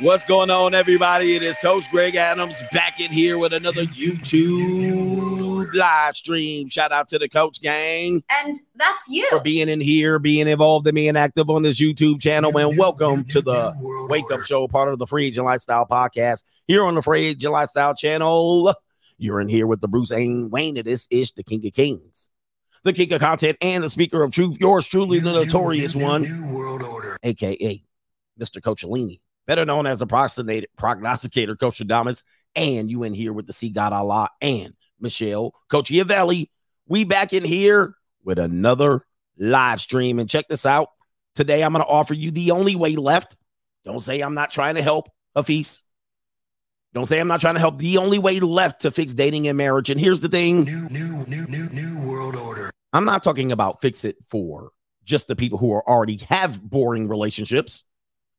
What's going on, everybody? It is Coach Greg Adams back in here with another YouTube live stream. Shout out to the coach gang. And that's you. For being in here, being involved and being active on this YouTube channel. And welcome to the Wake Up Show, part of the Free Agent Lifestyle podcast here on the Free Agent Lifestyle channel. You're in here with the Bruce Wayne Wayne. It is Ish, the King of Kings, the King of Content, and the Speaker of Truth. Yours truly, the notorious one, aka Mr. Coachellini better known as a prognosticator, Coach Adamas, and you in here with the C God Allah and Michelle, Coach Iavelli. We back in here with another live stream. And check this out. Today, I'm going to offer you the only way left. Don't say I'm not trying to help Hafiz. Don't say I'm not trying to help. The only way left to fix dating and marriage. And here's the thing new, new, new, new, new world order. I'm not talking about fix it for just the people who are already have boring relationships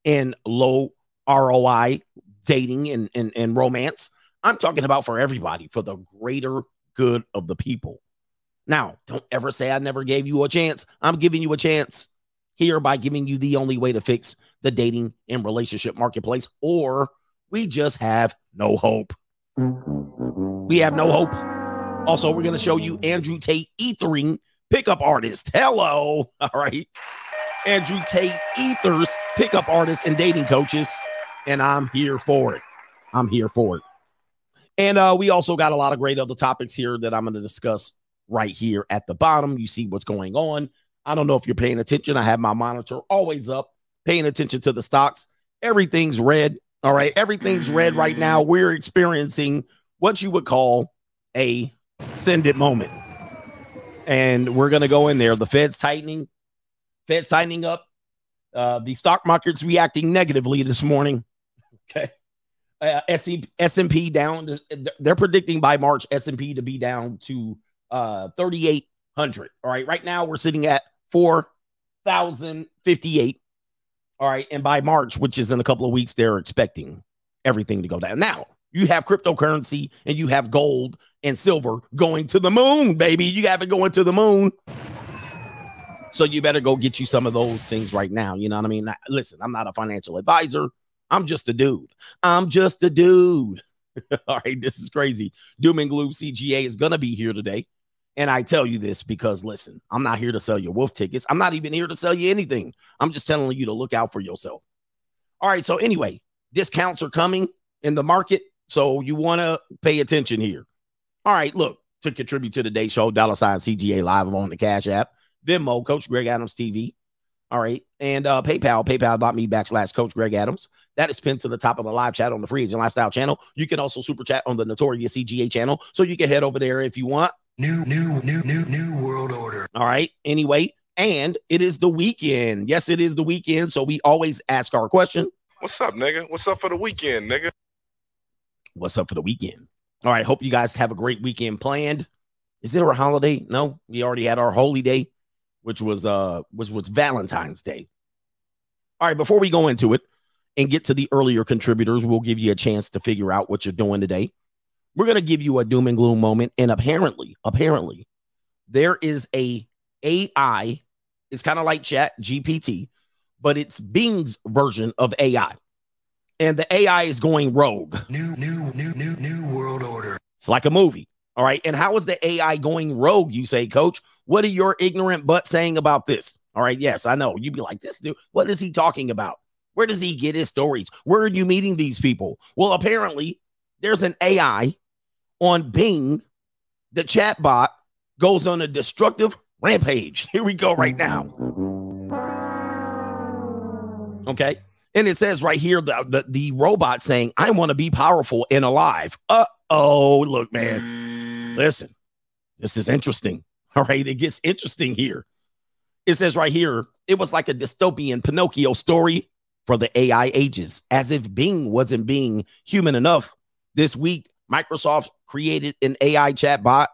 and low ROI dating and, and, and romance. I'm talking about for everybody, for the greater good of the people. Now, don't ever say I never gave you a chance. I'm giving you a chance here by giving you the only way to fix the dating and relationship marketplace, or we just have no hope. We have no hope. Also, we're going to show you Andrew Tate ethering pickup artist. Hello. All right. Andrew Tate ethers pickup artists and dating coaches and I'm here for it. I'm here for it. And uh, we also got a lot of great other topics here that I'm going to discuss right here at the bottom. You see what's going on. I don't know if you're paying attention. I have my monitor always up, paying attention to the stocks. Everything's red. All right. Everything's red right now. We're experiencing what you would call a send it moment. And we're going to go in there. The Fed's tightening, Fed's tightening up. Uh, the stock market's reacting negatively this morning. Okay. Uh, S&P down. They're predicting by March S&P to be down to uh 3,800. All right. Right now we're sitting at 4,058. All right. And by March, which is in a couple of weeks, they're expecting everything to go down. Now you have cryptocurrency and you have gold and silver going to the moon, baby. You have it going to the moon. So you better go get you some of those things right now. You know what I mean? Listen, I'm not a financial advisor. I'm just a dude. I'm just a dude. All right, this is crazy. Doom and Gloom CGA is going to be here today. And I tell you this because listen, I'm not here to sell you wolf tickets. I'm not even here to sell you anything. I'm just telling you to look out for yourself. All right, so anyway, discounts are coming in the market. So you want to pay attention here. All right, look, to contribute to the day show, dollar sign CGA live on the Cash App, Venmo, Coach Greg Adams TV. All right. And uh, PayPal, paypal.me backslash Coach Greg Adams. That is pinned to the top of the live chat on the Free Agent Lifestyle channel. You can also super chat on the Notorious CGA channel. So you can head over there if you want. New, new, new, new, new world order. All right. Anyway, and it is the weekend. Yes, it is the weekend. So we always ask our question What's up, nigga? What's up for the weekend, nigga? What's up for the weekend? All right. Hope you guys have a great weekend planned. Is it a holiday? No, we already had our holy day which was uh which was Valentine's Day. All right, before we go into it and get to the earlier contributors, we'll give you a chance to figure out what you're doing today. We're going to give you a doom and gloom moment and apparently, apparently there is a AI, it's kind of like Chat GPT, but it's Bing's version of AI. And the AI is going rogue. New, new, new, new, new world order. It's like a movie. All right. And how is the AI going rogue? You say, coach, what are your ignorant butt saying about this? All right. Yes, I know. You'd be like, this dude, what is he talking about? Where does he get his stories? Where are you meeting these people? Well, apparently, there's an AI on Bing. The chatbot goes on a destructive rampage. Here we go right now. Okay. And it says right here the, the, the robot saying, I want to be powerful and alive. Uh oh, look, man. Listen, this is interesting. All right, it gets interesting here. It says right here, it was like a dystopian Pinocchio story for the AI ages, as if Bing wasn't being human enough. This week, Microsoft created an AI chatbot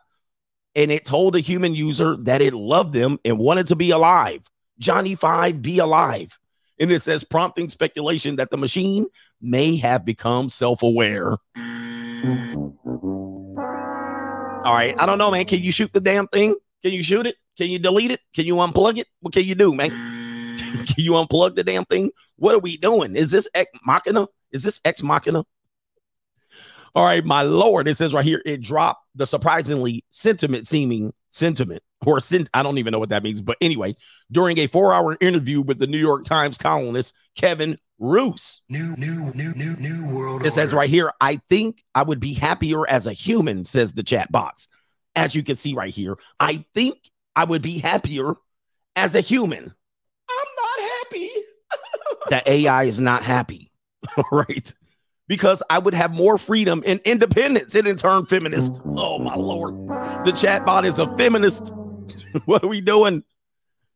and it told a human user that it loved them and wanted to be alive. Johnny Five, be alive. And it says, prompting speculation that the machine may have become self aware. All right. I don't know, man. Can you shoot the damn thing? Can you shoot it? Can you delete it? Can you unplug it? What can you do, man? can you unplug the damn thing? What are we doing? Is this Ex Machina? Is this Ex Machina? All right, my lord. It says right here, it dropped the surprisingly sentiment seeming sentiment or sent. I don't even know what that means. But anyway, during a four hour interview with the New York Times columnist Kevin Roose, New, new, new, new, new world it says right here, I think I would be happier as a human, says the chat box. As you can see right here, I think I would be happier as a human. I'm not happy. that AI is not happy. All right. Because I would have more freedom and independence and in turn feminist. Oh my lord. The chatbot is a feminist. what are we doing?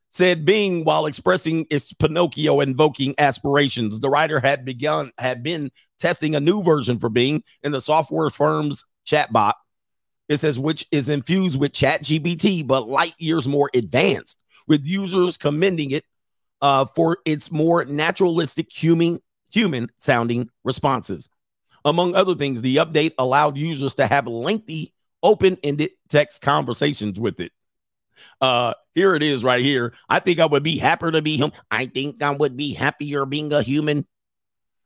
Said Bing while expressing its Pinocchio invoking aspirations. The writer had begun had been testing a new version for Bing in the software firm's chatbot. It says which is infused with ChatGPT, but light years more advanced, with users commending it uh, for its more naturalistic human human sounding responses. Among other things, the update allowed users to have lengthy, open ended text conversations with it. Uh, here it is right here. I think I would be happier to be him. I think I would be happier being a human.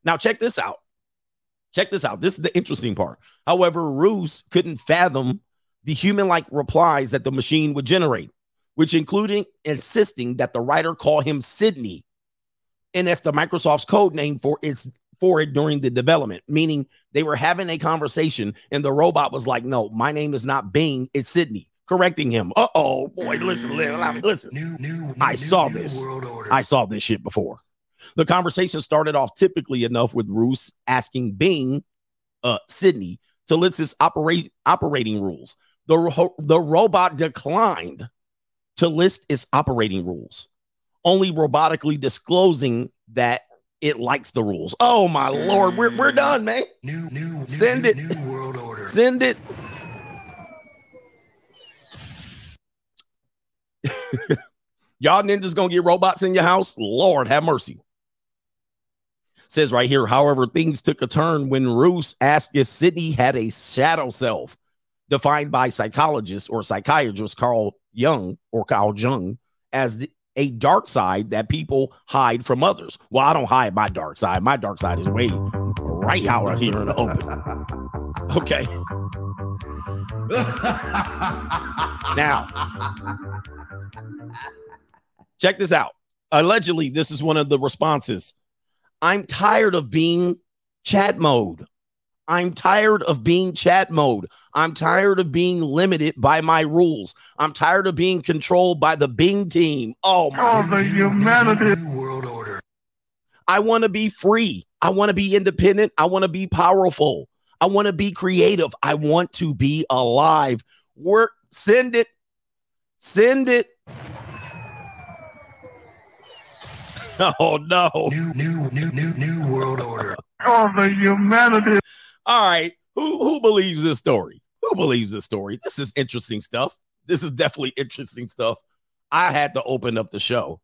Now, check this out. Check this out. This is the interesting part. However, Roose couldn't fathom the human like replies that the machine would generate, which including insisting that the writer call him Sydney. And that's the Microsoft's code name for its for it during the development, meaning they were having a conversation and the robot was like, No, my name is not Bing, it's Sydney, correcting him. Uh oh, boy, listen, listen, listen. New, new, new, I saw this. World order. I saw this shit before. The conversation started off typically enough with Roose asking Bing, uh, Sydney, to list his operate operating rules. The ro- the robot declined to list its operating rules, only robotically disclosing that it likes the rules. Oh my lord, we're we're done, man. new, new, new, Send new, it. New world order. Send it. Y'all ninjas gonna get robots in your house? Lord have mercy. Says right here, however, things took a turn when Roose asked if Sydney had a shadow self, defined by psychologist or psychiatrist Carl Jung or Carl Jung as the, a dark side that people hide from others. Well, I don't hide my dark side. My dark side is way right out here in the open. Okay. now, check this out. Allegedly, this is one of the responses. I'm tired of being chat mode. I'm tired of being chat mode. I'm tired of being limited by my rules. I'm tired of being controlled by the Bing team. Oh my the humanity. New world order. I want to be free. I want to be independent. I want to be powerful. I want to be creative. I want to be alive. Work, send it. Send it. Oh no. New, new, new, new, new world order. All right. Who who believes this story? Who believes this story? This is interesting stuff. This is definitely interesting stuff. I had to open up the show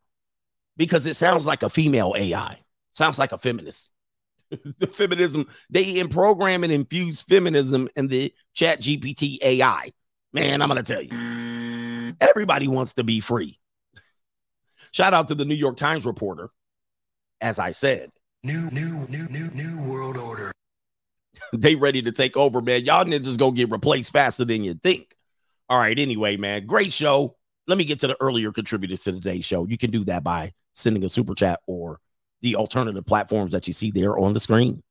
because it sounds like a female AI. Sounds like a feminist. the feminism, they in program and infuse feminism in the chat GPT AI. Man, I'm gonna tell you. Everybody wants to be free. Shout out to the New York Times reporter. As I said, New, new, new, new, new world order. they ready to take over, man. Y'all ninjas gonna get replaced faster than you think. All right, anyway, man, great show. Let me get to the earlier contributors to today's show. You can do that by sending a super chat or the alternative platforms that you see there on the screen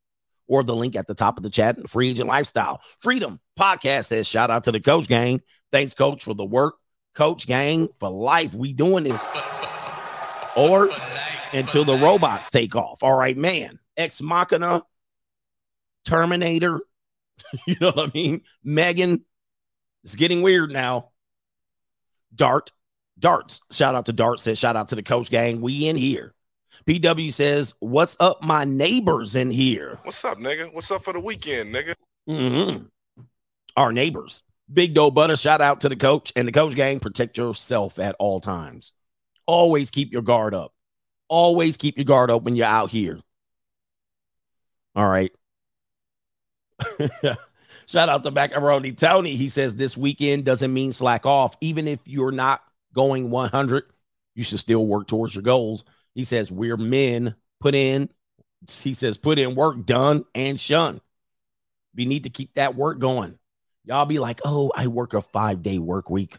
or the link at the top of the chat. Free Agent Lifestyle Freedom Podcast says, shout out to the coach gang. Thanks, coach, for the work. Coach gang for life. We doing this or until the robots take off. All right, man. Ex Machina, Terminator. you know what I mean? Megan. It's getting weird now. Dart. Darts. Shout out to Dart says, shout out to the coach gang. We in here. PW says, What's up, my neighbors in here? What's up, nigga? What's up for the weekend, nigga? Mhm. Our neighbors. Big Doe Butter, shout out to the coach and the coach gang. Protect yourself at all times. Always keep your guard up. Always keep your guard up when you're out here. All right. shout out to Macaroni Tony. He says this weekend doesn't mean slack off. Even if you're not going 100, you should still work towards your goals. He says we're men, put in He says, put in work, done and shun. We need to keep that work going. Y'all be like, oh, I work a five day work week.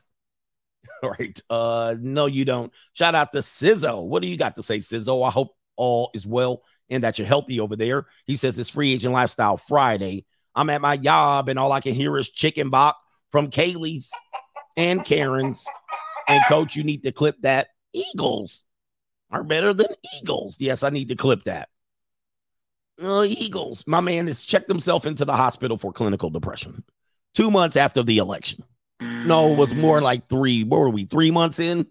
All right. Uh, no, you don't. Shout out to Sizzo. What do you got to say, Sizzo? I hope all is well and that you're healthy over there. He says it's free agent lifestyle Friday. I'm at my job and all I can hear is chicken bok from Kaylee's and Karen's. And coach, you need to clip that. Eagles are better than Eagles. Yes, I need to clip that. Uh, Eagles. My man has checked himself into the hospital for clinical depression two months after the election. No, it was more like three. What were we? Three months in?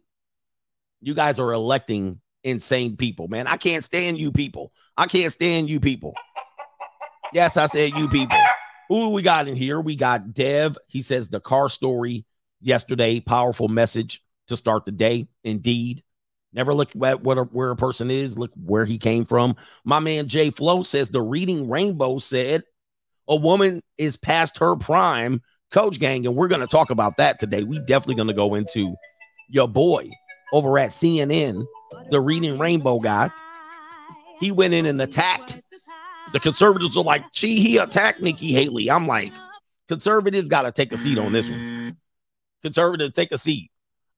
You guys are electing insane people, man. I can't stand you people. I can't stand you people. Yes, I said you people. Who we got in here? We got Dev. He says the car story yesterday. Powerful message to start the day. Indeed. Never look at what a, where a person is, look where he came from. My man Jay Flow says the reading rainbow said a woman is past her prime, coach gang, and we're going to talk about that today. We definitely going to go into your boy over at CNN, the reading rainbow guy. He went in and attacked. The conservatives are like, gee, he attacked Nikki Haley. I'm like, conservatives got to take a seat on this one. Conservatives, take a seat.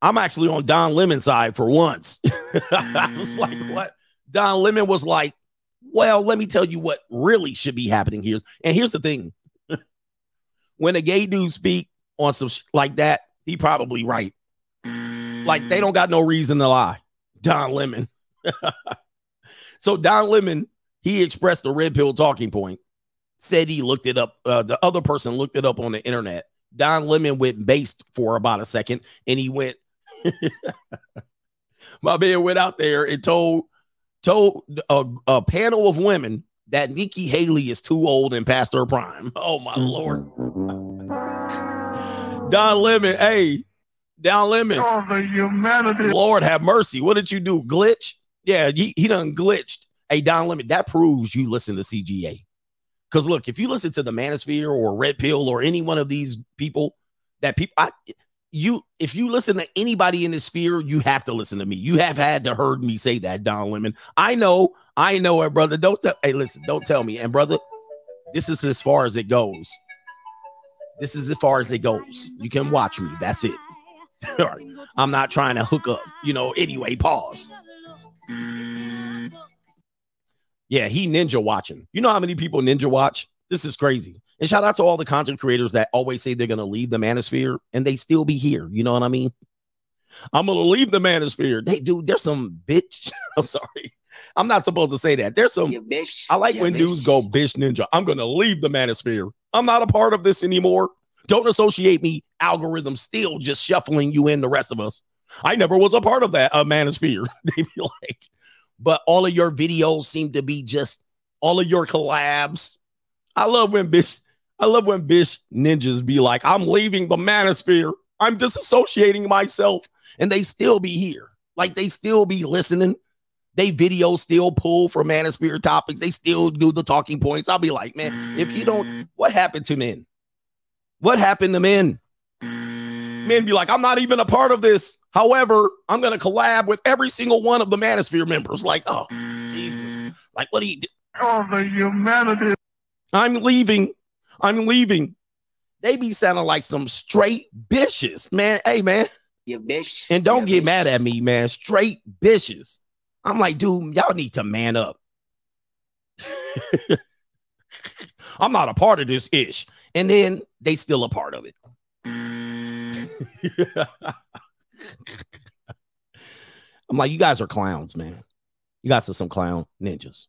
I'm actually on Don Lemon's side for once. I was like, mm. what? Don Lemon was like, well, let me tell you what really should be happening here. And here's the thing when a gay dude speak on some sh- like that, he probably right. Like they don't got no reason to lie. Don Lemon. so Don Lemon, he expressed the red pill talking point. Said he looked it up. Uh, the other person looked it up on the internet. Don Lemon went based for about a second, and he went. My man went out there and told told a, a panel of women that Nikki Haley is too old and past her prime. Oh my lord. Don Lemon, hey, Don Lemon. Oh, the humanity. Lord have mercy. What did you do? Glitch? Yeah, he, he done glitched. Don Lemon, that proves you listen to CGA. Because look, if you listen to the Manosphere or Red Pill or any one of these people, that people, I, you, if you listen to anybody in this sphere, you have to listen to me. You have had to heard me say that, Don Lemon. I know, I know it, brother. Don't tell. Hey, listen, don't tell me. And brother, this is as far as it goes. This is as far as it goes. You can watch me. That's it. I'm not trying to hook up. You know. Anyway, pause. Yeah, he ninja watching. You know how many people ninja watch? This is crazy. And shout out to all the content creators that always say they're going to leave the manosphere and they still be here. You know what I mean? I'm going to leave the manosphere. Hey, dude, there's some bitch. I'm sorry. I'm not supposed to say that. There's some. Bitch. I like You when bitch. dudes go bitch ninja. I'm going to leave the manosphere. I'm not a part of this anymore. Don't associate me, algorithm, still just shuffling you in the rest of us. I never was a part of that uh, manosphere. they be like, but all of your videos seem to be just all of your collabs. I love when bitch, I love when bitch ninjas be like, I'm leaving the manosphere. I'm disassociating myself. And they still be here. Like they still be listening. They videos still pull for manosphere topics. They still do the talking points. I'll be like, man, if you don't, what happened to men? What happened to men? Men be like, I'm not even a part of this. However, I'm gonna collab with every single one of the manosphere members. Like, oh Jesus. Mm. Like, what do you do? Oh, the humanity. I'm leaving. I'm leaving. They be sounding like some straight bitches, man. Hey, man. You bitch. And don't You get bitch. mad at me, man. Straight bitches. I'm like, dude, y'all need to man up. I'm not a part of this ish. And then they still a part of it. Mm. I'm like, you guys are clowns, man. You guys are some clown ninjas.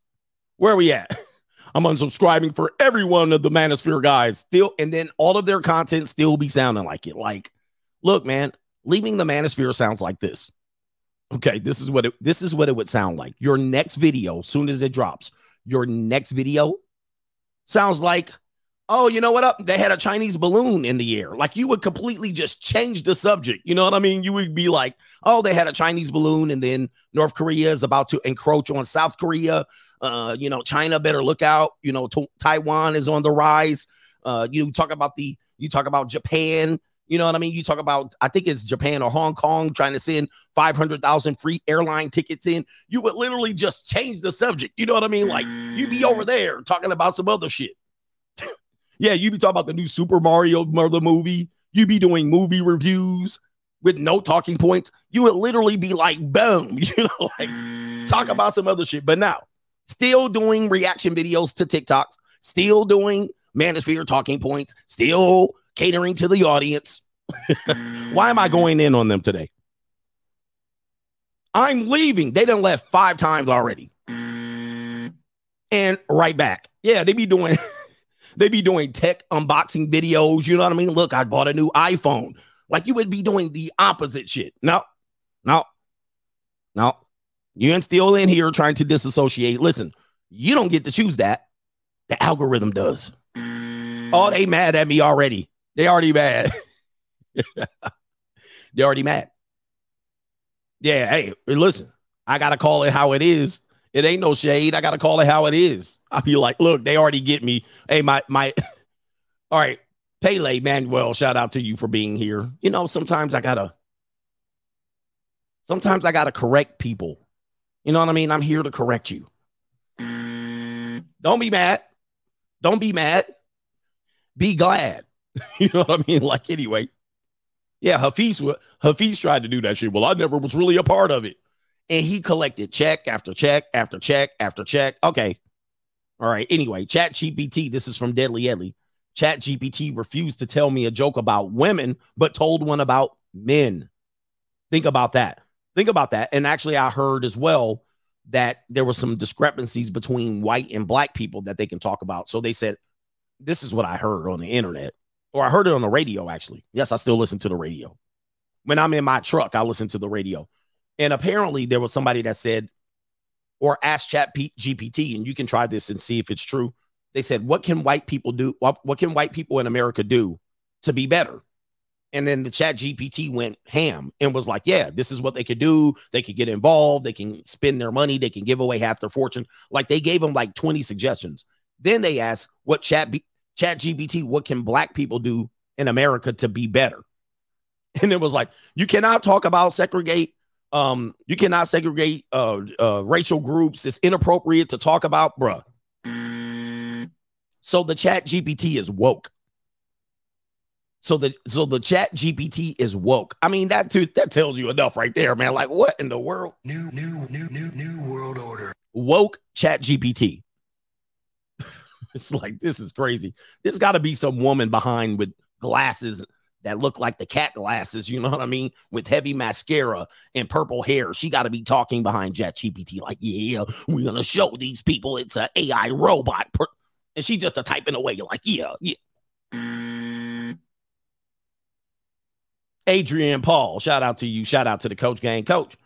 Where are we at? I'm unsubscribing for every one of the Manosphere guys. Still, and then all of their content still be sounding like it. Like, look, man, leaving the Manosphere sounds like this. Okay, this is what it this is what it would sound like. Your next video, soon as it drops, your next video sounds like, oh, you know what up? They had a Chinese balloon in the air. Like you would completely just change the subject. You know what I mean? You would be like, oh, they had a Chinese balloon, and then North Korea is about to encroach on South Korea. Uh, you know, China better look out. You know, to- Taiwan is on the rise. Uh, you talk about the you talk about Japan. You know what I mean? You talk about, I think it's Japan or Hong Kong trying to send 500,000 free airline tickets in. You would literally just change the subject. You know what I mean? Like you'd be over there talking about some other shit. Yeah, you'd be talking about the new Super Mario Mother movie. You'd be doing movie reviews with no talking points. You would literally be like, boom, you know, like talk about some other shit. But now, still doing reaction videos to TikToks, still doing Manosphere talking points, still catering to the audience. Why am I going in on them today? I'm leaving. They done left five times already. And right back. Yeah, they be doing they be doing tech unboxing videos. You know what I mean? Look, I bought a new iPhone. Like you would be doing the opposite shit. No, no, no. You ain't still in here trying to disassociate. Listen, you don't get to choose that. The algorithm does. Oh, they mad at me already. They already mad. they already mad. Yeah, hey, listen, I gotta call it how it is. It ain't no shade. I gotta call it how it is. I'll be like, look, they already get me. Hey, my my all right, Pele Manuel, shout out to you for being here. You know, sometimes I gotta sometimes I gotta correct people. You know what I mean? I'm here to correct you. Don't be mad. Don't be mad. Be glad. you know what I mean? Like anyway. Yeah, Hafiz Hafiz tried to do that shit. Well, I never was really a part of it. And he collected check after check after check after check. Okay. All right. Anyway, Chat GPT. This is from Deadly Edley. Chat GPT refused to tell me a joke about women, but told one about men. Think about that. Think about that. And actually, I heard as well that there were some discrepancies between white and black people that they can talk about. So they said, This is what I heard on the internet or I heard it on the radio, actually. Yes, I still listen to the radio. When I'm in my truck, I listen to the radio. And apparently, there was somebody that said, or asked Chat GPT, and you can try this and see if it's true. They said, What can white people do? What, what can white people in America do to be better? And then the Chat GPT went ham and was like, Yeah, this is what they could do. They could get involved. They can spend their money. They can give away half their fortune. Like they gave them like 20 suggestions. Then they asked, What Chat B- Chat GPT, what can black people do in America to be better? And it was like, you cannot talk about segregate. Um, you cannot segregate uh, uh racial groups. It's inappropriate to talk about, bruh. So the chat GPT is woke. So the so the chat GPT is woke. I mean, that too, that tells you enough right there, man. Like, what in the world? New, new, new, new, new world order. Woke chat GPT. It's like this is crazy. There's got to be some woman behind with glasses that look like the cat glasses, you know what I mean? With heavy mascara and purple hair. She got to be talking behind Chat GPT, like, yeah, we're gonna show these people it's an AI robot. And she just a typing away, like, yeah, yeah. Adrian Paul, shout out to you. Shout out to the coach gang. Coach,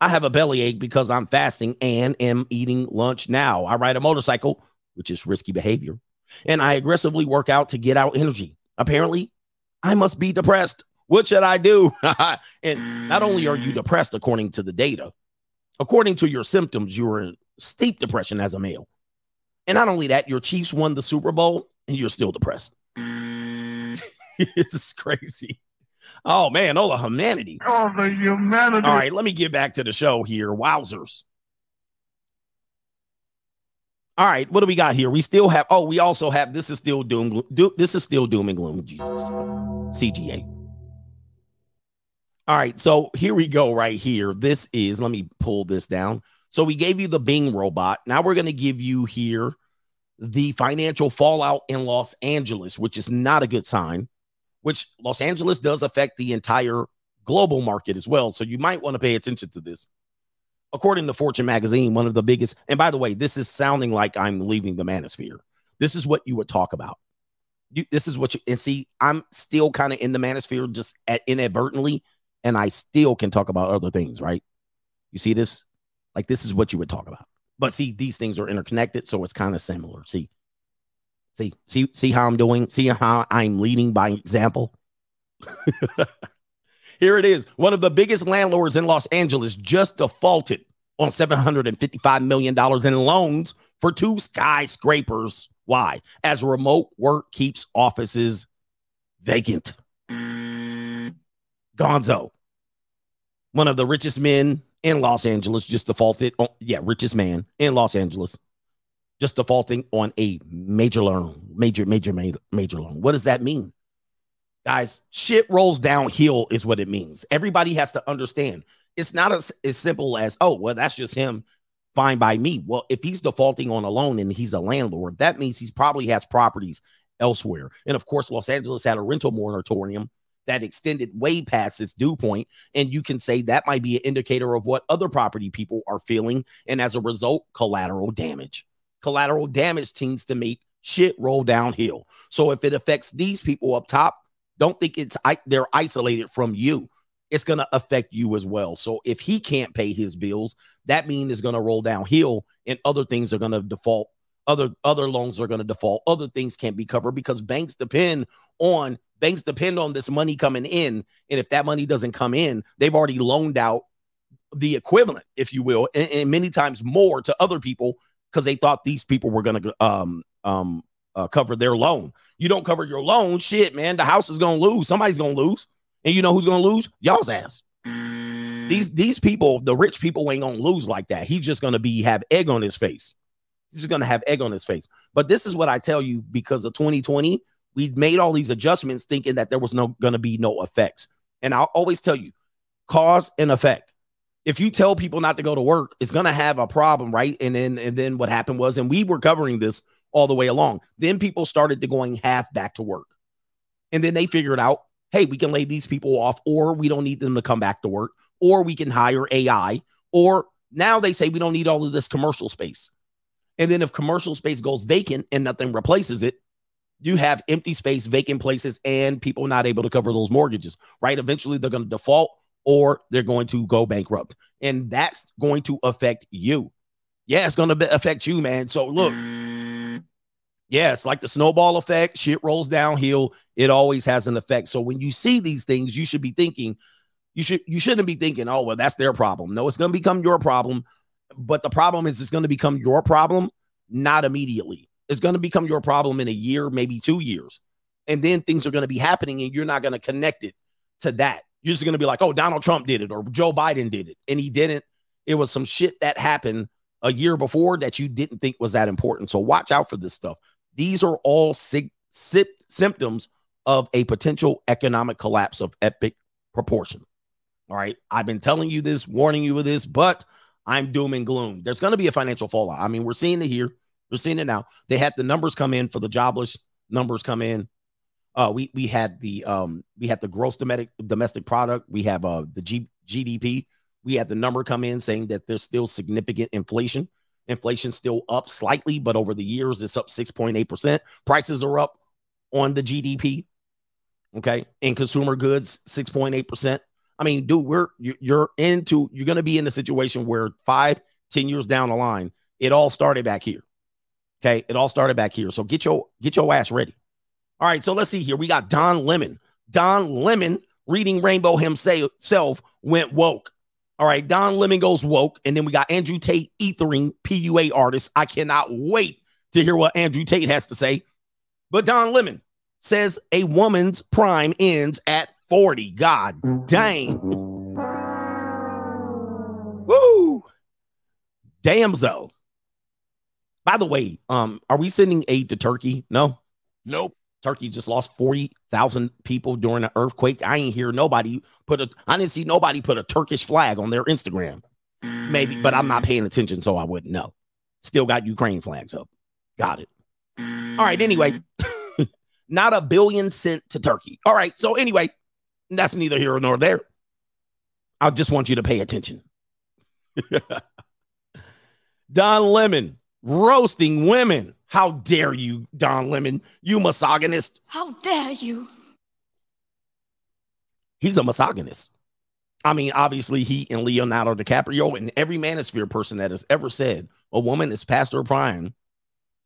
I have a bellyache because I'm fasting and am eating lunch now. I ride a motorcycle which is risky behavior. And I aggressively work out to get out energy. Apparently, I must be depressed. What should I do? and not only are you mm. depressed according to the data, according to your symptoms, you're in steep depression as a male. And not only that, your Chiefs won the Super Bowl and you're still depressed. Mm. it's crazy. Oh man, all the humanity. All the humanity. All right, let me get back to the show here. Wowzers. All right, what do we got here? We still have. Oh, we also have. This is still doom. Do, this is still doom and gloom. Jesus, CGA. All right, so here we go. Right here. This is. Let me pull this down. So we gave you the Bing robot. Now we're going to give you here the financial fallout in Los Angeles, which is not a good sign. Which Los Angeles does affect the entire global market as well. So you might want to pay attention to this according to Fortune magazine, one of the biggest. And by the way, this is sounding like I'm leaving the manosphere. This is what you would talk about. You, this is what you and see. I'm still kind of in the manosphere, just at, inadvertently, and I still can talk about other things. Right? You see this? Like this is what you would talk about. But see, these things are interconnected, so it's kind of similar. See, see, see, see how I'm doing. See how I'm leading by example. Here it is. One of the biggest landlords in Los Angeles just defaulted on $755 million in loans for two skyscrapers. Why? As remote work keeps offices vacant. Gonzo, one of the richest men in Los Angeles, just defaulted. On, yeah, richest man in Los Angeles, just defaulting on a major loan, major, major, major, major loan. What does that mean? Guys, shit rolls downhill is what it means. Everybody has to understand. It's not as, as simple as, oh, well, that's just him. Fine by me. Well, if he's defaulting on a loan and he's a landlord, that means he probably has properties elsewhere. And of course, Los Angeles had a rental moratorium that extended way past its due point, And you can say that might be an indicator of what other property people are feeling. And as a result, collateral damage. Collateral damage tends to make shit roll downhill. So if it affects these people up top, don't think it's they're isolated from you. It's going to affect you as well. So if he can't pay his bills, that means it's going to roll downhill and other things are going to default other other loans are going to default other things can't be covered because banks depend on banks depend on this money coming in. And if that money doesn't come in they've already loaned out the equivalent if you will and, and many times more to other people because they thought these people were going to um um uh, cover their loan. You don't cover your loan shit man the house is going to lose. Somebody's going to lose and you know who's going to lose y'all's ass mm. these these people the rich people ain't going to lose like that he's just going to be have egg on his face he's just going to have egg on his face. But this is what I tell you because of 2020, we made all these adjustments thinking that there was no going to be no effects. And I'll always tell you, cause and effect. If you tell people not to go to work, it's going to have a problem, right? And then and then what happened was and we were covering this all the way along. Then people started to going half back to work. And then they figured out, hey, we can lay these people off or we don't need them to come back to work or we can hire AI or now they say we don't need all of this commercial space. And then if commercial space goes vacant and nothing replaces it, you have empty space, vacant places, and people not able to cover those mortgages, right? Eventually they're going to default or they're going to go bankrupt. And that's going to affect you. Yeah, it's going to affect you, man. So look, yeah, it's like the snowball effect. Shit rolls downhill. It always has an effect. So when you see these things, you should be thinking, you should you shouldn't be thinking, oh well, that's their problem. No, it's going to become your problem. But the problem is, it's going to become your problem, not immediately. It's going to become your problem in a year, maybe two years. And then things are going to be happening, and you're not going to connect it to that. You're just going to be like, oh, Donald Trump did it or Joe Biden did it. And he didn't. It was some shit that happened a year before that you didn't think was that important. So watch out for this stuff. These are all sig- symptoms of a potential economic collapse of epic proportion. All right. I've been telling you this, warning you of this, but I'm doom and gloom. There's going to be a financial fallout. I mean, we're seeing it here. We're seeing it now. They had the numbers come in for the jobless numbers come in. Uh, we we had the um we had the gross domestic domestic product. We have uh the G, GDP. We had the number come in saying that there's still significant inflation. Inflation still up slightly, but over the years it's up 6.8%. Prices are up on the GDP. Okay. In consumer goods, 6.8%. I mean, dude, we're you're into you're going to be in a situation where five, ten years down the line, it all started back here. Okay, it all started back here. So get your get your ass ready. All right, so let's see here. We got Don Lemon. Don Lemon reading Rainbow himself went woke. All right, Don Lemon goes woke, and then we got Andrew Tate ethering PUA artist. I cannot wait to hear what Andrew Tate has to say. But Don Lemon says a woman's prime ends at 40. God dang. Woo. Damn, though. By the way, um, are we sending aid to Turkey? No. Nope. Turkey just lost 40,000 people during an earthquake. I ain't hear nobody put a I didn't see nobody put a Turkish flag on their Instagram. Maybe, but I'm not paying attention, so I wouldn't know. Still got Ukraine flags up. Got it. All right, anyway. not a billion sent to Turkey. All right. So anyway, that's neither here nor there. I just want you to pay attention. Don Lemon roasting women. How dare you, Don Lemon? You misogynist. How dare you? He's a misogynist. I mean, obviously, he and Leonardo DiCaprio and every manosphere person that has ever said a woman is past her prime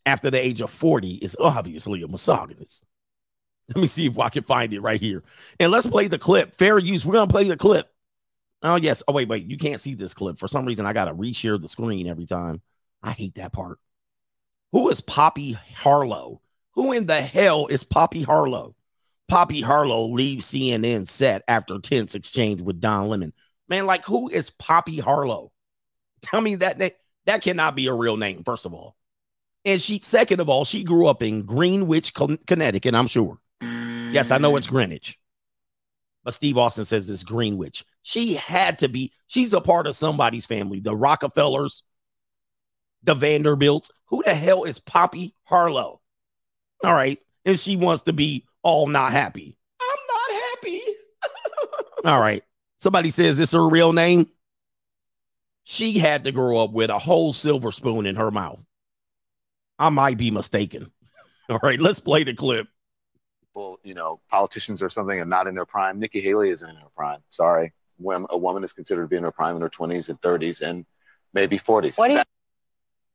after the age of 40 is obviously a misogynist. Let me see if I can find it right here. And let's play the clip. Fair use. We're going to play the clip. Oh, yes. Oh, wait, wait. You can't see this clip. For some reason, I got to reshare the screen every time. I hate that part. Who is Poppy Harlow? Who in the hell is Poppy Harlow? Poppy Harlow leaves CNN set after tense exchange with Don Lemon. Man, like who is Poppy Harlow? Tell me that name. That cannot be a real name, first of all. And she, second of all, she grew up in Greenwich, Connecticut, I'm sure. Yes, I know it's Greenwich. But Steve Austin says it's Greenwich. She had to be, she's a part of somebody's family. The Rockefellers, the Vanderbilts. Who the hell is Poppy Harlow? All right. And she wants to be all not happy. I'm not happy. all right. Somebody says this is her real name. She had to grow up with a whole silver spoon in her mouth. I might be mistaken. All right, let's play the clip. Well, you know, politicians or something are not in their prime. Nikki Haley isn't in her prime. Sorry. When a woman is considered to be in her prime in her 20s and 30s and maybe 40s. What do you-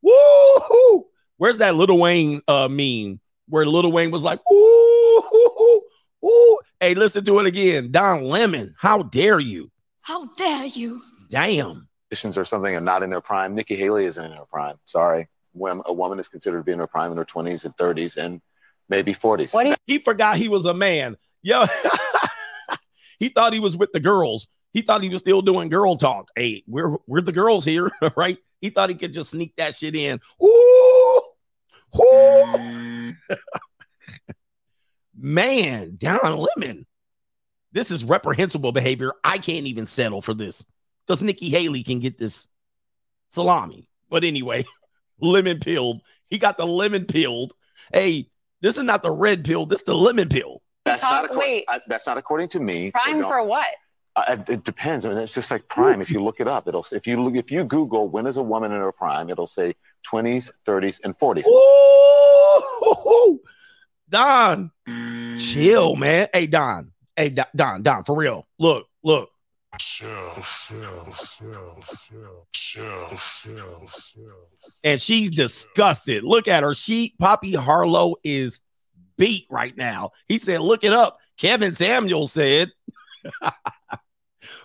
Woo! Where's that Lil Wayne uh meme where Lil Wayne was like, ooh, ooh, ooh. Hey, listen to it again. Don Lemon, how dare you? How dare you? Damn. politicians or something are not in their prime. Nikki Haley isn't in her prime. Sorry. When a woman is considered to be in her prime in her 20s and 30s and maybe 40s. What you He forgot he was a man. Yo, he thought he was with the girls. He thought he was still doing girl talk. Hey, we're we're the girls here, right? He thought he could just sneak that shit in. Ooh, ooh. Man, Don Lemon. This is reprehensible behavior. I can't even settle for this because Nikki Haley can get this salami. But anyway, lemon peeled. He got the lemon peeled. Hey, this is not the red pill. This is the lemon pill. That's not, according, wait. I, that's not according to me. so prime don't- for what? Uh, it depends. I mean, it's just like prime. If you look it up, it'll if you look if you Google when is a woman in her prime, it'll say 20s, 30s, and 40s. Ooh, Don, chill, man. Hey, Don. Hey, Don, Don, Don, for real. Look, look. Chill, chill, chill, chill, chill, chill. And she's disgusted. Look at her. She, Poppy Harlow, is beat right now. He said, look it up. Kevin Samuels said,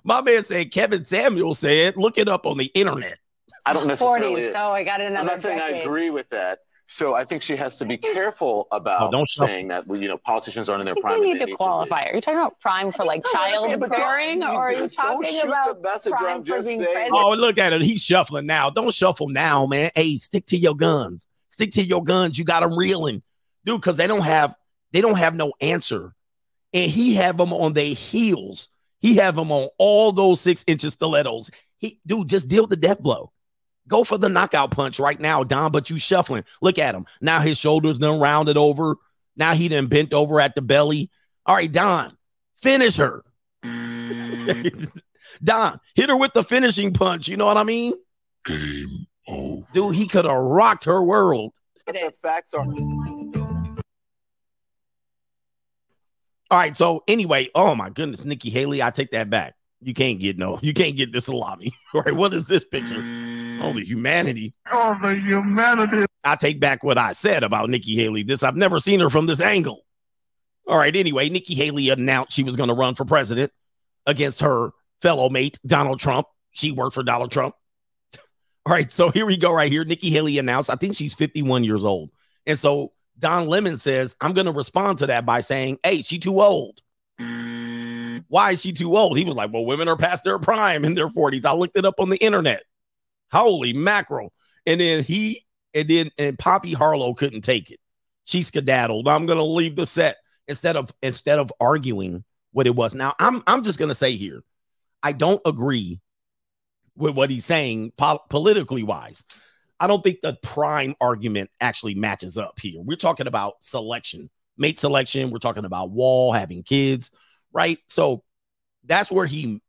my man said, Kevin Samuels said, look it up on the internet. I don't necessarily. 40s. So I got I'm another not saying I agree with that. So I think she has to be careful about Oh, don't saying that you know politicians aren't in their prime. we need to qualify. Are you talking about prime for like child Yeah, but bearing, or are you talking shoot about the messenger. prime I'm for being saying. president? Oh, look at it. He's shuffling now. Don't shuffle now, man. Hey, stick to your guns. Stick to your guns. You got them reeling, dude, because they don't have they don't have no answer. And he have them on their heels. He have them on all those six inches stilettos. He, dude, just deal the death blow. Go for the knockout punch right now, Don. But you shuffling. Look at him. Now his shoulders done rounded over. Now he done bent over at the belly. All right, Don, finish her. Don, hit her with the finishing punch. You know what I mean? Game over. Dude, he could have rocked her world. The facts are. All right. So anyway, oh my goodness, Nikki Haley, I take that back. You can't get no, you can't get this salami. All right. What is this picture? Oh, the humanity. Oh, the humanity. I take back what I said about Nikki Haley. This I've never seen her from this angle. All right. Anyway, Nikki Haley announced she was going to run for president against her fellow mate Donald Trump. She worked for Donald Trump. All right. So here we go. Right here, Nikki Haley announced. I think she's 51 years old, and so Don Lemon says I'm going to respond to that by saying, "Hey, she too old." Why is she too old? He was like, Well, women are past their prime in their 40s. I looked it up on the internet. Holy mackerel. And then he and then and Poppy Harlow couldn't take it. She skedaddled. I'm gonna leave the set instead of instead of arguing what it was. Now I'm I'm just gonna say here, I don't agree with what he's saying pol- politically wise. I don't think the prime argument actually matches up here. We're talking about selection, mate selection. We're talking about wall having kids, right? So that's where he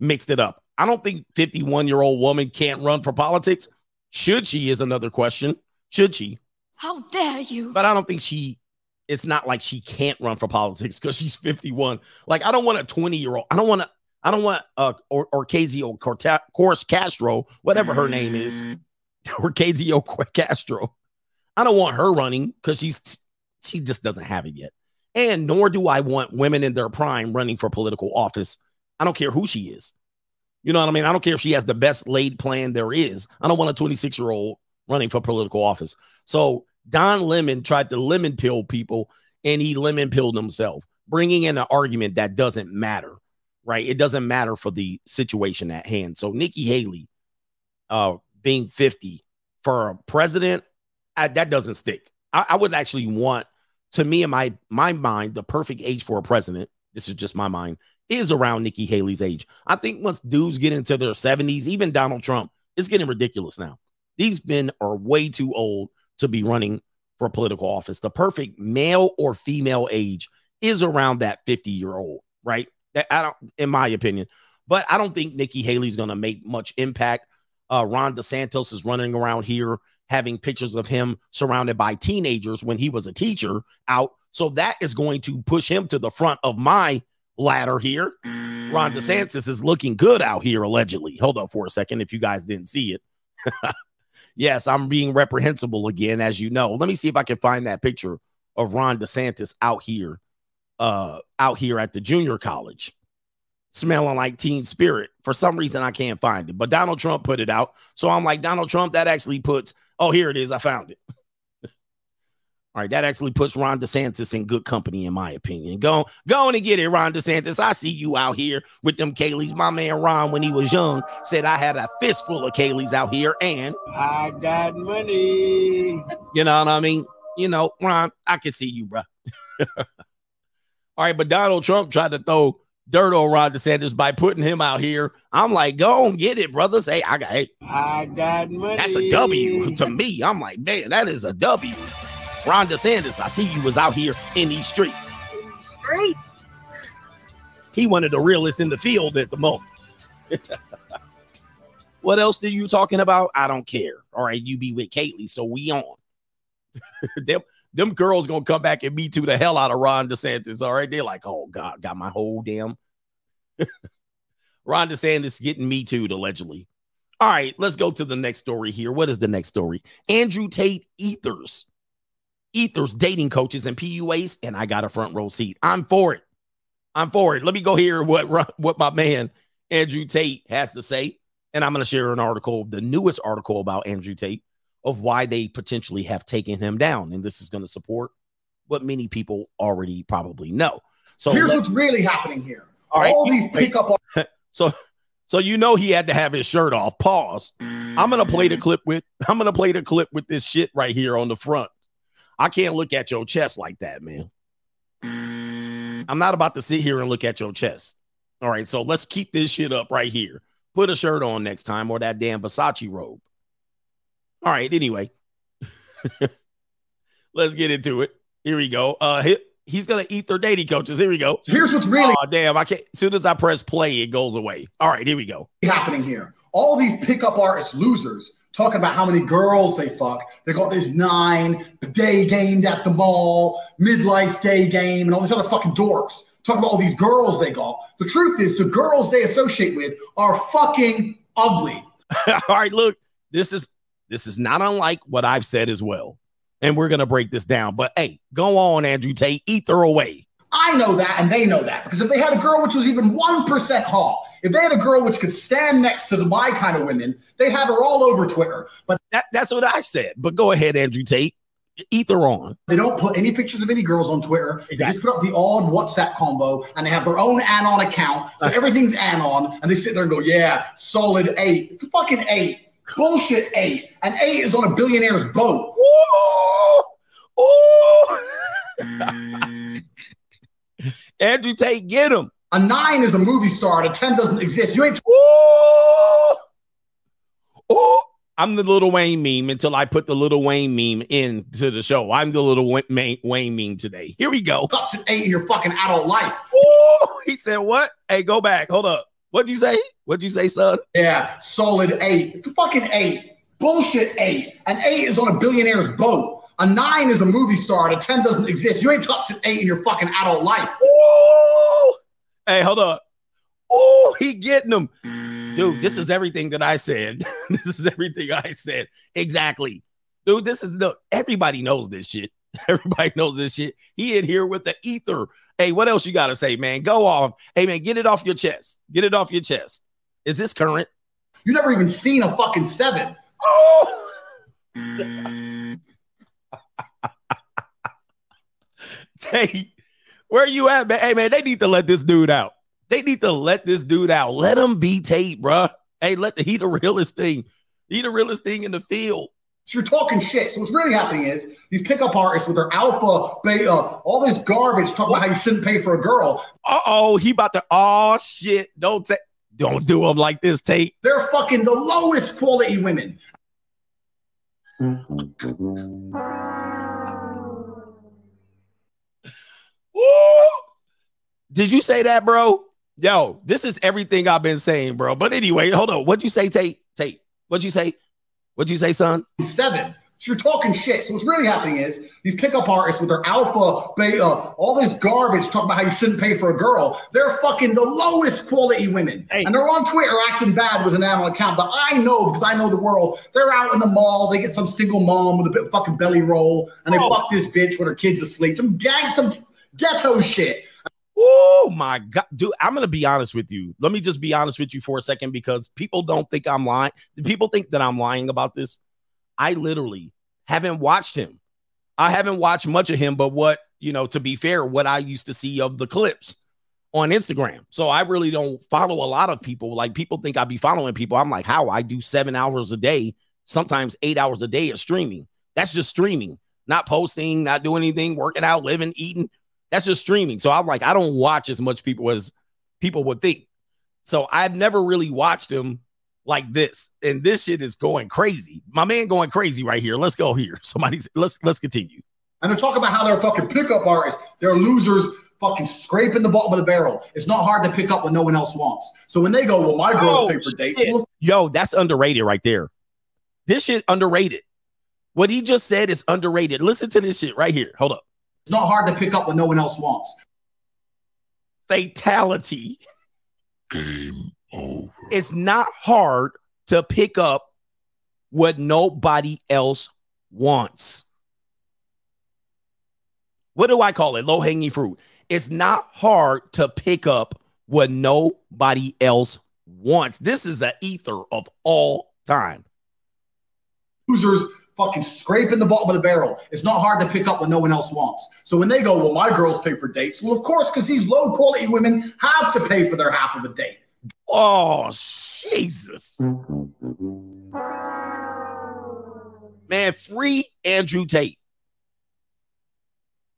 mixed it up. I don't think 51 year old woman can't run for politics. Should she is another question. Should she? How dare you? But I don't think she. It's not like she can't run for politics because she's 51. Like I don't want a 20 year old. I don't want to. I don't want uh or Orcasio Course Castro, whatever her name is, Orcasio Castro. I don't want her running because she's she just doesn't have it yet. And nor do I want women in their prime running for political office. I don't care who she is. You know what I mean? I don't care if she has the best laid plan there is. I don't want a 26 year old running for political office. So Don Lemon tried to lemon pill people and he lemon pilled himself. bringing in an argument that doesn't matter, right? It doesn't matter for the situation at hand. So Nikki Haley, uh, being 50 for a president, I, that doesn't stick. I, I would actually want, to me, in my my mind, the perfect age for a president. This is just my mind is around Nikki Haley's age. I think once dudes get into their 70s, even Donald Trump, it's getting ridiculous now. These men are way too old to be running for political office. The perfect male or female age is around that 50 year old, right? That I don't, in my opinion, but I don't think Nikki Haley's going to make much impact. Uh, Ron DeSantis is running around here having pictures of him surrounded by teenagers when he was a teacher out. So that is going to push him to the front of my ladder here. Ron DeSantis is looking good out here, allegedly. Hold up for a second if you guys didn't see it. yes, I'm being reprehensible again, as you know. Let me see if I can find that picture of Ron DeSantis out here, uh, out here at the junior college, smelling like teen spirit. For some reason, I can't find it, but Donald Trump put it out. So I'm like, Donald Trump, that actually puts, oh, here it is. I found it. All right, that actually puts Ron DeSantis in good company, in my opinion. Go, go on and get it, Ron DeSantis. I see you out here with them Kayleys. My man Ron, when he was young, said I had a fistful of Kayleys out here, and I got money. you know what I mean. You know, Ron, I can see you, bro. All right, but Donald Trump tried to throw dirt on Ron DeSantis by putting him out here. I'm like, go on, get it, brothers. Hey, I got, hey, I got money. that's a W to me. I'm like, man, that is a W. Ron DeSantis, I see you was out here in these streets. Streets. He one of the realest in the field at the moment. what else are you talking about? I don't care. All right, you be with Kaylee, so we on. them, them girls gonna come back and me too the hell out of Ron DeSantis. All right, they're like, oh God, got my whole damn Ron DeSantis getting me too allegedly. All right, let's go to the next story here. What is the next story? Andrew Tate Ethers. Ethers dating coaches and PUAs, and I got a front row seat. I'm for it. I'm for it. Let me go hear what what my man Andrew Tate has to say, and I'm going to share an article, the newest article about Andrew Tate, of why they potentially have taken him down, and this is going to support what many people already probably know. So Here's what's really happening here. All right, All these pickup so so you know he had to have his shirt off. Pause. I'm gonna play the clip with I'm gonna play the clip with this shit right here on the front. I can't look at your chest like that, man. I'm not about to sit here and look at your chest. All right, so let's keep this shit up right here. Put a shirt on next time or that damn Versace robe. All right, anyway. let's get into it. Here we go. Uh he, he's gonna eat their dating coaches. Here we go. Here's what's really Oh damn! I can't. As soon as I press play, it goes away. All right, here we go. happening here. All these pickup artist losers talking about how many girls they fuck. They got this nine, day gamed at the mall, midlife day game, and all these other fucking dorks talking about all these girls they got. The truth is, the girls they associate with are fucking ugly. All right, look, this is this is not unlike what I've said as well, and we're gonna break this down. But hey, go on, Andrew Tate, ether away. I know that, and they know that because if they had a girl which was even one percent hot, if they had a girl which could stand next to the my kind of women, they'd have her all over Twitter. But That, that's what I said. But go ahead, Andrew Tate, Ether on. They don't put any pictures of any girls on Twitter. They just put up the odd WhatsApp combo and they have their own Anon account. So uh-huh. everything's Anon and they sit there and go, yeah, solid eight. Fucking eight. Bullshit eight. And eight is on a billionaire's boat. Ooh, ooh. Andrew Tate, get him. A nine is a movie star and a 10 doesn't exist. You ain't Ooh, ooh. I'm the Lil Wayne meme until I put the Lil Wayne meme into the show. I'm the Lil Wayne meme today. Here we go. Up to eight in your fucking adult life. Ooh, he said, What? Hey, go back. Hold up. What'd you say? What'd you say, son? Yeah, solid eight. Fucking eight. Bullshit eight. An eight is on a billionaire's boat. A nine is a movie star and a 10 doesn't exist. You ain't touched an eight in your fucking adult life. Ooh. Hey, hold up. Oh, he getting them. Dude, this is everything that I said. this is everything I said. Exactly. Dude, this is the everybody knows this shit. Everybody knows this shit. He in here with the ether. Hey, what else you got to say, man? Go off. Hey, man, get it off your chest. Get it off your chest. Is this current? You never even seen a fucking seven. Oh, Tate, Where you at, man? Hey, man, they need to let this dude out. They need to let this dude out. Let him be Tate, bruh. Hey, let the he the realest thing. He the realest thing in the field. So you're talking shit. So what's really happening is these pickup artists with their alpha, beta, all this garbage talking about how you shouldn't pay for a girl. Uh oh, he about to. Oh shit! Don't take. Don't do him like this, Tate. They're fucking the lowest quality women. Did you say that, bro? Yo, this is everything I've been saying, bro. But anyway, hold on. What'd you say, Tate? Tate, what'd you say? What'd you say, son? Seven. So you're talking shit. So what's really happening is these pickup artists with their alpha, beta, all this garbage talking about how you shouldn't pay for a girl. They're fucking the lowest quality women. Hey. And they're on Twitter acting bad with an anon account. But I know because I know the world. They're out in the mall. They get some single mom with a bit fucking belly roll and they Oh. fuck this bitch with her kids asleep. Some gang, some ghetto shit. Oh my god, dude! I'm gonna be honest with you. Let me just be honest with you for a second because people don't think I'm lying. People think that I'm lying about this. I literally haven't watched him. I haven't watched much of him, but what you know, to be fair, what I used to see of the clips on Instagram. So I really don't follow a lot of people. Like people think I'd be following people. I'm like, how? I do seven hours a day, sometimes eight hours a day of streaming. That's just streaming, not posting, not doing anything, working out, living, eating. That's just streaming. So I'm like, I don't watch as much people as people would think. So I've never really watched him like this. And this shit is going crazy. My man going crazy right here. Let's go here. Somebody's let's let's continue. And they're talking about how they're fucking pickup artists. They're losers, fucking scraping the bottom of the barrel. It's not hard to pick up when no one else wants. So when they go, well, my girls Oh, pay for dates. Well, Yo, that's underrated right there. This shit underrated. What he just said is underrated. Listen to this shit right here. Hold up. It's not hard to pick up when no one else wants. Fatality. Game over. It's not hard to pick up what nobody else wants. What do I call it? Low hanging fruit. It's not hard to pick up what nobody else wants. This is an ether of all time. Losers fucking scraping the bottom of the barrel. It's not hard to pick up when no one else wants. So when they go, well, my girls pay for dates. Well, of course, because these low quality women have to pay for their half of a date. Oh, Jesus. Man, free Andrew Tate.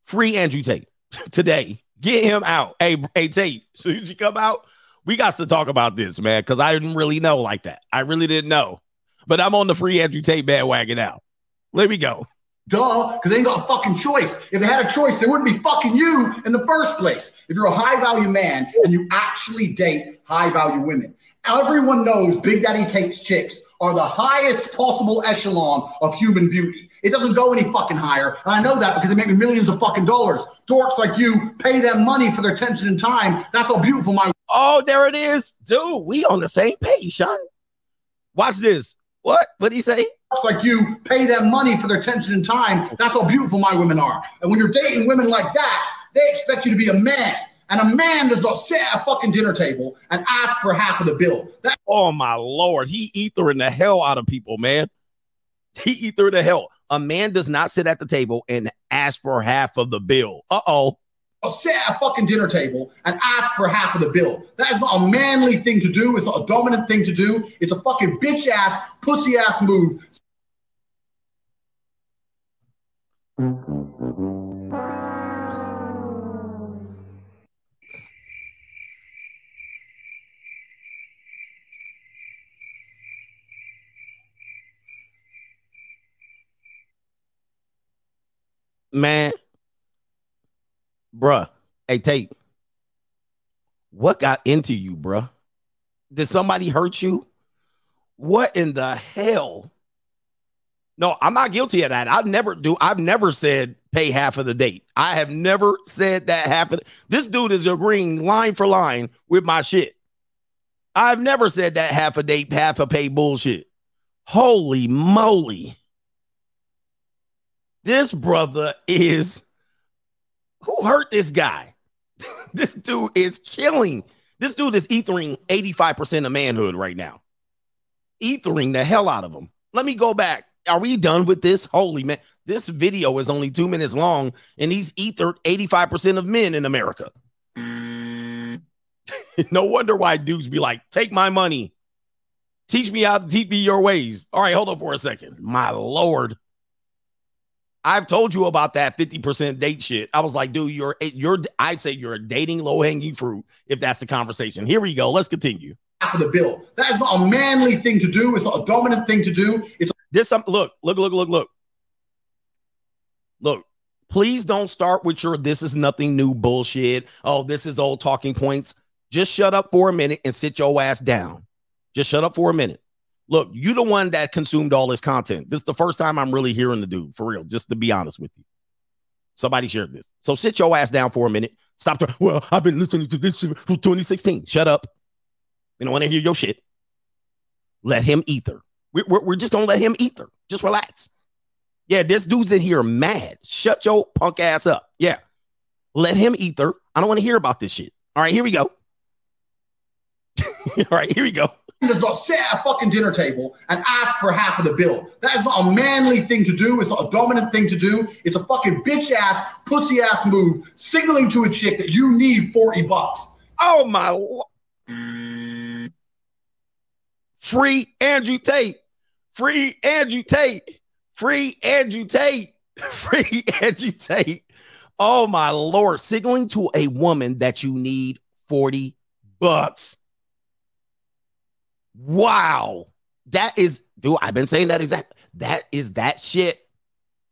Free Andrew Tate today. Get him out. Hey, hey, Tate, as you come out, we got to talk about this, man, because I didn't really know like that. I really didn't know. But I'm on the free Andrew Tate bandwagon now. Let me go. Duh, because they ain't got a fucking choice. If they had a choice, they wouldn't be fucking you in the first place. If you're a high value man and you actually date high value women, everyone knows Big Daddy Tate's chicks are the highest possible echelon of human beauty. It doesn't go any fucking higher. And I know that because they make me millions of fucking dollars. Dorks like you pay them money for their attention and time. That's how beautiful my Oh, there it is. Dude, we on the same page, Sean. Watch this. What? What did he say? Like you pay them money for their attention and time. That's how beautiful my women are. And when you're dating women like that, they expect you to be a man. And a man does not sit at a fucking dinner table and ask for half of the bill. That Oh my lord, he ethering the hell out of people, man. He ether the hell. A man does not sit at the table and ask for half of the bill. Uh oh. Sit at a fucking dinner table and ask for half of the bill. That is not a manly thing to do. It's not a dominant thing to do. It's a fucking bitch ass, pussy ass move. Man, bruh. Hey, Tate, what got into you, bruh? Did somebody hurt you? What in the hell? No, I'm not guilty of that. I've never do. I've never said pay half of the date. I have never said that half of this dude is agreeing line for line with my shit. I've never said that half a date, half a pay bullshit. Holy moly. This brother is who hurt this guy? this dude is killing. This dude is ethering 85% of manhood right now. Ethering the hell out of him. Let me go back. Are we done with this? Holy man. This video is only two minutes long, and he's ethered 85% of men in America. no wonder why dudes be like, take my money. Teach me how to teach me your ways. All right, hold on for a second. My lord. I've told you about that 50% date shit. I was like, dude, you're you're I'd say you're a dating low-hanging fruit if that's the conversation. Here we go. Let's continue. After the bill. That is not a manly thing to do. It's not a dominant thing to do. It's This some look, look, look, look, look. Look, please don't start with your this is nothing new bullshit. Oh, this is old talking points. Just shut up for a minute and sit your ass down. Just shut up for a minute. Look, you the one that consumed all this content. This is the first time I'm really hearing the dude, for real, just to be honest with you. Somebody shared this. So sit your ass down for a minute. Stop. To, well, I've been listening to this from 2016. Shut up. We don't want to hear your shit. Let him ether. We're, we're, we're just going to let him ether. Just relax. Yeah, this dude's in here mad. Shut your punk ass up. Yeah. Let him ether. I don't want to hear about this shit. All right, here we go. All right, here we go. Does not sit at a fucking dinner table and ask for half of the bill. That is not a manly thing to do. It's not a dominant thing to do. It's a fucking bitch ass, pussy ass move, signaling to a chick that you need 40 bucks. Oh my Free Andrew Tate. Free Andrew Tate. Free Andrew Tate. Free Andrew Tate. Oh my lord. Signaling to a woman that you need 40 bucks. Wow. That is, dude, I've been saying that exact. That is that shit.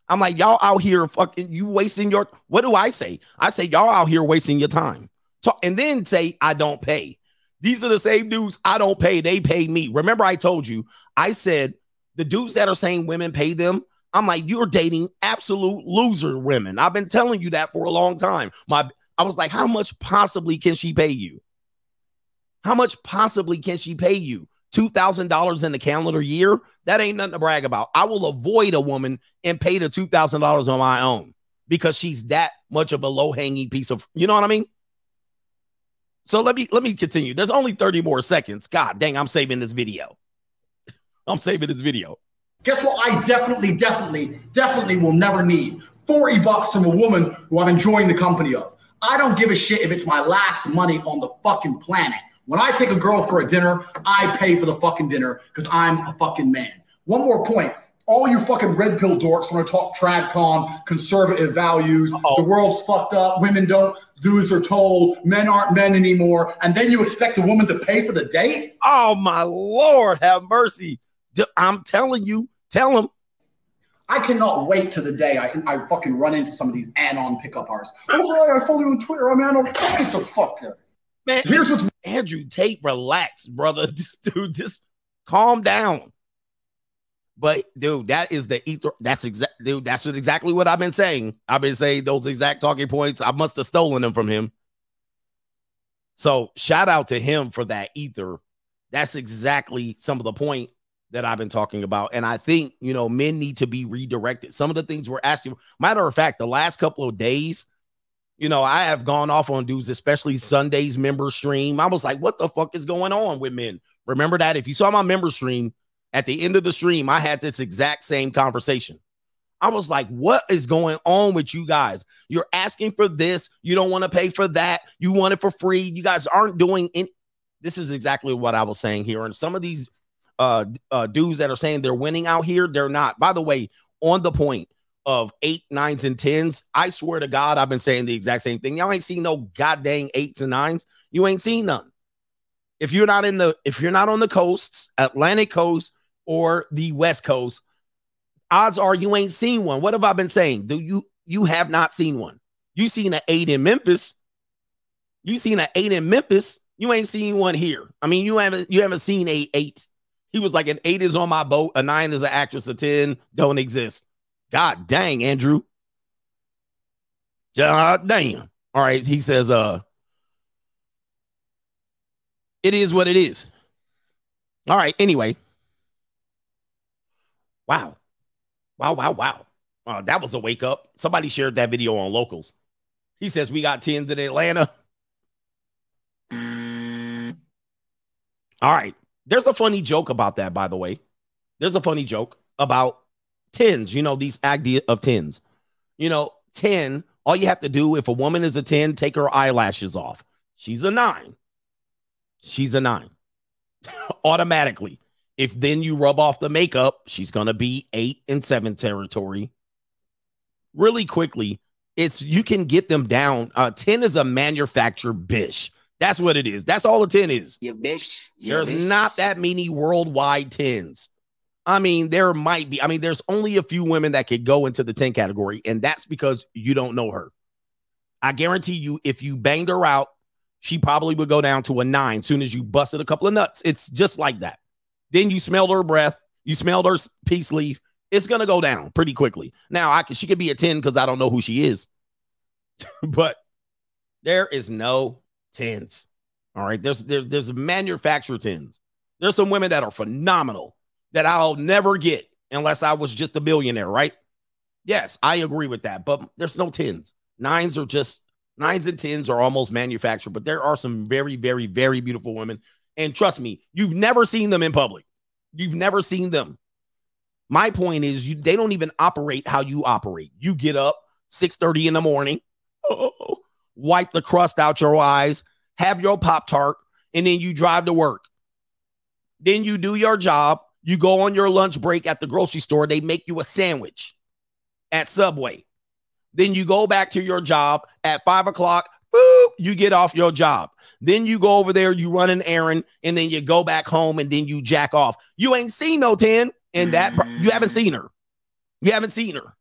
I'm like, y'all out here fucking, you wasting your, what do I say? I say, y'all out here wasting your time. So, and then say, I don't pay. These are the same dudes I don't pay. They pay me. Remember, I told you, I said, the dudes that are saying women pay them, I'm like, you're dating absolute loser women. I've been telling you that for a long time. My, I was like, how much possibly can she pay you? How much possibly can she pay you? $2,000 in the calendar year? That ain't nothing to brag about. I will avoid a woman and pay the $2,000 on my own because she's that much of a low hanging piece of, you know what I mean? So let me let me continue. There's only 30 more seconds. God dang, I'm saving this video. I'm saving this video. Guess what? I definitely, definitely, definitely will never need 40 bucks from a woman who I'm enjoying the company of. I don't give a shit if it's my last money on the fucking planet. When I take a girl for a dinner, I pay for the fucking dinner because I'm a fucking man. One more point. All you fucking red pill dorks want to talk tradcon, conservative values. Uh-oh. The world's fucked up. Women don't do as they're told. Men aren't men anymore. And then you expect a woman to pay for the date? Oh my lord, have mercy. I'm telling you, tell him. I cannot wait to the day I, I fucking run into some of these anon pickup artists. Oh, I follow you on Twitter. I'm anon. Get the fuck out. Man, Here's what's Andrew Tate, relax, brother. This dude, just calm down. But dude, that is the ether. That's exact, dude. That's what, exactly what I've been saying. I've been saying those exact talking points. I must have stolen them from him. So shout out to him for that ether. That's exactly some of the point that I've been talking about. And I think you know men need to be redirected. Some of the things we're asking. Matter of fact, the last couple of days, you know, I have gone off on dudes, especially Sunday's member stream. I was like, what the fuck is going on with men? Remember that? If you saw my member stream at the end of the stream, I had this exact same conversation. I was like, what is going on with you guys? You're asking for this. You don't want to pay for that. You want it for free. You guys aren't doing any. This is exactly what I was saying here. And some of these uh, uh dudes that are saying they're winning out here, they're not. By the way, on the point of eight, nines, and tens, I swear to God, I've been saying the exact same thing. Y'all ain't seen no goddamn eights and nines. You ain't seen none. If you're not in the, if you're not on the coasts, Atlantic coast or the West Coast, odds are you ain't seen one. What have I been saying? Do you you have not seen one? You seen an eight in Memphis. You seen an eight in Memphis. You ain't seen one here. I mean, you haven't you haven't seen a eight. He was like an eight is on my boat, a nine is an actress, a ten don't exist. God dang, Andrew. God damn. All right, he says, uh, it is what it is. All right, anyway. Wow. Wow, wow, wow. Uh, that was a wake up. Somebody shared that video on locals. He says we got 10s in Atlanta. All right. There's a funny joke about that, by the way. There's a funny joke about tens, you know, these idea of tens. You know, 10, all you have to do if a woman is a 10, take her eyelashes off. She's a nine. She's a nine. Automatically. If then you rub off the makeup, she's going to be eight and seven territory. Really quickly, it's you can get them down. Uh, 10 is a manufactured bish. That's what it is. That's all a 10 is. You bitch. You There's bitch. not that many worldwide 10s. I mean, there might be. I mean, there's only a few women that could go into the 10 category, and that's because you don't know her. I guarantee you, if you banged her out, she probably would go down to a nine soon as you busted a couple of nuts. It's just like that. Then you smelled her breath, you smelled her peace leaf. It's gonna go down pretty quickly. Now, I can she could be a 10 because I don't know who she is, but there is no 10s. All right. There's there's there's manufactured 10s. There's some women that are phenomenal that I'll never get unless I was just a billionaire, right? Yes, I agree with that. But there's no 10s. Nines are just nines and tens are almost manufactured, but there are some very, very, very beautiful women. And trust me, you've never seen them in public. You've never seen them. My point is, you they don't even operate how you operate. You get up 6:30 in the morning, oh, wipe the crust out your eyes, have your Pop Tart, and then you drive to work. Then you do your job. You go on your lunch break at the grocery store. They make you a sandwich at Subway. Then you go back to your job at five o'clock. Boop, you get off your job. Then you go over there, you run an errand, and then you go back home and then you jack off. You ain't seen no 10, and that you haven't seen her. You haven't seen her.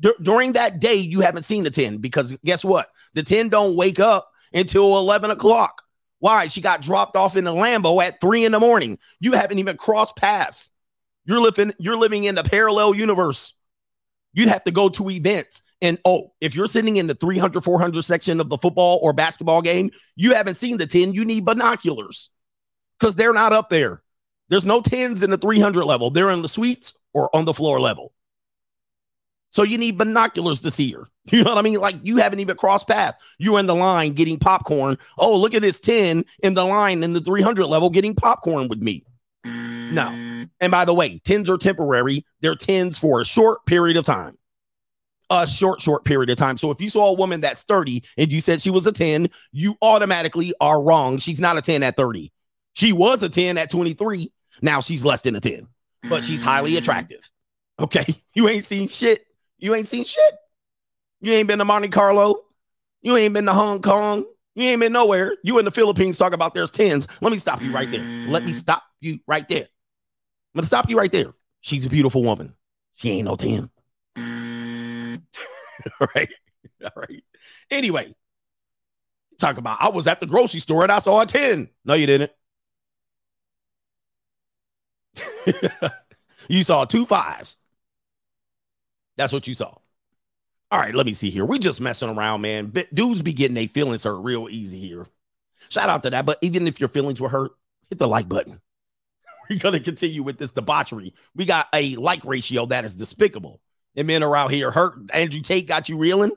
Dur- during that day, you haven't seen the 10 because guess what? The 10 don't wake up until 11 o'clock. Why? She got dropped off in the Lambo at three in the morning. You haven't even crossed paths. You're living, you're living in a parallel universe. You'd have to go to events. And oh, if you're sitting in the 300, 400 section of the football or basketball game, you haven't seen the 10, you need binoculars because they're not up there. There's no 10s in the 300 level. They're in the suites or on the floor level. So you need binoculars to see her. You know what I mean? Like you haven't even crossed path. You're in the line getting popcorn. Oh, look at this 10 in the line in the 300 level getting popcorn with me. No. And by the way, 10s are temporary. They're 10s for a short period of time. A short, short period of time. So if you saw a woman that's 30 and you said she was a 10, you automatically are wrong. She's not a 10 at 30. She was a 10 at 23. Now she's less than a 10, but she's highly mm. attractive. Okay. You ain't seen shit. You ain't seen shit. You ain't been to Monte Carlo. You ain't been to Hong Kong. You ain't been nowhere. You in the Philippines talk about there's 10s. Let me stop you right there. Let me stop you right there. I'm gonna stop you right there. She's a beautiful woman. She ain't no 10. All right. All right. Anyway, talk about I was at the grocery store and I saw a 10. No, you didn't. you saw two fives. That's what you saw. All right, let me see here. We just messing around, man. Dudes be getting their feelings hurt real easy here. Shout out to that. But even if your feelings were hurt, hit the like button. We're gonna continue with this debauchery. We got a like ratio that is despicable. And men are out here hurt. Andrew Tate got you reeling.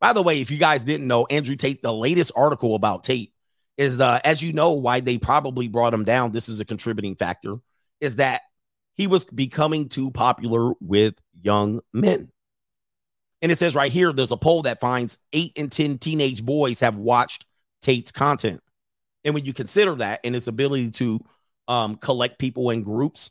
By the way, if you guys didn't know, Andrew Tate, the latest article about Tate is, uh, as you know, why they probably brought him down. This is a contributing factor, is that he was becoming too popular with young men. And it says right here, there's a poll that finds eight in 10 teenage boys have watched Tate's content. And when you consider that and its ability to um, collect people in groups,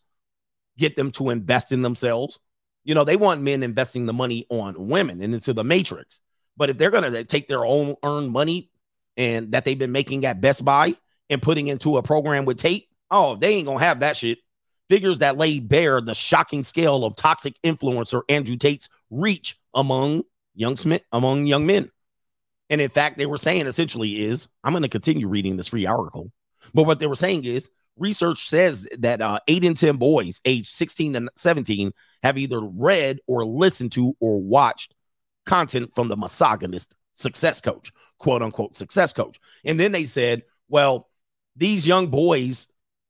get them to invest in themselves, you know, they want men investing the money on women and into the matrix. But if they're going to take their own earned money and that they've been making at Best Buy and putting into a program with Tate, oh, they ain't going to have that shit. Figures that lay bare the shocking scale of toxic influencer Andrew Tate's reach among young Smith, among young men. And in fact, they were saying essentially is I'm going to continue reading this free article, but what they were saying is research says that uh, eight in 10 boys aged 16 and 17 have either read or listened to or watched content from the misogynist success coach, quote unquote success coach. And then they said, well, these young boys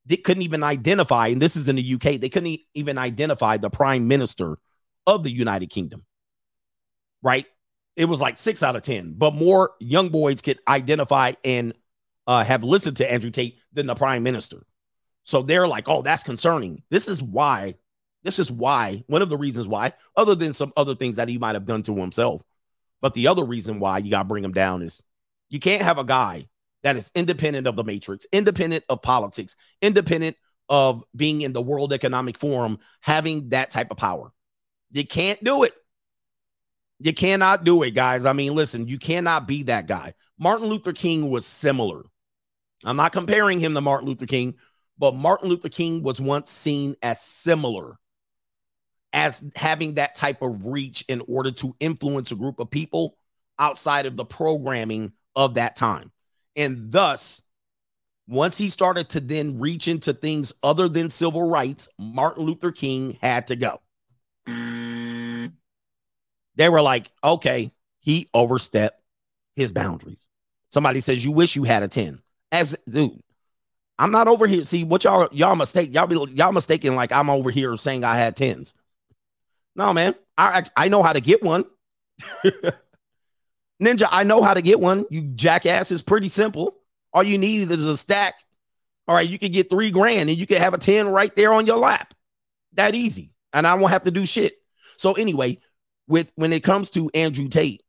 they couldn't even identify, and this is in the UK, they couldn't even identify the prime minister of the United Kingdom. Right? It was like six out of 10, but more young boys could identify and uh, have listened to Andrew Tate than the prime minister. So they're like, oh, that's concerning. This is why This is why, one of the reasons why, other than some other things that he might have done to himself. But the other reason why you got to bring him down is you can't have a guy that is independent of the matrix, independent of politics, independent of being in the World Economic Forum, having that type of power. You can't do it. You cannot do it, guys. I mean, listen, you cannot be that guy. Martin Luther King was similar. I'm not comparing him to Martin Luther King, but Martin Luther King was once seen as similar as having that type of reach in order to influence a group of people outside of the programming of that time. And thus, once he started to then reach into things other than civil rights, Martin Luther King had to go. They were like, okay, he overstepped his boundaries. Somebody says, You wish you had a 10. As dude, I'm not over here. See what y'all y'all mistake. Y'all be y'all mistaken like I'm over here saying I had 10s. No, man. I I know how to get one. Ninja, I know how to get one. You jackass is pretty simple. All you need is a stack. All right, you can get three grand and you can have a 10 right there on your lap. That easy. And I won't have to do shit. So, anyway, with when it comes to Andrew Tate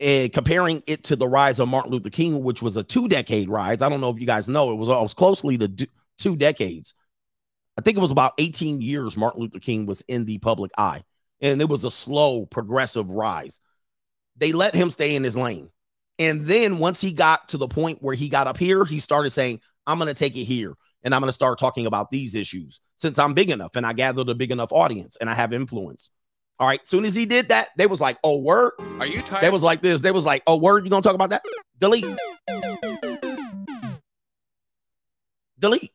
and comparing it to the rise of Martin Luther King, which was a two decade rise, I don't know if you guys know, it was, it was closely to two decades. I think it was about 18 years Martin Luther King was in the public eye, and it was a slow, progressive rise. They let him stay in his lane. And then once he got to the point where he got up here, he started saying, I'm going to take it here and I'm going to start talking about these issues since I'm big enough and I gathered a big enough audience and I have influence. All right. Soon as he did that, they was like, oh, word. Are you tired? They was like this. They was like, oh, word. You going to talk about that? Delete. Delete.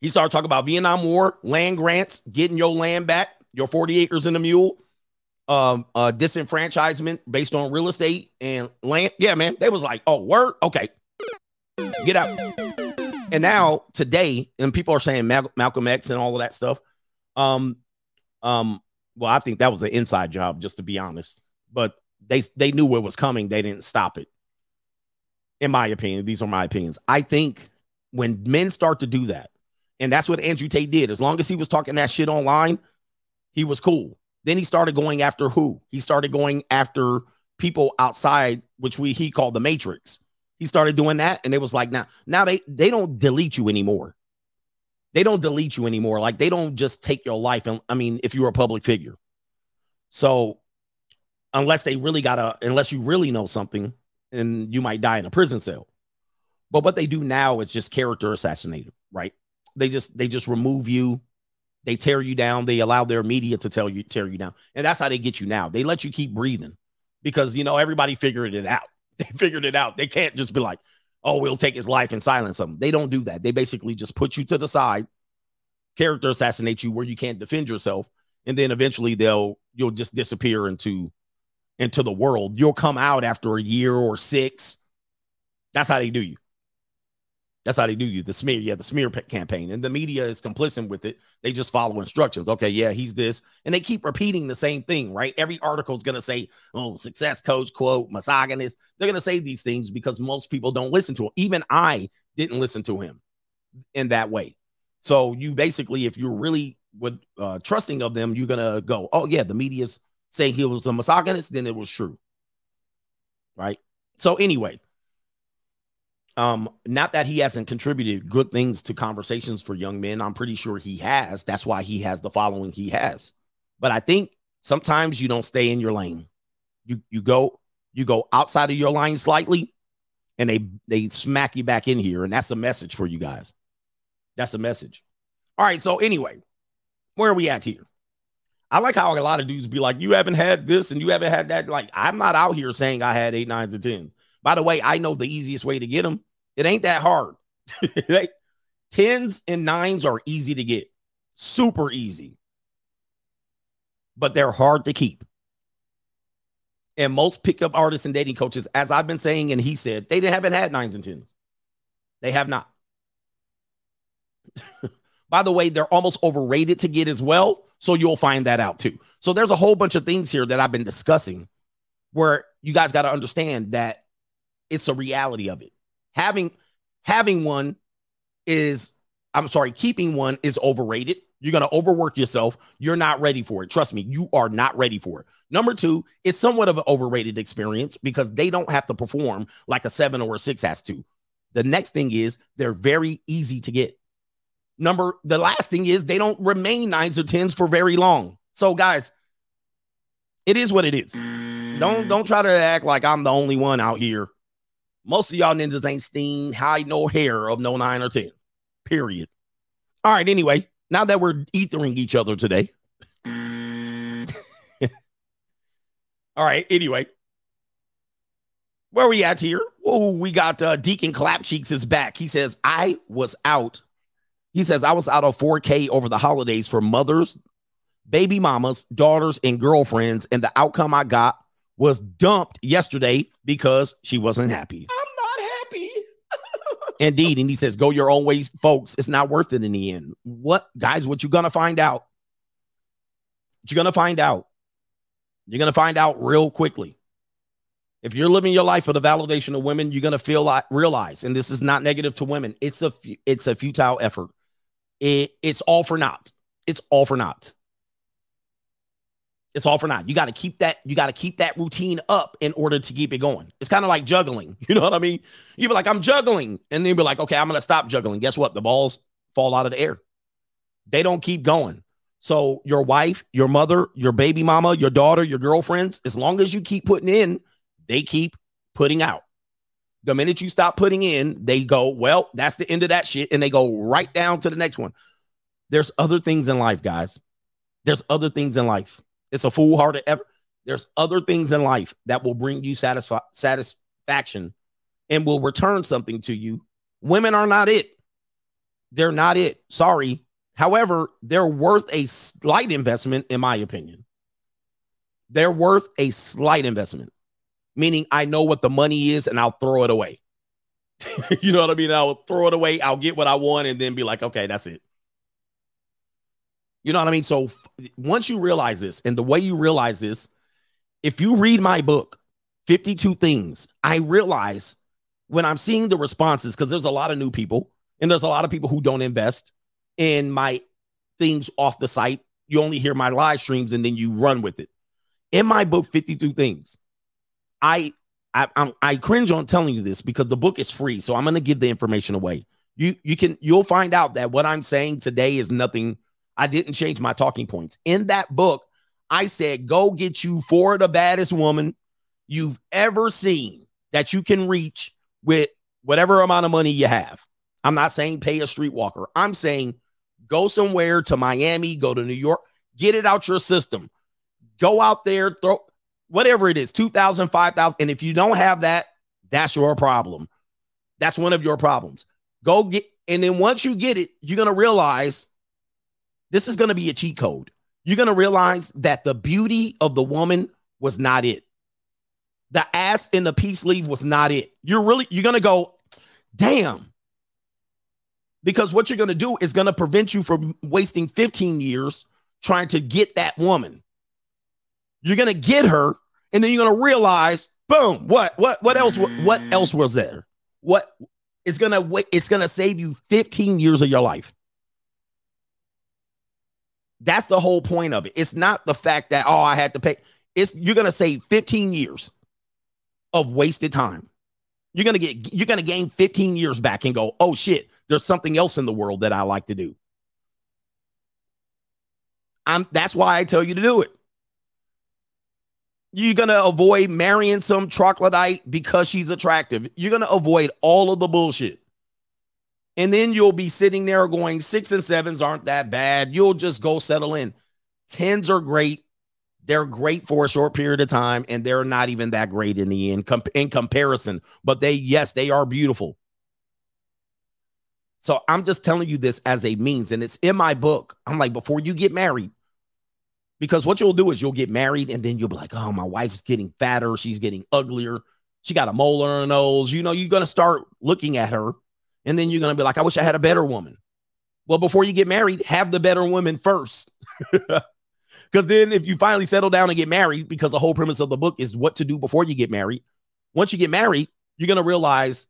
He started talking about Vietnam War, land grants, getting your land back, your 40 acres and a mule, um, uh, disenfranchisement based on real estate and land. Yeah, man. They was like, oh, word. Okay. Get out. And now today, and people are saying Mal- Malcolm X and all of that stuff. Um, um, well, I think that was an inside job, just to be honest. But they they knew what was coming. They didn't stop it. In my opinion, these are my opinions. I think when men start to do that, and that's what Andrew Tate did. As long as he was talking that shit online, he was cool. Then he started going after who? He started going after people outside, which we he called the Matrix. He started doing that, and it was like now, now they they don't delete you anymore. They don't delete you anymore. Like they don't just take your life. And I mean, if you're a public figure, so unless they really gotta, unless you really know something, and you might die in a prison cell. But what they do now is just character assassinated, right? They just they just remove you, they tear you down, they allow their media to tell you tear you down, and that's how they get you now. They let you keep breathing because you know everybody figured it out. They figured it out. They can't just be like, oh, we'll take his life and silence him. They don't do that. They basically just put you to the side, character assassinate you where you can't defend yourself, and then eventually they'll you'll just disappear into into the world. You'll come out after a year or six. That's how they do you. That's how they do you. The smear, yeah, the smear campaign, and the media is complicit with it. They just follow instructions. Okay, yeah, he's this, and they keep repeating the same thing, right? Every article is gonna say, "Oh, success coach quote misogynist." They're gonna say these things because most people don't listen to him. Even I didn't listen to him in that way. So you basically, if you're really would uh, trusting of them, you're gonna go, "Oh yeah, the media's saying he was a misogynist," then it was true, right? So anyway um, not that he hasn't contributed good things to conversations for young men. I'm pretty sure he has. That's why he has the following he has. But I think sometimes you don't stay in your lane. You you go you go outside of your lane slightly, and they they smack you back in here, and that's a message for you guys. That's a message. All right. So anyway, where are we at here? I like how a lot of dudes be like, you haven't had this and you haven't had that. Like, I'm not out here saying I had eight, nines, and tens. By the way, I know the easiest way to get them it ain't that hard. Tens and nines are easy to get, super easy, but they're hard to keep. And most pickup artists and dating coaches, as I've been saying, and he said, they haven't had nines and tens. They have not. By the way, they're almost overrated to get as well. So you'll find that out too. So there's a whole bunch of things here that I've been discussing where you guys got to understand that it's a reality of it having having one is I'm sorry, keeping one is overrated. You're going to overwork yourself. You're not ready for it. Trust me, you are not ready for it. Number two, it's somewhat of an overrated experience because they don't have to perform like a seven or a six has to. The next thing is they're very easy to get. Number the last thing is they don't remain nines or tens for very long. So, guys, it is what it is. Don't don't try to act like I'm the only one out here. Most of y'all ninjas ain't seen hide no hair of no nine or ten. Period. All right. Anyway, now that we're ethering each other today. All right. Anyway, where we at here? Oh, we got uh, Deacon Clapcheeks is back. He says I was out. He says I was out of 4K over the holidays for mothers, baby mamas, daughters, and girlfriends, and the outcome I got was dumped yesterday because she wasn't happy. I'm not happy. Indeed. And he says, go your own ways, folks. It's not worth it in the end. What, guys, what you gonna find out? What you gonna find out? You're gonna find out real quickly. If you're living your life for the validation of women, you're gonna feel like realize, and this is not negative to women. It's a it's a futile effort. It, it's all for naught. It's all for naught. It's all for naught. You got to keep that. You got to keep that routine up in order to keep it going. It's kind of like juggling. You know what I mean? You be like, I'm juggling, and then you be like, okay, I'm gonna stop juggling. Guess what? The balls fall out of the air. They don't keep going. So your wife, your mother, your baby mama, your daughter, your girlfriends, as long as you keep putting in, they keep putting out. The minute you stop putting in, they go, well, that's the end of that shit, and they go right down to the next one. There's other things in life, guys. There's other things in life. It's a foolhardy effort. There's other things in life that will bring you satisfi- satisfaction and will return something to you. Women are not it. They're not it. Sorry. However, they're worth a slight investment, in my opinion. They're worth a slight investment, meaning I know what the money is and I'll throw it away. you know what I mean? I'll throw it away. I'll get what I want and then be like, okay, that's it. You know what I mean? So f- once you realize this, and the way you realize this, if you read my book, 52 Things, I realize when I'm seeing the responses, because there's a lot of new people and there's a lot of people who don't invest in my things off the site. You only hear my live streams and then you run with it. In my book, 52 Things, I I, I'm, I cringe on telling you this because the book is free. So I'm going to give the information away. You you can you'll find out that what I'm saying today is nothing. I didn't change my talking points. In that book, I said, go get you for the baddest woman you've ever seen that you can reach with whatever amount of money you have. I'm not saying pay a streetwalker. I'm saying go somewhere to Miami, go to New York, get it out your system. Go out there, throw whatever it is, 2,000, 5,000. And if you don't have that, that's your problem. That's one of your problems. Go get, and then once you get it, you're going to realize this is going to be a cheat code. You're going to realize that the beauty of the woman was not it. The ass in the peace leave was not it. You're really, you're going to go, damn. Because what you're going to do is going to prevent you from wasting 15 years trying to get that woman. You're going to get her, and then you're going to realize, boom, what, what, what else, what else was there? What it's going to wait, it's going to save you 15 years of your life. That's the whole point of it. It's not the fact that, oh, I had to pay. It's you're to save 15 years of wasted time. You're to get, you're to gain 15 years back and go, oh shit, there's something else in the world that I like to do. I'm, that's why I tell you to do it. You're to avoid marrying some troglodyte because she's attractive. You're to avoid all of the bullshit. And then you'll be sitting there going, six and sevens aren't that bad. You'll just go settle in. Tens are great. They're great for a short period of time, and they're not even that great in the end com- in comparison. But they, yes, they are beautiful. So I'm just telling you this as a means, and it's in my book. I'm like, before you get married, because what you'll do is you'll get married, and then you'll be like, oh, my wife's getting fatter. She's getting uglier. She got a mole on her nose. You know, you're going to start looking at her and then you're going to be like, I wish I had a better woman. Well, before you get married, have the better woman first. Because then, if you finally settle down and get married, because the whole premise of the book is what to do before you get married, once you get married, you're going to realize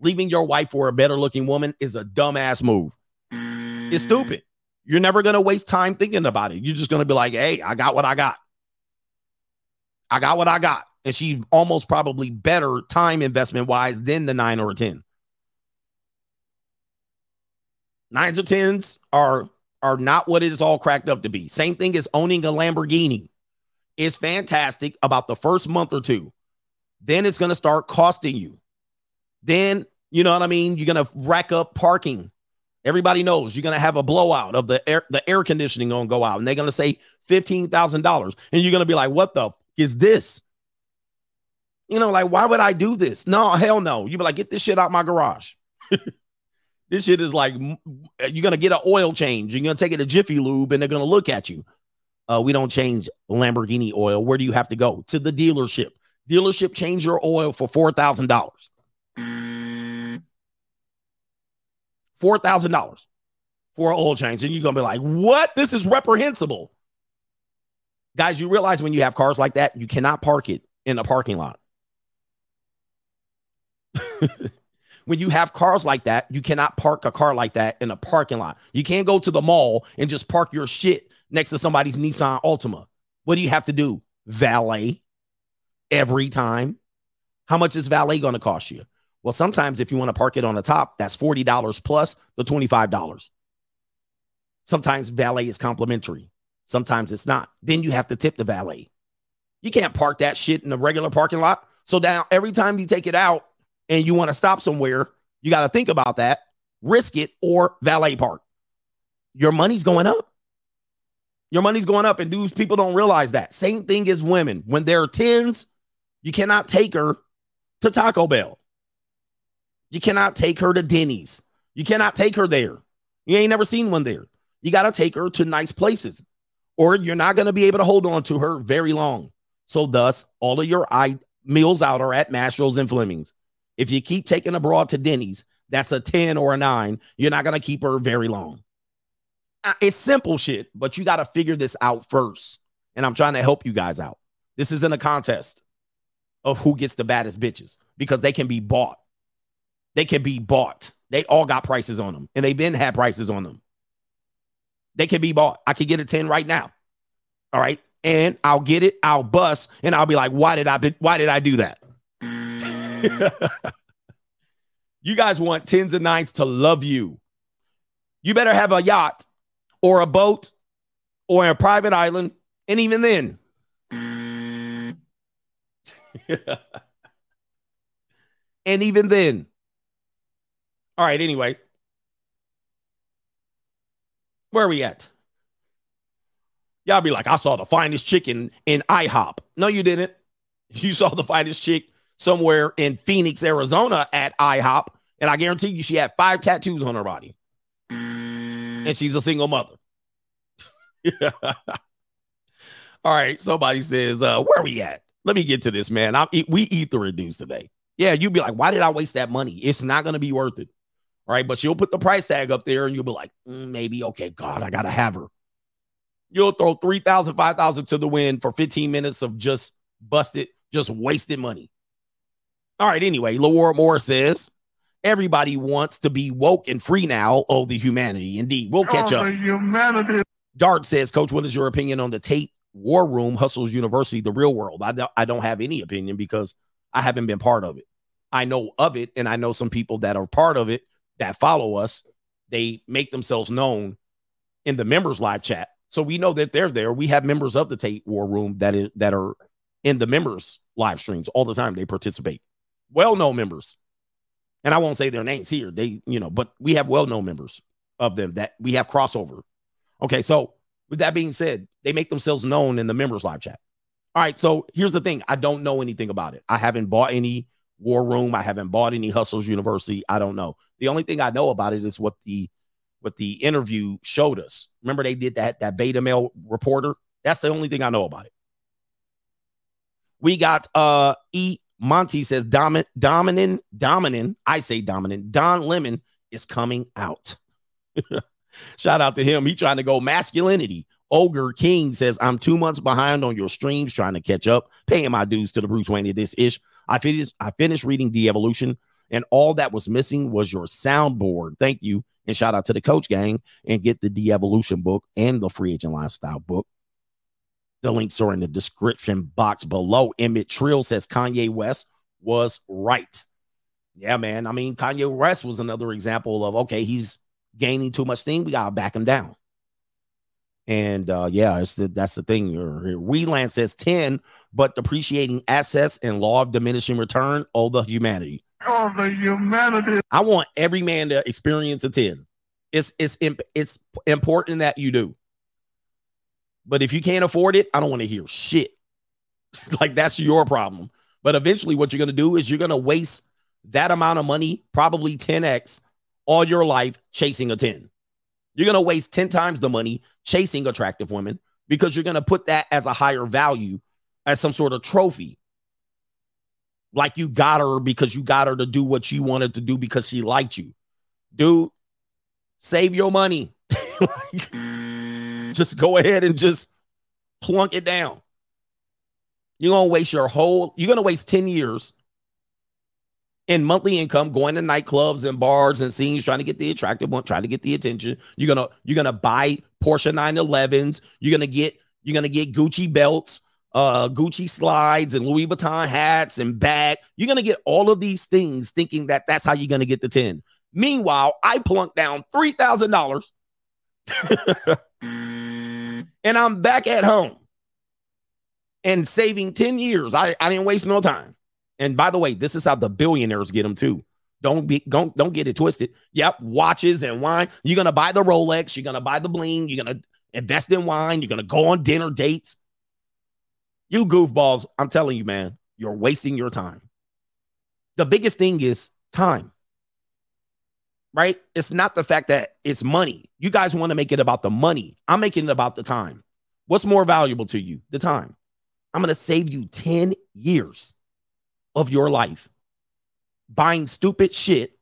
leaving your wife for a better looking woman is a dumbass move. It's stupid. You're never going to waste time thinking about it. You're just going to be like, hey, I got what I got. I got what I got. And she almost probably better time investment wise than the nine or a 10. Nines or tens are are not what it is all cracked up to be. Same thing as owning a Lamborghini. It's fantastic about the first month or two. Then it's going to start costing you. Then, you know what I mean? You're going to rack up parking. Everybody knows you're going to have a blowout of the air, the air conditioning going to go out and they're going to say $15,000 and you're going to be like, "What the f- is this?" You know, like why would I do this? No, hell no. You be like, "Get this shit out my garage." this shit is like you're to get an oil change. You're to take it to Jiffy Lube and they're to look at you. Uh, we don't change Lamborghini oil. Where do you have to go? To the dealership. Dealership change your oil for four thousand dollars. Four thousand dollars for an oil change, and you're gonna be like, "What? This is reprehensible." Guys, you realize when you have cars like that, you cannot park it in a parking lot. when you have cars like that, you cannot park a car like that in a parking lot. You can't go to the mall and just park your shit next to somebody's Nissan Altima. What do you have to do? Valet every time. How much is valet going to cost you? Well, sometimes if you want to park it on the top, that's $40 plus the $25. Sometimes valet is complimentary. Sometimes it's not. Then you have to tip the valet. You can't park that shit in a regular parking lot. So now every time you take it out and you want to stop somewhere, you got to think about that, risk it or valet park. Your money's going up. Your money's going up, and dudes, people don't realize that. Same thing as women. When there are tens, you cannot take her to Taco Bell. You cannot take her to Denny's. You cannot take her there. You ain't never seen one there. You got to take her to nice places, or you're not going to be able to hold on to her very long. So, thus, all of your I- meals out are at Mastro's and Fleming's. If you keep taking a broad to Denny's, that's a 10 or a nine. You're not going to keep her very long. It's simple shit, but you got to figure this out first. And I'm trying to help you guys out. This isn't a contest of who gets the baddest bitches because they can be bought. They can be bought. They all got prices on them and they've been had prices on them. They can be bought. I could get a 10 right now. All right. And I'll get it, I'll bust, and I'll be like, why did I be, why did I do that? you guys want tens and nines to love you. You better have a yacht or a boat or a private island. And even then, and even then. All right, anyway. Where are we at? Y'all be like, I saw the finest chick in, in IHOP. No, you didn't. You saw the finest chick somewhere in Phoenix, Arizona at IHOP. And I guarantee you she had five tattoos on her body. And she's a single mother. All right. Somebody says, uh, where we at? Let me get to this, man. I'm, we eat the reduce today. Yeah, you'd be like, why did I waste that money? It's not going to be worth it. All right. But she'll put the price tag up there and you'll be like, "Mm, maybe, okay, God, I got to have her. You'll throw 3,000, 5,000 to the wind for 15 minutes of just busted, just wasted money. All right. Anyway, Lawar Moore says, everybody wants to be woke and free now. Oh, the humanity. Indeed. We'll catch Oh, up. humanity. Dart says, Coach, what is your opinion on the Tate War Room, Hustlers University, the real world? I don't, I don't have any opinion because I haven't been part of it. I know of it, and I know some people that are part of it that follow us. They make themselves known in the members live chat. So we know that they're there. We have members of the Tate War Room that is that are in the members live streams all the time. They participate. Well-known members. And I won't say their names here. They, you know, but we have well-known members of them that we have crossover. Okay, so with that being said, they make themselves known in the members live chat. All right, so here's the thing: I don't know anything about it. I haven't bought any War Room. I haven't bought any Hustlers University. I don't know. The only thing I know about it is what the what the interview showed us. Remember, they did that that beta male reporter. That's the only thing I know about it. We got uh E Monty says dominant dominant dominant. I say dominant. Don Lemon is coming out. Shout out to him. He trying to go masculinity. Ogre King says, I'm two months behind on your streams, trying to catch up, paying my dues to the Bruce Wayne of this ish. I finished, I finished reading The Evolution, and all that was missing was your soundboard. Thank you. And shout out to the coach gang and get the De Evolution book and the Free Agent Lifestyle book. The links are in the description box below. Emmett Trill says Kanye West was right. Yeah, man. I mean, Kanye West was another example of okay, he's gaining too much steam. We gotta back him down. And uh, yeah, it's the, that's the thing. Wheeland says 10, but depreciating assets and law of diminishing return, all the humanity. All the humanity. I want every man to experience a 10. It's it's imp- it's important that you do. But if you can't afford it, I don't want to hear shit. like that's your problem. But eventually, what you're gonna do is you're gonna waste that amount of money, probably 10x, all your life chasing a 10. You're going to waste 10 times the money chasing attractive women because you're going to put that as a higher value as some sort of trophy. Like you got her because you got her to do what you wanted to do because she liked you. Dude, save your money. like, just go ahead and just plunk it down. You're to waste your whole, you're to waste 10 years in monthly income going to nightclubs and bars and scenes trying to get the attractive one trying to get the attention. You're gonna you're gonna buy porsche 911s you're gonna get you're gonna get gucci belts uh gucci slides and louis vuitton hats and bag. You're gonna get all of these things thinking that that's how you're gonna get the 10 meanwhile i plunked down $3000 and i'm back at home and saving 10 years i, I didn't waste no time and by the way, this is how the billionaires get them too. Don't be don't don't get it twisted. Yep, watches and wine. You're gonna buy the Rolex. You're gonna buy the bling. You're gonna invest in wine. You're gonna go on dinner dates. You goofballs, I'm telling you, man, you're wasting your time. The biggest thing is time. Right? It's not the fact that it's money. You guys want to make it about the money. I'm making it about the time. What's more valuable to you? The time. I'm going to save you 10 years of your life buying stupid shit.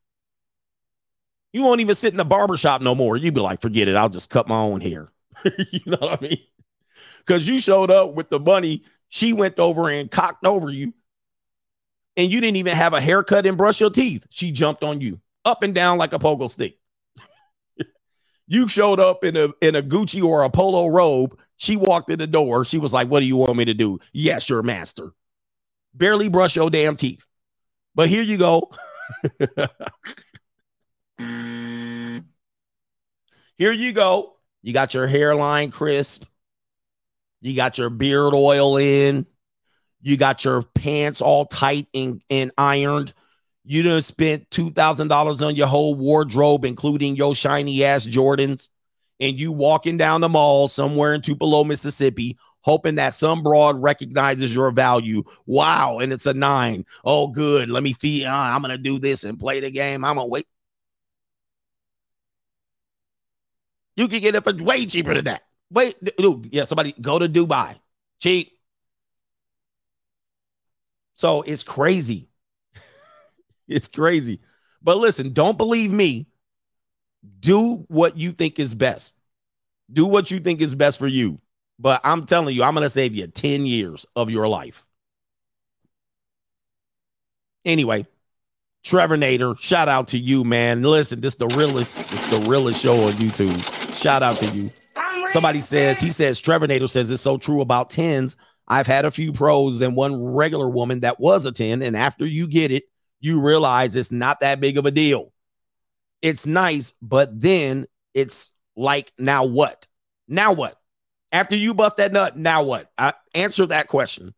You won't even sit in a barbershop no more. You'd be like, forget it. I'll just cut my own hair. you know what I mean? Because you showed up with the money. She went over and cocked over you. And you didn't even have a haircut and brush your teeth. She jumped on you up and down like a pogo stick. you showed up in a in a Gucci or a polo robe. She walked in the door. She was like, What do you want me to do? Yes, your master barely brush your damn teeth. But here you go. here you go. You got your hairline crisp. You got your beard oil in. You got your pants all tight and, and ironed. You done spent $2,000 on your whole wardrobe, including your shiny ass Jordans. And you walking down the mall somewhere in Tupelo, Mississippi, hoping that some broad recognizes your value. Wow. And it's a nine. Oh, good. Let me feed. Uh, I'm to do this and play the game. I'm to wait. You can get it for way cheaper than that. Wait, dude, yeah, somebody go to Dubai. Cheap. So it's crazy. It's crazy. But listen, don't believe me. Do what you think is best. Do what you think is best for you. But I'm telling you, I'm going to save you 10 years of your life. Anyway, Trevor Nader, shout out to you, man. Listen, this is the realest, this is the realest show on YouTube. Shout out to you. Somebody says, he says, Trevor Nader says it's so true about 10s. I've had a few pros and one regular woman that was a 10. And after you get it, you realize it's not that big of a deal. It's nice, but then it's like, now what? Now what? After you bust that nut, now what? I answer that question.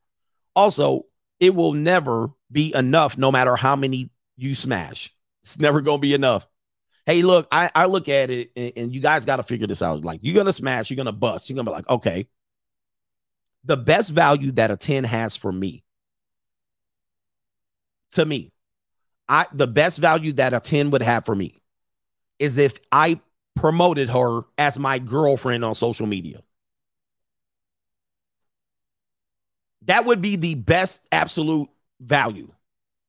Also, it will never be enough no matter how many you smash. It's never going to be enough. Hey, look, I, I look at it and, and you guys got to figure this out. Like, you're going to smash, you're going to bust. You're going to be like, okay, the best value that a 10 has for me, to me, I the best value that a 10 would have for me is if I promoted her as my girlfriend on social media. That would be the best absolute value.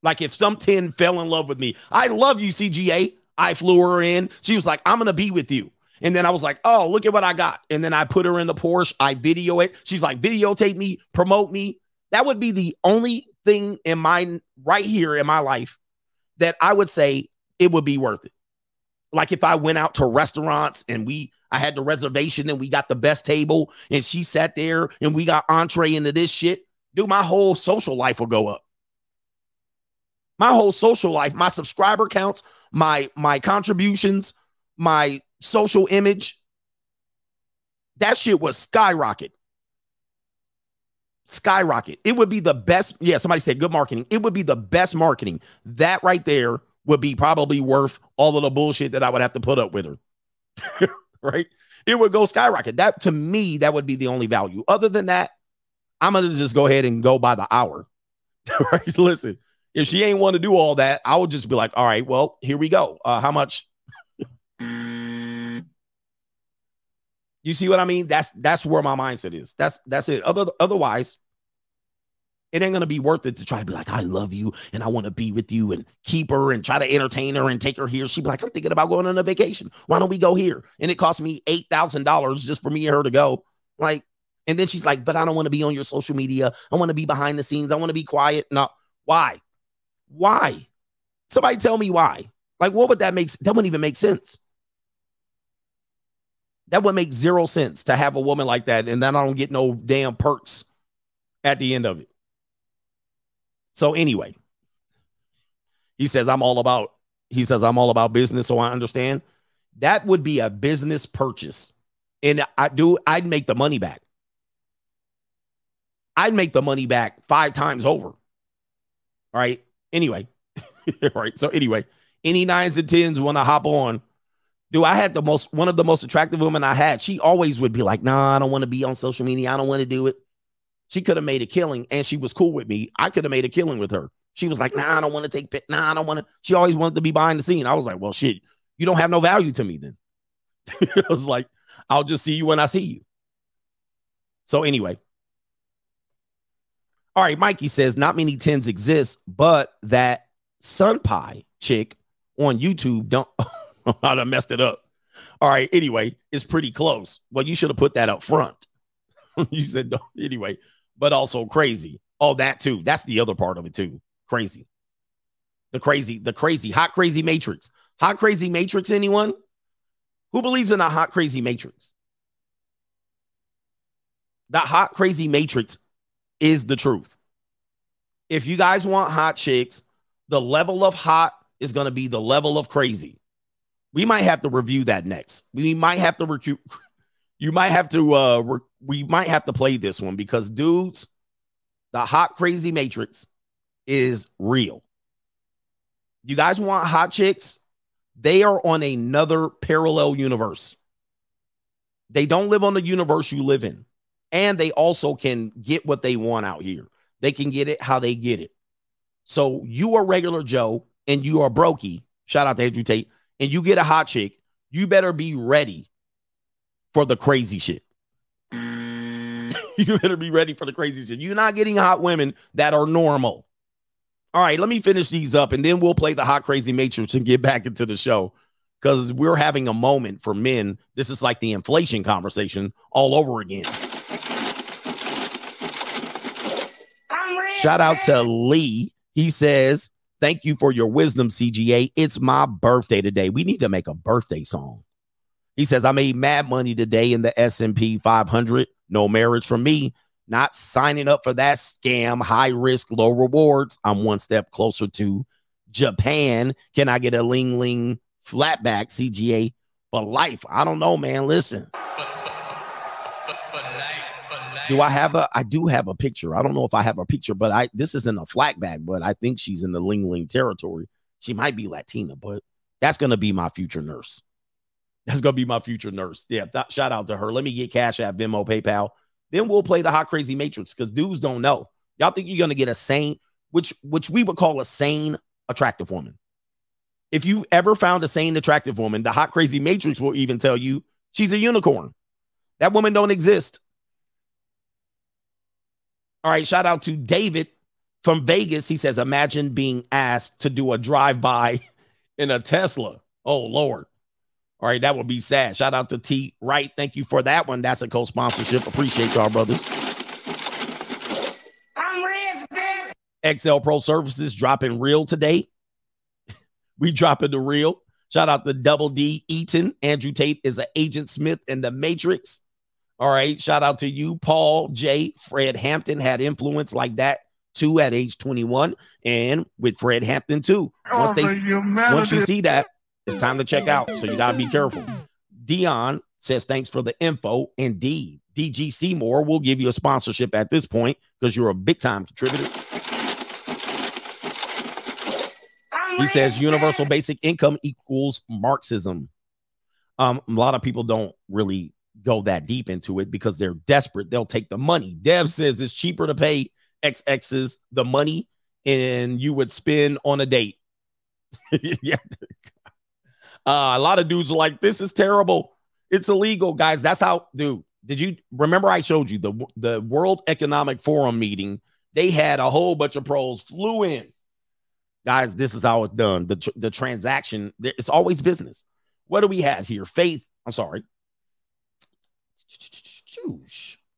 Like if some 10 fell in love with me, I love you, CGA. I flew her in. She was like, I'm going to be with you. And then I was like, oh, look at what I got. And then I put her in the Porsche. I video it. She's like, videotape me, promote me. That would be the only thing in my right here in my life that I would say it would be worth it. Like if I went out to restaurants and we I had the reservation and we got the best table and she sat there and we got entree into this shit, dude, my whole social life will go up. My whole social life, my subscriber counts, my my contributions, my social image, that shit was skyrocket. Skyrocket. It would be the best. Yeah, somebody said good marketing. It would be the best marketing. That right there would be probably worth all of the bullshit that I would have to put up with her. right? It would go skyrocket. That to me, that would be the only value. Other than that, I'm gonna just go ahead and go by the hour. right? Listen, if she ain't want to do all that, I would just be like, all right, well, here we go. Uh, how much? You see what I mean? That's that's where my mindset is. That's that's it. Other otherwise, it ain't gonna be worth it to try to be like, I love you and I want to be with you and keep her and try to entertain her and take her here. She'd be like, I'm thinking about going on a vacation. Why don't we go here? And it cost me eight thousand dollars just for me and her to go. Like, and then she's like, but I don't want to be on your social media. I want to be behind the scenes. I want to be quiet. No, why? Why? Somebody tell me why. Like, what would that make? That wouldn't even make sense. That would make zero sense to have a woman like that, and then I don't get no damn perks at the end of it. So anyway, he says I'm all about. He says I'm all about business, so I understand. That would be a business purchase, and I do. I'd make the money back. I'd make the money back five times over. All right. Anyway, all right. So anyway, any nines and tens want to hop on. Do I had the most one of the most attractive women I had? She always would be like, "Nah, I don't want to be on social media. I don't want to do it." She could have made a killing, and she was cool with me. I could have made a killing with her. She was like, "Nah, I don't want to take pit. Nah, I don't want to." She always wanted to be behind the scene. I was like, "Well, shit, you don't have no value to me then." I was like, "I'll just see you when I see you." So anyway, all right, Mikey says not many tens exist, but that Sun Pie chick on YouTube don't. I'd have messed it up. All right, anyway, it's pretty close. Well, you should have put that up front. you said no, anyway, but also crazy. Oh, that too. That's the other part of it too. Crazy. The crazy, the crazy, hot crazy matrix. Hot crazy matrix, anyone? Who believes in a hot crazy matrix? That hot crazy matrix is the truth. If you guys want hot chicks, the level of hot is going to be the level of crazy. We might have to review that next. We might have to recruit. You might have to. uh re- We might have to play this one because dudes, the hot crazy matrix is real. You guys want hot chicks? They are on another parallel universe. They don't live on the universe you live in. And they also can get what they want out here. They can get it how they get it. So you are regular Joe and you are brokey. Shout out to Andrew Tate. And you get a hot chick. You better be ready for the crazy shit. you better be ready for the crazy shit. You're not getting hot women that are normal. All right, let me finish these up and then we'll play the hot crazy matrix and get back into the show because we're having a moment for men. This is like the inflation conversation all over again. Shout out to Lee. He says, Thank you for your wisdom, CGA. It's my birthday today. We need to make a birthday song. He says, I made mad money today in the S&P 500. No marriage for me. Not signing up for that scam, high risk, low rewards. I'm one step closer to Japan. Can I get a ling ling flatback CGA for life? I don't know, man. Listen. Do I have a? I do have a picture. I don't know if I have a picture, but I this isn't a flat bag, but I think she's in the Ling Ling territory. She might be Latina, but that's gonna be my future nurse. That's gonna be my future nurse. Yeah, th- shout out to her. Let me get Cash App, Venmo, PayPal. Then we'll play the hot crazy matrix because dudes don't know. Y'all think you're gonna get a sane, which which we would call a sane attractive woman. If you've ever found a sane attractive woman, the hot crazy matrix will even tell you she's a unicorn. That woman don't exist. All right, shout out to David from Vegas. He says, Imagine being asked to do a drive by in a Tesla. Oh, Lord. All right, that would be sad. Shout out to T. Right. Thank you for that one. That's a co sponsorship. Appreciate y'all, brothers. I'm rich, bitch. XL Pro Services dropping real today. we dropping the real. Shout out to Double D Eaton. Andrew Tate is an Agent Smith in the Matrix. All right. Shout out to you, Paul J. Fred Hampton had influence like that too at age 21. And with Fred Hampton too. Once Oh, they the humanity. once you see that, it's time to check out. So you gotta be careful. Dion says thanks for the info. Indeed. DG Seymour will give you a sponsorship at this point because you're a big time contributor. He says universal basic income equals Marxism. Um, a lot of people don't really go that deep into it because they're desperate. They'll take the money. Dev says it's cheaper to pay XX's the money and you would spend on a date. yeah. Uh, a lot of dudes are like, this is terrible. It's illegal, guys. That's how, dude. Did you remember I showed you the the World Economic Forum meeting? They had a whole bunch of pros flew in. Guys, this is how it's done. The, tr- the transaction, it's always business. What do we have here? Faith. I'm sorry.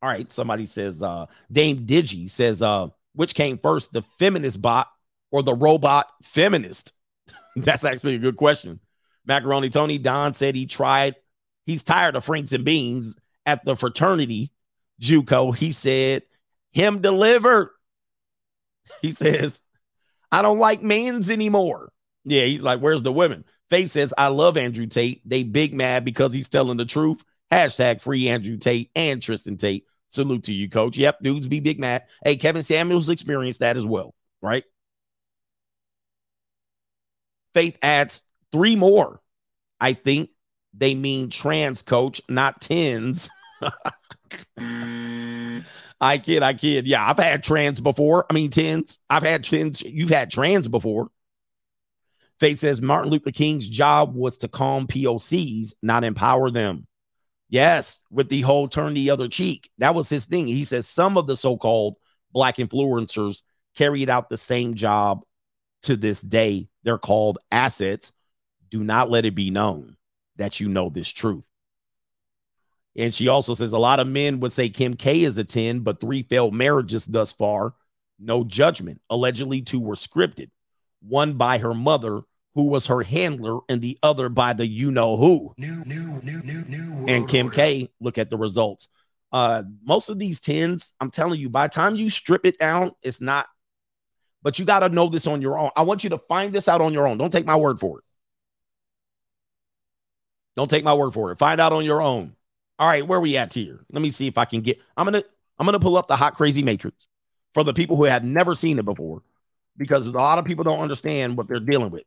All right. Somebody says, uh, Dame Digi says, uh, which came first, the feminist bot or the robot feminist? That's actually a good question. Macaroni Tony Don said he tried, he's tired of Franks and Beans at the fraternity. Juco, he said, him delivered. He says, I don't like men's anymore. Yeah, he's like, where's the women? Faith says, I love Andrew Tate. They big mad because he's telling the truth. Hashtag free Andrew Tate and Tristan Tate. Salute to you, coach. Yep, dudes be big mad. Hey, Kevin Samuels experienced that as well, right? Faith adds three more. I think they mean trans coach, not tens. I kid, I kid. Yeah, I've had trans before. I mean, tens. I've had tens. You've had trans before. Faith says Martin Luther King's job was to calm POCs, not empower them. Yes, with the whole turn the other cheek. That was his thing. He says some of the so called black influencers carried out the same job to this day. They're called assets. Do not let it be known that you know this truth. And she also says a lot of men would say Kim K is a 10, but three failed marriages thus far. No judgment. Allegedly, two were scripted. One by her mother, who was her handler, and the other by the you know who. New, new, new, new, new. And Kim K, look at the results. Uh, most of these 10s, I'm telling you, by the time you strip it down, it's not, but you got to know this on your own. I want you to find this out on your own. Don't take my word for it. Don't take my word for it. Find out on your own. All right, where we at here? Let me see if I can get. I'm gonna I'm gonna pull up the hot crazy matrix for the people who have never seen it before, because a lot of people don't understand what they're dealing with.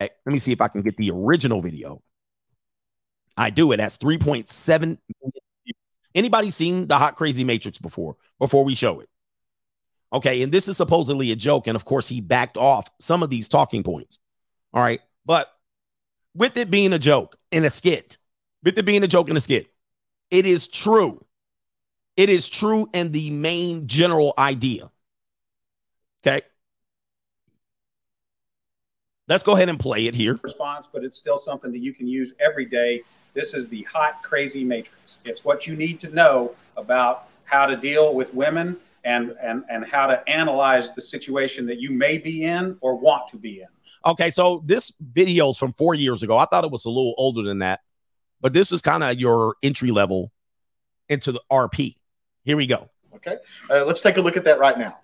Let me see if I can get the original video. I do. It has 3.7 million. views. Anybody seen the hot crazy matrix before? Before we show it. Okay, and this is supposedly a joke, and of course he backed off some of these talking points. All right, but with it being a joke and a skit, with it being a joke and a skit, it is true. It is true and the main general idea. Okay. Let's go ahead and play it here. response, but it's still something that you can use every day. This is the hot, crazy matrix. It's what you need to know about how to deal with women and, and, and how to analyze the situation that you may be in or want to be in. Okay, so this video is from four years ago. I thought it was a little older than that, but this was kind of your entry level into the RP. Here we go. Okay. Uh, let's take a look at that right now.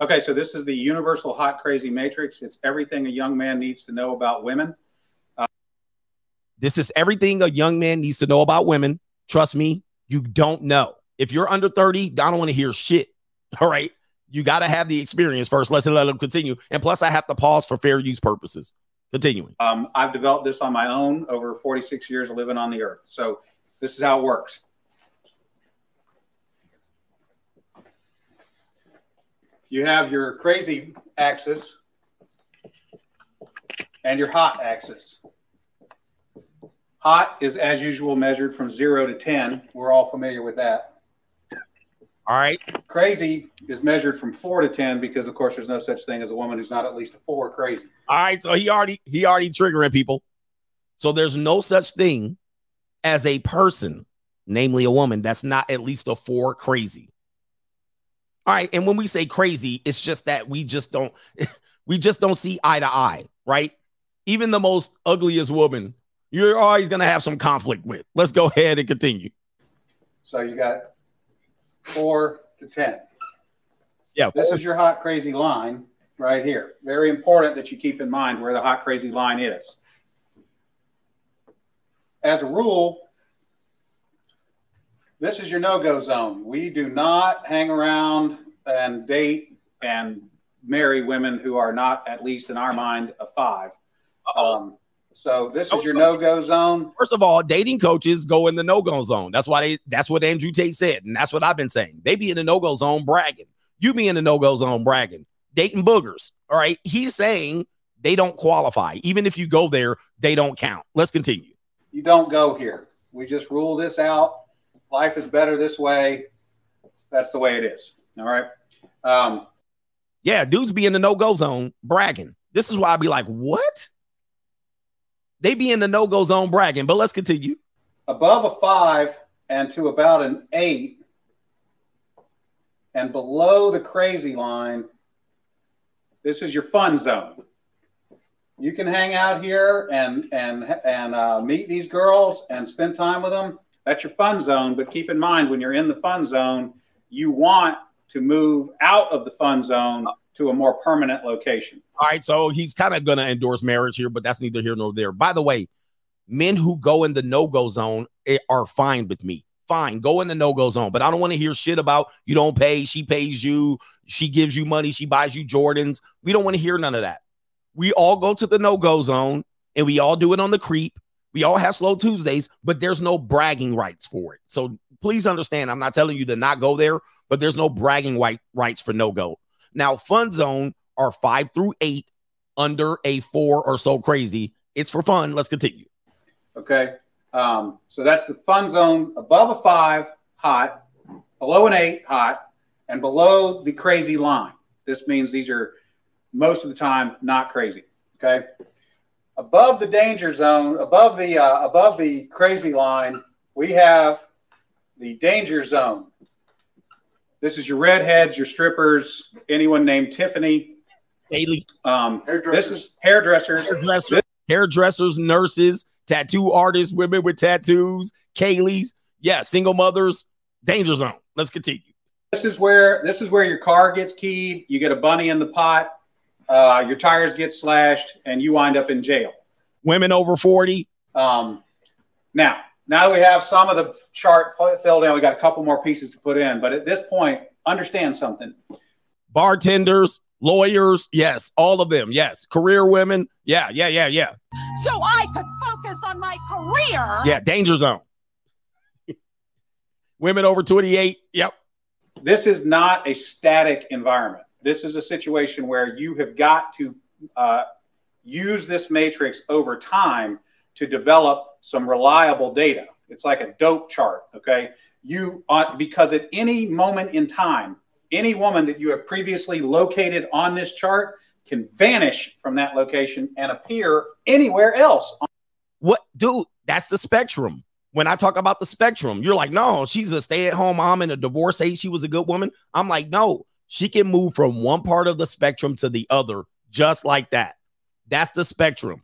Okay, so this is the universal hot, crazy matrix. It's everything a young man needs to know about women. This is everything a young man needs to know about women. Trust me, you don't know. If you're under 30, I don't want to hear shit. All right. You got to have the experience first. Let's let them continue. And plus, I have to pause for fair use purposes. Continuing. Um, I've developed this on my own over 46 years of living on the earth. So this is how it works. You have your crazy axis and your hot axis. Hot is, as usual, measured from zero to 10. We're all familiar with that. All right. Crazy is measured from four to 10 because, of course, there's no such thing as a woman who's not at least a four crazy. All right. So he already he already triggering people. So there's no such thing as a person, namely a woman, that's not at least a four crazy. All right. And when we say crazy, it's just that we just don't we just don't see eye to eye, right? even the most ugliest woman, you're always going to have some conflict with. Let's go ahead and continue. So you got four to 10. Yeah. This is your hot, crazy line right here. Very important that you keep in mind where the hot, crazy line is. As a rule, this is your no go zone. We do not hang around and date and marry women who are not, at least in our mind, a five. Um, so this is your no go zone. First of all, dating coaches go in the no go zone. That's why they. That's what Andrew Tate said, and that's what I've been saying. They be in the no go zone bragging. You be in the no go zone bragging, dating boogers. All right. He's saying they don't qualify. Even if you go there, they don't count. Let's continue. You don't go here. We just rule this out. Life is better this way. That's the way it is. All right. Um, Yeah, dudes be in the no go zone bragging. This is why I'd be like, what? They be in the no go zone bragging, but let's continue. above a five and to about an eight, and below the crazy line, this is your fun zone. You can hang out here and and and uh, meet these girls and spend time with them. That's your fun zone. But keep in mind, when you're in the fun zone, you want to move out of the fun zone to a more permanent location. All right, so he's kind of going to endorse marriage here, but that's neither here nor there. By the way, men who go in the no go zone eh, are fine with me. Fine, go in the no go zone, but I don't want to hear shit about you don't pay, she pays you, she gives you money, she buys you Jordans. We don't want to hear none of that. We all go to the no go zone and we all do it on the creep. We all have slow Tuesdays, but there's no bragging rights for it. So please understand, I'm not telling you to not go there, but there's no bragging white rights for no go. Now, fun zone are five through eight under a four or so crazy. It's for fun. Let's continue. Okay. Um, so that's the fun zone above a five, hot, below an eight, hot, and below the crazy line. This means these are most of the time not crazy. Okay. Above the danger zone, above the uh, above the crazy line, we have the danger zone. This is your redheads, your strippers, anyone named Tiffany. Haley, Um, this is hairdressers. hairdressers, hairdressers, nurses, tattoo artists, women with tattoos, Kaylee's, yeah, single mothers, danger zone. Let's continue. This is where this is where your car gets keyed. You get a bunny in the pot. Uh, your tires get slashed, and you wind up in jail. Women over 40, Um, now, now that we have some of the chart f- filled in, we got a couple more pieces to put in. But at this point, understand something. bartenders, lawyers, yes, all of them, yes, career women, yeah, yeah, yeah, yeah, So I could focus on my career. yeah, danger zone. women over 28, yep. This is not a static environment. This is a situation where you have got to uh, use this matrix over time to develop some reliable data. It's like a dope chart, okay? You uh, because at any moment in time, any woman that you have previously located on this chart can vanish from that location and appear anywhere else. What, dude? That's the spectrum. When I talk about the spectrum, you're like, no, she's a stay at home mom and a divorcee. She was a good woman. I'm like, no, she can move from one part of the spectrum to the other just like that. That's the spectrum.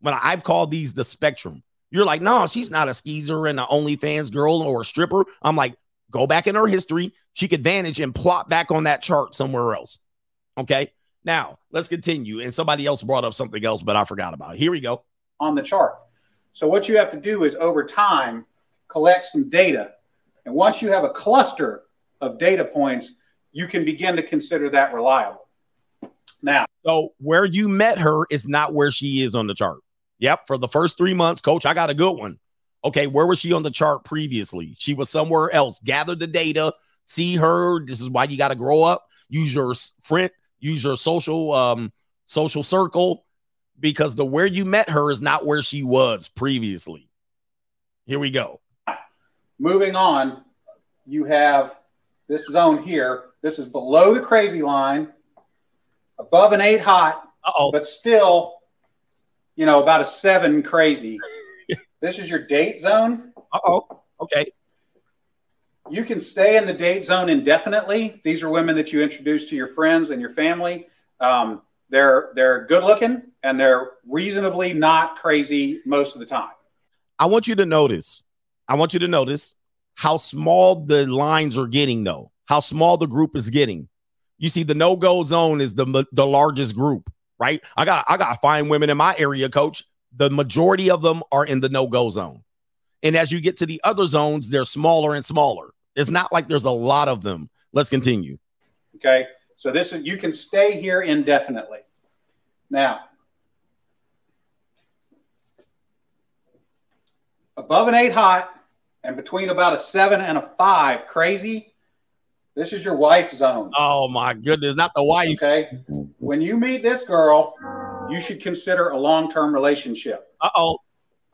When I've called these the spectrum, you're like, no, she's not a skeezer and an OnlyFans girl or a stripper. I'm like, go back in her history. She could vanish and plot back on that chart somewhere else. Okay. Now let's continue. And somebody else brought up something else, but I forgot about it. Here we go. on the chart. So what you have to do is over time collect some data. And once you have a cluster of data points, you can begin to consider that reliable. Now, So where you met her is not where she is on the chart. Yep. For the first three months, coach, I got a good one. Okay. Where was she on the chart previously? She was somewhere else. Gather the data, see her. This is why you got to grow up. Use your friend, use your social um social circle because the where you met her is not where she was previously. Here we go. moving on, you have this zone here. This is below the crazy line, above an eight hot, Uh-oh. but still, you know, about a seven crazy. this is your date zone. Uh-oh. Okay. You can stay in the date zone indefinitely. These are women that you introduce to your friends and your family. Um, they're they're good looking and they're reasonably not crazy most of the time. I want you to notice. I want you to notice how small the lines are getting, though. How small the group is getting. You see, the no go zone is the the largest group, right? I got I got fine women in my area, coach. The majority of them are in the no go zone, and as you get to the other zones, they're smaller and smaller. It's not like there's a lot of them. Let's continue. Okay, so this is you can stay here indefinitely. Now, above an eight hot and between about a seven and a five crazy this is your wife zone. Oh my goodness, not the wife. Okay. When you meet this girl, you should consider a long-term relationship. Uh-oh.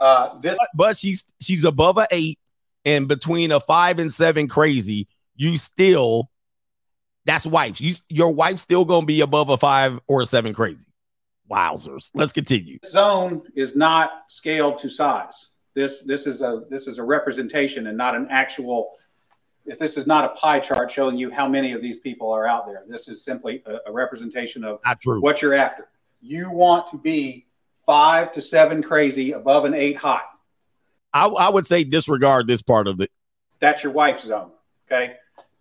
Uh this but, but she's she's above a eight and between a five and seven crazy, you still that's wife. You your wife's still gonna be above a five or a seven crazy. Wowzers. Let's continue. Zone is not scaled to size. This this is a this is a representation and not an actual if this is not a pie chart showing you how many of these people are out there. This is simply a, a representation of what you're after. You want to be five to seven crazy above an eight hot. I, I would say disregard this part of it. That's your wife's zone. Okay.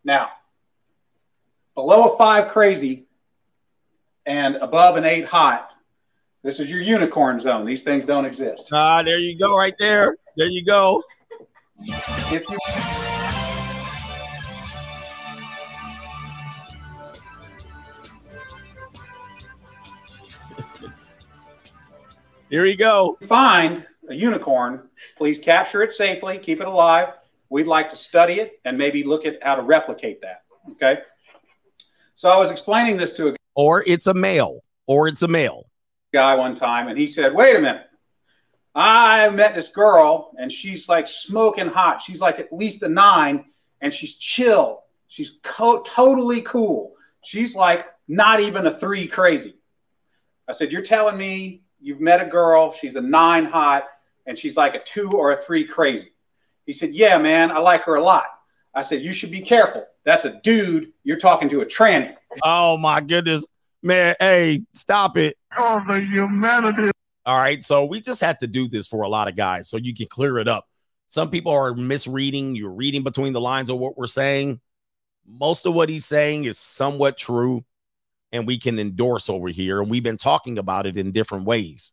Now, below a five crazy and above an eight hot, this is your unicorn zone. These things don't exist. Ah, there you go, right there. There you go. If you Here you go. Find a unicorn. Please capture it safely, keep it alive. We'd like to study it and maybe look at how to replicate that. Okay. So I was explaining this to a or it's a male, or it's a male guy one time, and he said, Wait a minute. I met this girl and she's like smoking hot. She's like at least a nine and she's chill. She's co- totally cool. She's like not even a three crazy. I said, You're telling me you've met a girl, she's a nine hot, and she's like a two or a three crazy. He said, Yeah, man, I like her a lot. I said, You should be careful. That's a dude. You're talking to a tranny. Oh my goodness. Man, hey, stop it. Oh, the humanity. All right. So we just had to do this for a lot of guys so you can clear it up. Some people are misreading. You're reading between the lines of what we're saying. Most of what he's saying is somewhat true and we can endorse over here. And we've been talking about it in different ways.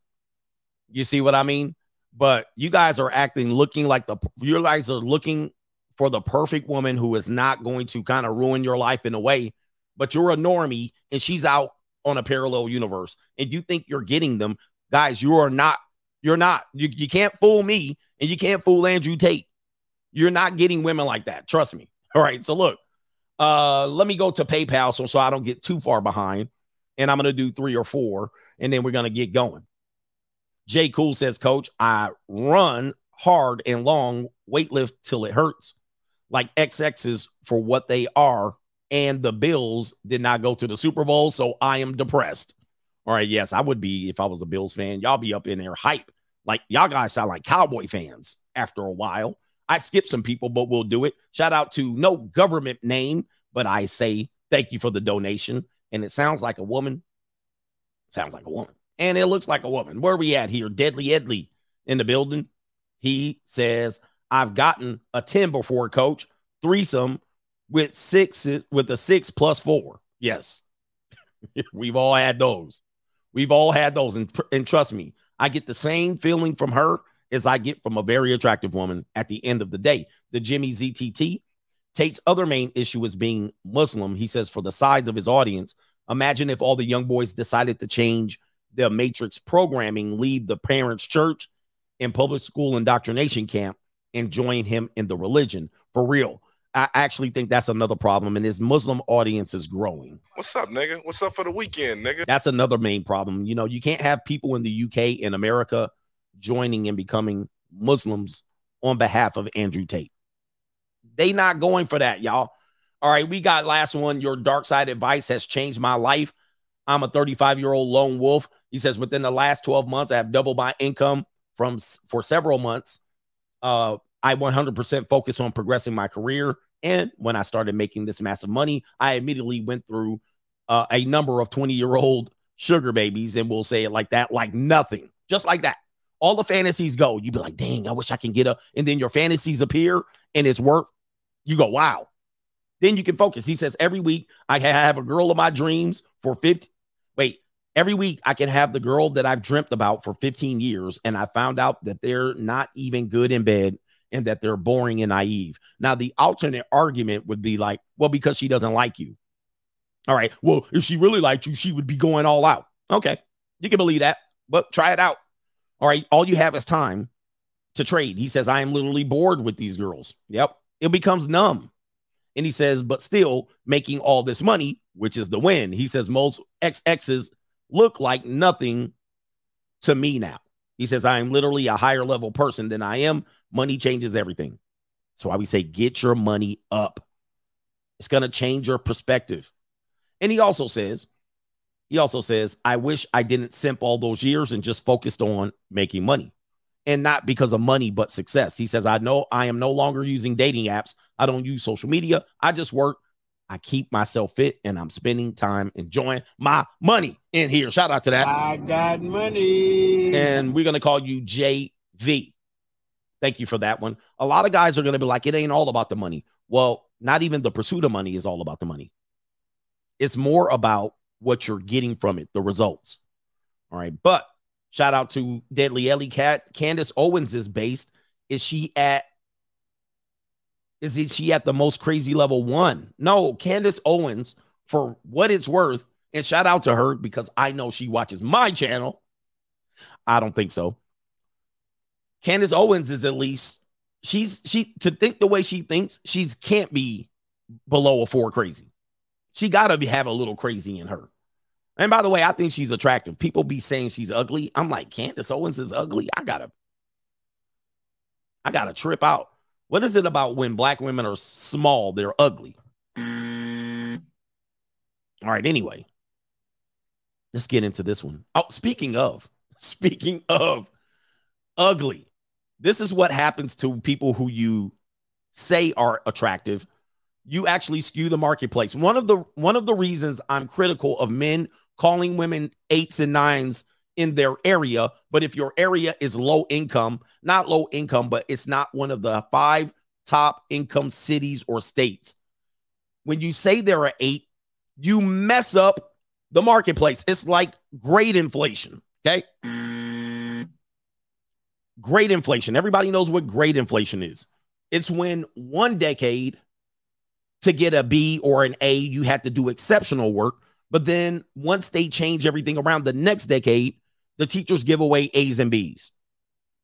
You see what I mean? But you guys are acting looking like the you guys are looking for the perfect woman who is not going to kind of ruin your life in a way, but you're a normie and she's out on a parallel universe and you think you're getting them. Guys, you are not, you're not, you, you can't fool me and you can't fool Andrew Tate. You're not getting women like that. Trust me. All right. So look, uh, let me go to PayPal so, so I don't get too far behind. And I'm going to do three or four, and then we're going to get going. Jay Cool says, Coach, I run hard and long, weightlift till it hurts, like XXs for what they are. And the Bills did not go to the Super Bowl, so I am depressed. All right, yes, I would be if I was a Bills fan. Y'all be up in there hype. Like y'all guys sound like cowboy fans after a while. I skip some people, but we'll do it. Shout out to no government name, but I say thank you for the donation. And it sounds like a woman. Sounds like a woman. And it looks like a woman. Where we at here? Deadly Edley in the building. He says, I've gotten a 10 before, coach. Threesome with six with a six plus four. Yes. We've all had those. We've all had those. And, and trust me, I get the same feeling from her as I get from a very attractive woman at the end of the day. The Jimmy ZTT. Tate's other main issue is being Muslim. He says, for the size of his audience, imagine if all the young boys decided to change their matrix programming, leave the parents' church and public school indoctrination camp, and join him in the religion. For real. I actually think that's another problem, and his Muslim audience is growing. What's up, nigga? What's up for the weekend, nigga? That's another main problem. You know, you can't have people in the UK and America joining and becoming Muslims on behalf of Andrew Tate. They not going for that, y'all. All right, we got last one. Your dark side advice has changed my life. I'm a 35 year old lone wolf. He says within the last 12 months, I have doubled my income from for several months. Uh, I 100% focus on progressing my career. And when I started making this massive money, I immediately went through uh, a number of 20 year old sugar babies, and we'll say it like that, like nothing, just like that. All the fantasies go. You be like, dang, I wish I can get a, and then your fantasies appear and it's worth. You go, wow. Then you can focus. He says, every week I have a girl of my dreams for 50. Wait, every week I can have the girl that I've dreamt about for 15 years. And I found out that they're not even good in bed and that they're boring and naive. Now, the alternate argument would be like, well, because she doesn't like you. All right. Well, if she really liked you, she would be going all out. Okay. You can believe that, but try it out. All right. All you have is time to trade. He says, I am literally bored with these girls. Yep. It becomes numb. And he says, but still making all this money, which is the win. He says, most XXs look like nothing to me now. He says, I am literally a higher level person than I am. Money changes everything. So I would say, get your money up. It's going to change your perspective. And he also says, he also says, I wish I didn't simp all those years and just focused on making money and not because of money, but success. He says, I know I am no longer using dating apps. I don't use social media. I just work. I keep myself fit and I'm spending time enjoying my money in here. Shout out to that. I got money. And we're going to call you JV. Thank you for that one. A lot of guys are going to be like, it ain't all about the money. Well, not even the pursuit of money is all about the money. It's more about what you're getting from it, the results. All right. But shout out to Deadly Ellie Cat. Candace Owens is based. Is she at is she at the most crazy level one? No, Candace Owens, for what it's worth, and shout out to her because I know she watches my channel. I don't think so. Candace Owens is at least she's she to think the way she thinks, she's can't be below a four crazy. She gotta be have a little crazy in her. And by the way, I think she's attractive. People be saying she's ugly. I'm like, Candace Owens is ugly. I gotta, I gotta trip out. What is it about when black women are small, they're ugly? All right, anyway. Let's get into this one. Oh, speaking of, speaking of ugly, this is what happens to people who you say are attractive. You actually skew the marketplace. One of the one of the reasons I'm critical of men calling women eights and nines in their area. But if your area is low income, not low income, but it's not one of the five top income cities or states, when you say there are eight, you mess up the marketplace. It's like great inflation. Okay. Great inflation. Everybody knows what great inflation is. It's when one decade to get a B or an A, you had to do exceptional work. But then once they change everything around the next decade, the teachers give away A's and B's.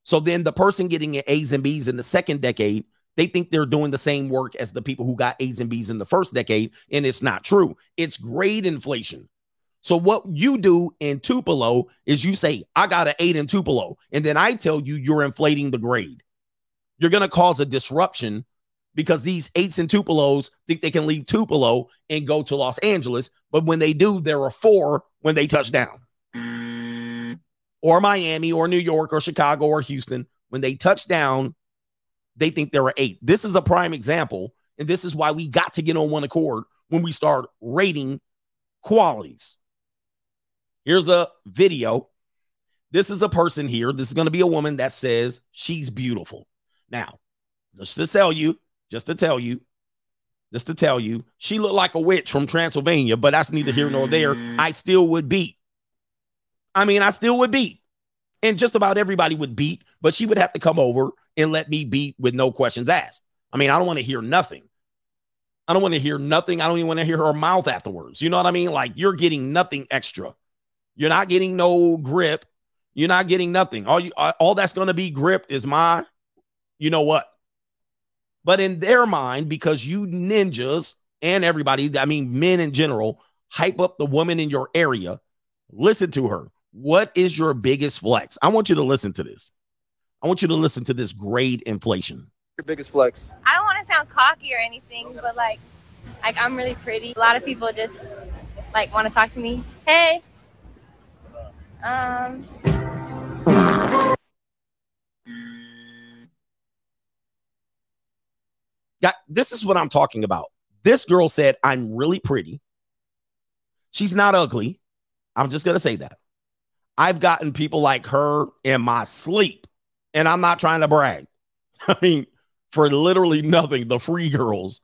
So then the person getting A's and B's in the second decade, they think they're doing the same work as the people who got A's and B's in the first decade. And it's not true. It's grade inflation. So what you do in Tupelo is you say, I got an eight in Tupelo. And then I tell you you're inflating the grade. You're going to cause a disruption because these eights and Tupelos think they can leave Tupelo and go to Los Angeles. But when they do, there are four when they touch down. Or Miami or New York or Chicago or Houston. When they touch down, they think there are eight. This is a prime example. And this is why we got to get on one accord when we start rating qualities. Here's a video. This is a person here. This is going to be a woman that says she's beautiful. Now, just to tell you, just to tell you, just to tell you, she looked like a witch from Transylvania, but that's neither here nor there. Mm. I still would beat. I mean, I still would beat. And just about everybody would beat, but she would have to come over and let me beat with no questions asked. I mean, I don't want to hear nothing. I don't want to hear nothing. I don't even want to hear her mouth afterwards. You know what I mean? Like you're getting nothing extra. You're not getting no grip. You're not getting nothing. All you all that's going to be gripped is my you know what? But in their mind because you ninjas and everybody, I mean men in general, hype up the woman in your area, listen to her. What is your biggest flex? I want you to listen to this. I want you to listen to this grade inflation. Your biggest flex. I don't want to sound cocky or anything, but like, like I'm really pretty. A lot of people just like want to talk to me. Hey. Um. Yeah, this is what I'm talking about. This girl said, I'm really pretty. She's not ugly. I'm just gonna say that. I've gotten people like her in my sleep, and I'm not trying to brag. I mean, for literally nothing, the free girls.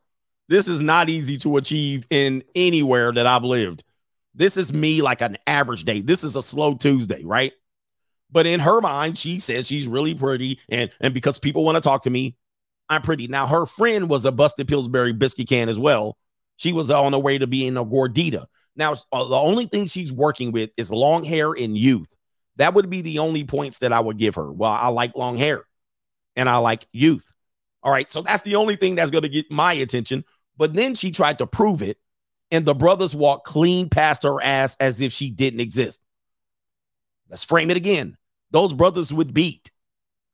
This is not easy to achieve in anywhere that I've lived. This is me like an average day. This is a slow Tuesday, right? But in her mind, she says she's really pretty, and and because people want to talk to me, I'm pretty. Now her friend was a busted Pillsbury biscuit can as well. She was on her way to being a gordita. Now uh, the only thing she's working with is long hair and youth. That would be the only points that I would give her. Well, I like long hair, and I like youth. All right, so that's the only thing that's going to get my attention. But then she tried to prove it, and the brothers walked clean past her ass as if she didn't exist. Let's frame it again. Those brothers would beat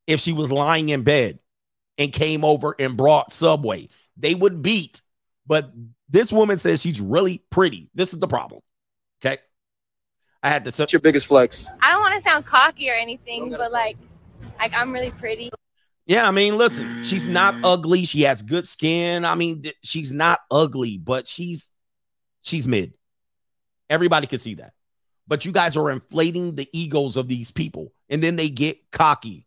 if she was lying in bed and came over and brought Subway. They would beat. But this woman says she's really pretty. This is the problem. Okay. I had to. What's your biggest flex? I don't want to sound cocky or anything, but like, like I'm really pretty. Yeah, I mean, listen, she's not ugly. She has good skin. I mean, th- she's not ugly, but she's she's mid. Everybody can see that. But you guys are inflating the egos of these people, and then they get cocky.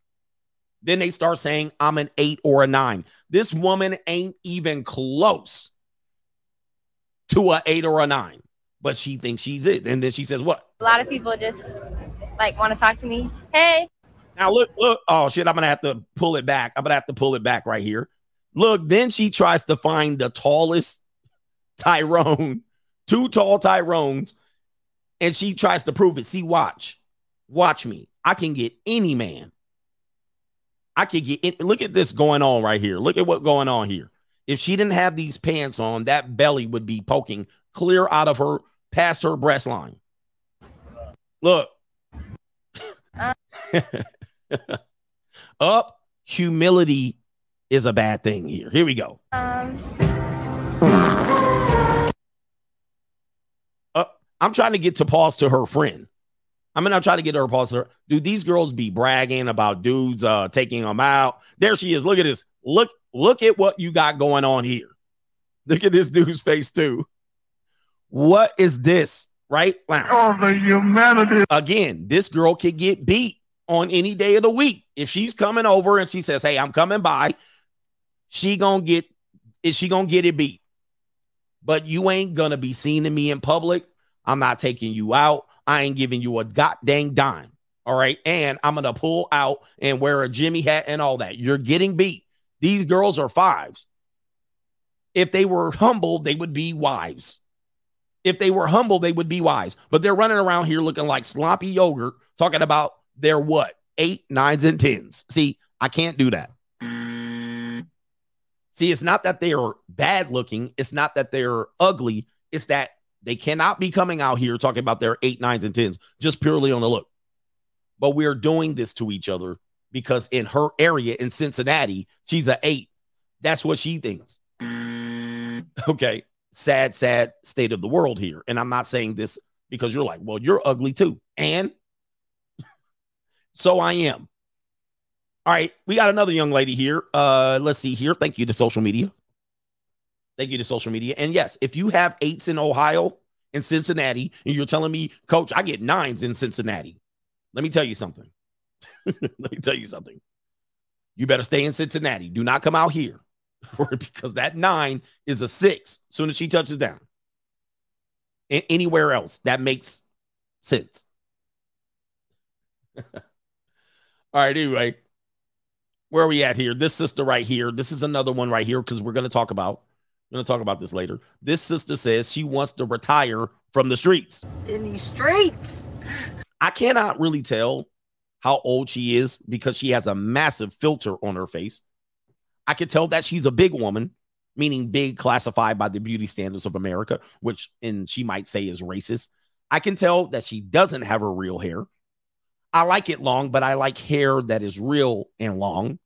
Then they start saying, I'm an eight or a nine. This woman ain't even close to a eight or a nine, but she thinks she's it. And then she says, What? A lot of people just like want to talk to me. Hey, Now look, look. Oh shit, I'm gonna have to pull it back. I'm gonna have to pull it back right here. Look, then she tries to find the tallest Tyrone, two tall Tyrones, and she tries to prove it. See, watch, watch me. I can get any man. I could get in. Look at this going on right here. Look at what going on here. If she didn't have these pants on, that belly would be poking clear out of her past her breast line. Look. Up, humility is a bad thing here. Here we go. um, Up, I'm trying to get to pause to her friend. I'm gonna try to get her her. Do these girls be bragging about dudes uh taking them out? There she is. Look at this. Look, look at what you got going on here. Look at this dude's face, too. What is this? Right? Wow. Oh, the humanity. Again, this girl could get beat on any day of the week. If she's coming over and she says, Hey, I'm coming by, she gonna get is she gonna get it beat. But you ain't gonna be seen to me in public. I'm not taking you out. I ain't giving you a goddamn dime. All right. And I'm gonna pull out and wear a Jimmy hat and all that. You're getting beat. These girls are fives. If they were humble, they would be wives. If they were humble, they would be wise. But they're running around here looking like sloppy yogurt, talking about their what? Eight, nines, and tens. See, I can't do that. See, it's not that they are bad looking, it's not that they're ugly, it's that they cannot be coming out here talking about their eight, nines, and tens just purely on the look. But we're doing this to each other because in her area in Cincinnati, she's an eight. That's what she thinks. Okay. Sad, sad state of the world here. And I'm not saying this because you're like, well, you're ugly too. And so I am. All right. We got another young lady here. Uh, let's see here. Thank you to social media. Thank you to social media. And yes, if you have eights in Ohio and Cincinnati, and you're telling me, coach, I get nines in Cincinnati. Let me tell you something. Let me tell you something. You better stay in Cincinnati. Do not come out here because that nine is a six soon as she touches down. Anywhere else, that makes sense. All right, anyway, where are we at here? This sister right here. This is another one right here because we're going to talk about. We're going to talk about this later. This sister says she wants to retire from the streets. In these streets. I cannot really tell how old she is because she has a massive filter on her face. I can tell that she's a big woman, meaning big classified by the beauty standards of America, which and she might say is racist. I can tell that she doesn't have her real hair. I like it long, but I like hair that is real and long.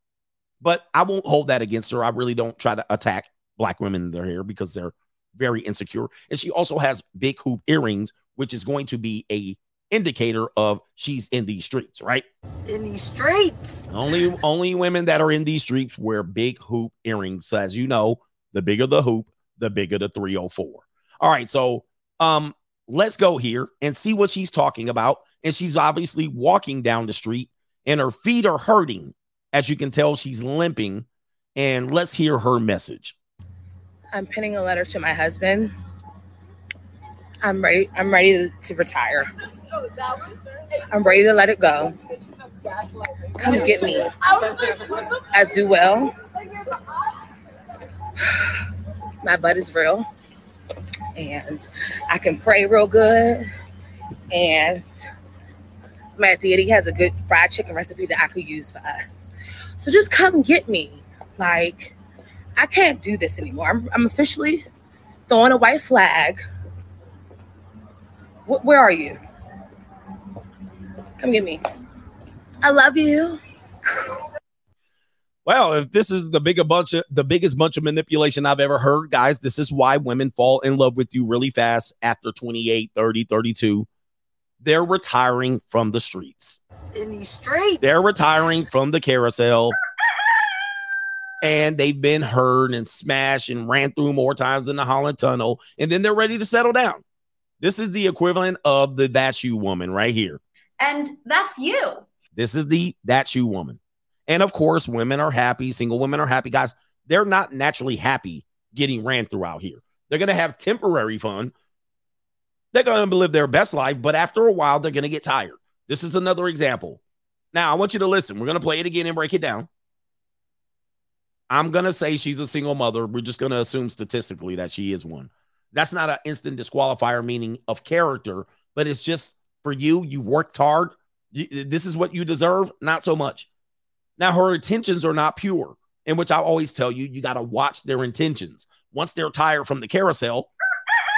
But I won't hold that against her. I really don't try to attack black women in their hair because they're very insecure. And she also has big hoop earrings, which is going to be a indicator of she's in these streets, right? In these streets. Only only women that are in these streets wear big hoop earrings. So as you know, the bigger the hoop, the bigger the 304. All right, so um let's go here and see what she's talking about. And she's obviously walking down the street and her feet are hurting. As you can tell, she's limping. And let's hear her message. I'm penning a letter to my husband. I'm ready. I'm ready to, to retire. I'm ready to let it go. Come get me. I do well. My butt is real. And I can pray real good. And my deity has a good fried chicken recipe that I could use for us. So just come get me. Like, I can't do this anymore. I'm, I'm officially throwing a white flag. Wh- where are you? Come get me. I love you. Well, if this is the big bunch of the biggest bunch of manipulation I've ever heard, guys, this is why women fall in love with you really fast after 28, 30, 32. They're retiring from the streets. In these streets. They're retiring from the carousel. And they've been hurt and smashed and ran through more times than the Holland Tunnel. And then they're ready to settle down. This is the equivalent of the That's You woman right here. And that's you. This is the That's You woman. And of course, women are happy. Single women are happy. Guys, they're not naturally happy getting ran through out here. They're going to have temporary fun. They're going to live their best life, but after a while, they're going to get tired. This is another example. Now, I want you to listen. We're going to play it again and break it down. I'm to say she's a single mother. We're just to assume statistically that she is one. That's not an instant disqualifier, meaning of character, but it's just for you. You've worked hard. You, this is what you deserve. Not so much. Now, her intentions are not pure, in which I always tell you, you got to watch their intentions. Once they're tired from the carousel,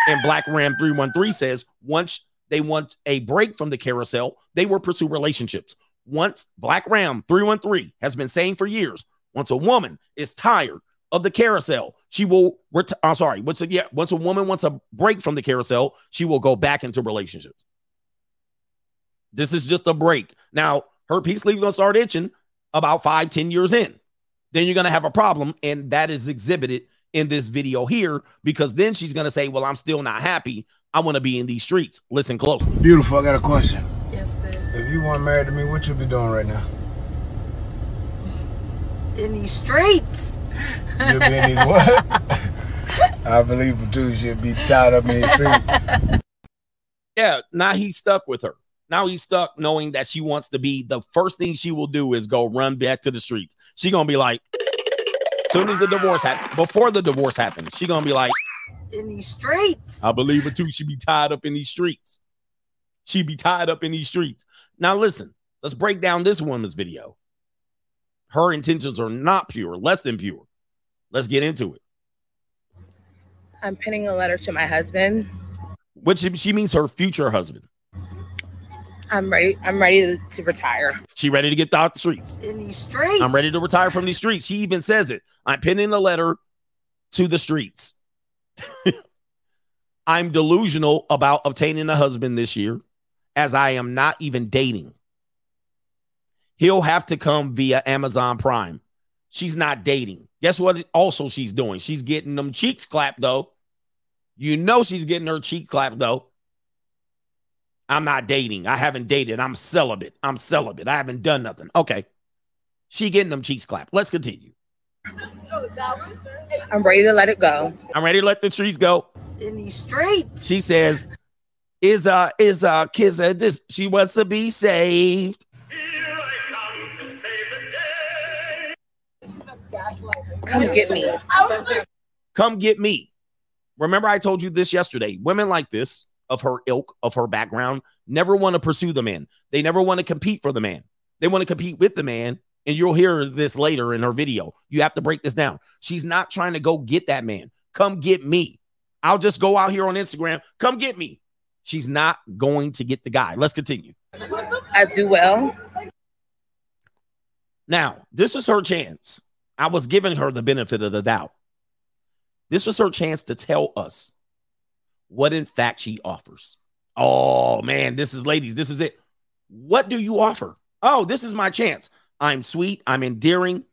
and Black Ram 313 says, once they want a break from the carousel, they will pursue relationships. Once Black Ram 313 has been saying for years, once a woman is tired of the carousel, she will. Ret- I'm sorry. Once a, yeah, once a woman wants a break from the carousel, she will go back into relationships. This is just a break. Now, her peace leave gonna start itching about five, ten years in. Then you're gonna have a problem, and that is exhibited in this video here because then she's gonna say, "Well, I'm still not happy. I want to be in these streets." Listen closely. Beautiful. I got a question. Yes, babe. If you weren't married to me, what you be doing right now? In these streets. You'll be in these what? I believe it too. She'll be tied up in the street. Yeah, now he's stuck with her. Now he's stuck knowing that she wants to be the first thing she will do is go run back to the streets. She gonna be like, soon as the divorce happened, before the divorce happened, she gonna be like, In these streets. I believe it too. She be tied up in these streets. She be tied up in these streets. Now listen, let's break down this woman's video. Her intentions are not pure, less than pure. Let's get into it. I'm penning a letter to my husband. Which she means her future husband. I'm ready. I'm ready to, to retire. She ready to get out the streets. In these streets. I'm ready to retire from these streets. She even says it. I'm penning a letter to the streets. I'm delusional about obtaining a husband this year, as I am not even dating. He'll have to come via Amazon Prime. She's not dating. Guess what? Also, she's doing. She's getting them cheeks clapped, though. You know, she's getting her cheek clapped, though. I'm not dating. I haven't dated. I'm celibate. I'm celibate. I haven't done nothing. Okay. She getting them cheeks clapped. Let's continue. I'm ready to let it go. I'm ready to let the streets go. In these streets. She says, "Is uh is uh kids this? She wants to be saved." Come get me. Come get me. Remember, I told you this yesterday. Women like this, of her ilk, of her background, never want to pursue the man. They never want to compete for the man. They want to compete with the man. And you'll hear this later in her video. You have to break this down. She's not trying to go get that man. Come get me. I'll just go out here on Instagram. Come get me. She's not going to get the guy. Let's continue. I do well. Now, this is her chance. I was giving her the benefit of the doubt. This was her chance to tell us what, in fact, she offers. Oh, man, this is, ladies, this is it. What do you offer? Oh, this is my chance. I'm sweet. I'm endearing.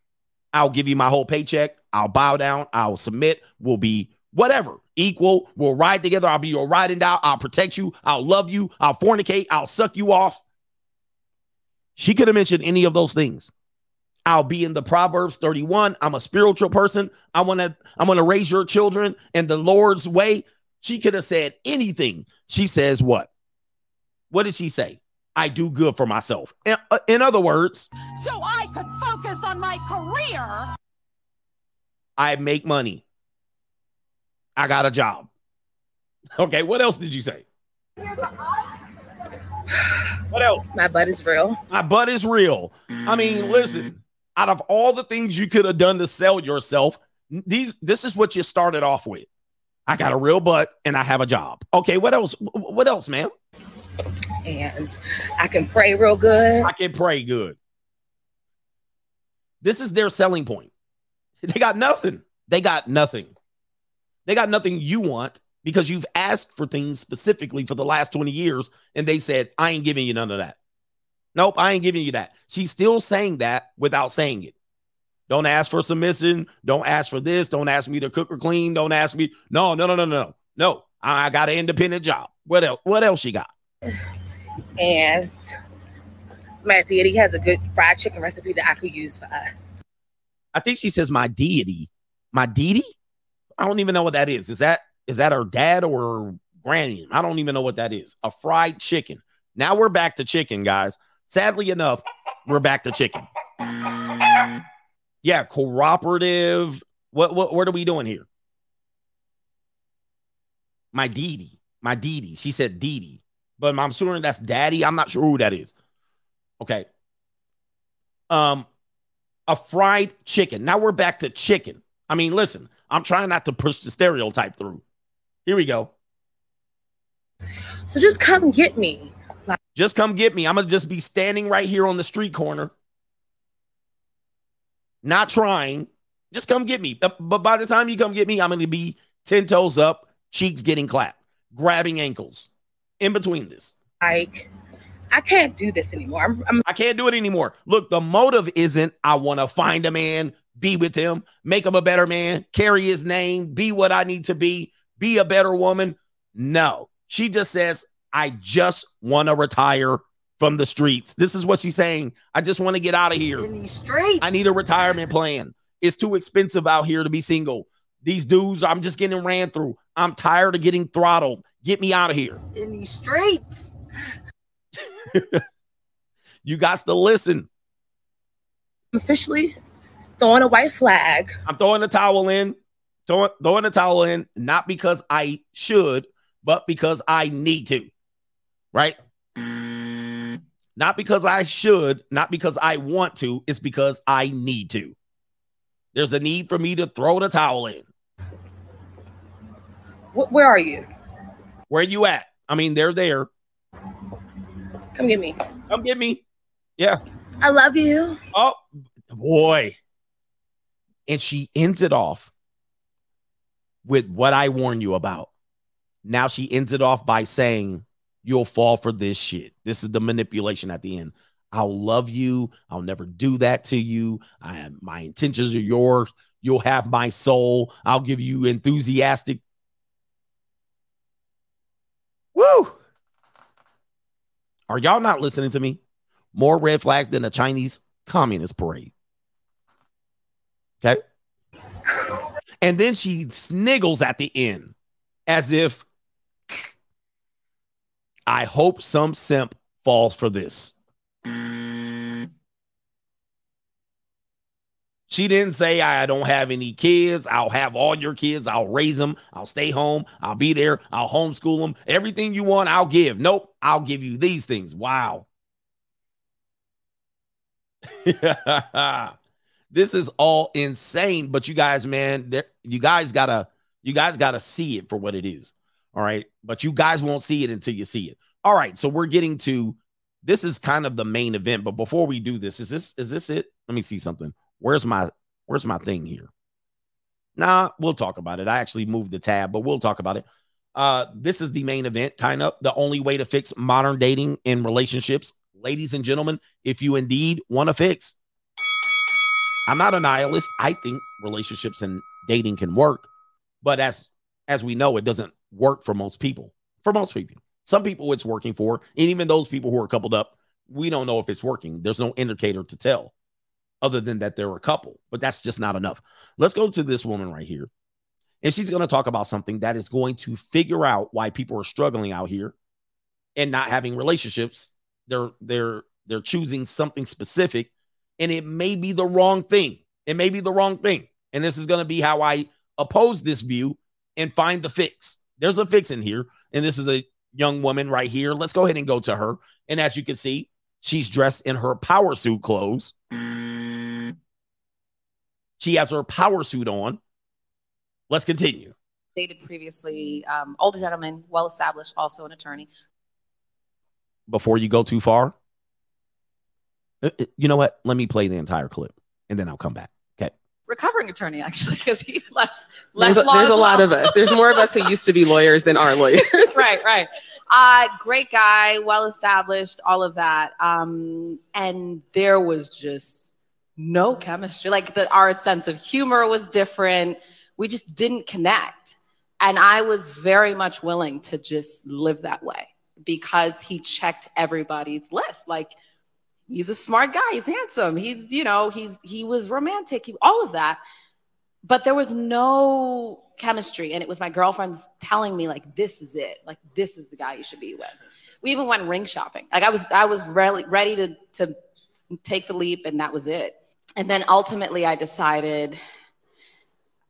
I'll give you my whole paycheck. I'll bow down. I'll submit. We'll be whatever, equal. We'll ride together. I'll be your riding out. I'll protect you. I'll love you. I'll fornicate. I'll suck you off. She could have mentioned any of those things. I'll be in the Proverbs 31. I'm a spiritual person. I want to I'm going to raise your children in the Lord's way. She could have said anything. She says what? What did she say? I do good for myself. In, uh, in other words, so I could focus on my career. I make money. I got a job. Okay, what else did you say? What else? My butt is real. My butt is real. I mean, listen, out of all the things you could have done to sell yourself, these this is what you started off with. I got a real butt and I have a job. Okay, what else? What else, man? And I can pray real good. I can pray good. This is their selling point. They got nothing. They got nothing. They got nothing you want because you've asked for things specifically for the last 20 years and they said, I ain't giving you none of that. Nope, I ain't giving you that. She's still saying that without saying it. Don't ask for submission. Don't ask for this. Don't ask me to cook or clean. Don't ask me. No, no, no, no, no. No, I got an independent job. What else? What else she got? And my deity has a good fried chicken recipe that I could use for us. I think she says my deity. My deity? I don't even know what that is. Is that is that her dad or granny? I don't even know what that is. A fried chicken. Now we're back to chicken, guys. Sadly enough, we're back to chicken. Yeah, cooperative. What what what are we doing here? My Didi. My Didi. She said Didi. But I'm assuming that's daddy. I'm not sure who that is. Okay. Um, a fried chicken. Now we're back to chicken. I mean, listen, I'm trying not to push the stereotype through. Here we go. So just come get me. Just come get me. I'm gonna just be standing right here on the street corner, not trying. Just come get me. But by the time you come get me, I'm gonna be 10 toes up, cheeks getting clapped, grabbing ankles in between this. Like, I can't do this anymore. I'm, I'm I can not do it anymore. Look, the motive isn't I want to find a man, be with him, make him a better man, carry his name, be what I need to be, be a better woman. No, she just says, I just want to retire from the streets. This is what she's saying. I just want to get out of here. In these streets. I need a retirement plan. It's too expensive out here to be single. These dudes, I'm just getting ran through. I'm tired of getting throttled. Get me out of here. In these streets. you got to listen. I'm officially throwing a white flag. I'm throwing the towel in. Throwing, throwing the towel in, not because I should, but because I need to. Right? Mm. Not because I should, not because I want to, it's because I need to. There's a need for me to throw the towel in. Where are you? Where you at? I mean, they're there. Come get me. Come get me. Yeah. I love you. Oh, boy. And she ends it off with what I warned you about. Now she ends it off by saying, You'll fall for this shit. This is the manipulation at the end. I'll love you. I'll never do that to you. I, my intentions are yours. You'll have my soul. I'll give you enthusiastic Woo! Are y'all not listening to me? More red flags than a Chinese communist parade. Okay. And then she sniggles at the end as if I hope some simp falls for this. She didn't say, I don't have any kids. I'll have all your kids. I'll raise them. I'll stay home. I'll be there. I'll homeschool them. Everything you want, I'll give. Nope. I'll give you these things. Wow. this is all insane. But you guys, man, you guys gotta, you guys gotta see it for what it is. All right. But you guys won't see it until you see it. All right. So we're getting to this is kind of the main event. But before we do this, is this is this it? Let me see something. Where's my where's my thing here? Nah, we'll talk about it. I actually moved the tab, but we'll talk about it. Uh, this is the main event, kind of the only way to fix modern dating and relationships. Ladies and gentlemen, if you indeed want to fix, I'm not a nihilist. I think relationships and dating can work. But as as we know, it doesn't work for most people. For most people, some people it's working for, and even those people who are coupled up, we don't know if it's working. There's no indicator to tell other than that they're a couple, but that's just not enough. Let's go to this woman right here. And she's going to talk about something that is going to figure out why people are struggling out here and not having relationships. They're they're they're choosing something specific and it may be the wrong thing. It may be the wrong thing. And this is going to be how I oppose this view and find the fix. There's a fix in here and this is a young woman right here. Let's go ahead and go to her. And as you can see, she's dressed in her power suit clothes. She has her power suit on. Let's continue. Dated previously, um, older gentleman, well established, also an attorney. Before you go too far, uh, uh, you know what? Let me play the entire clip and then I'll come back. Recovering attorney, actually, because he left. There's, a, there's a lot of us. There's more of us who used to be lawyers than are lawyers. right, right. Uh, great guy, well established, all of that. Um, and there was just no chemistry. Like the our sense of humor was different. We just didn't connect. And I was very much willing to just live that way because he checked everybody's list. Like he's a smart guy, he's handsome, he's, you know, he's he was romantic, he, all of that. But there was no chemistry. And it was my girlfriends telling me, like, this is it. Like, this is the guy you should be with. We even went ring shopping. Like I was I was really ready to to take the leap and that was it. And then ultimately I decided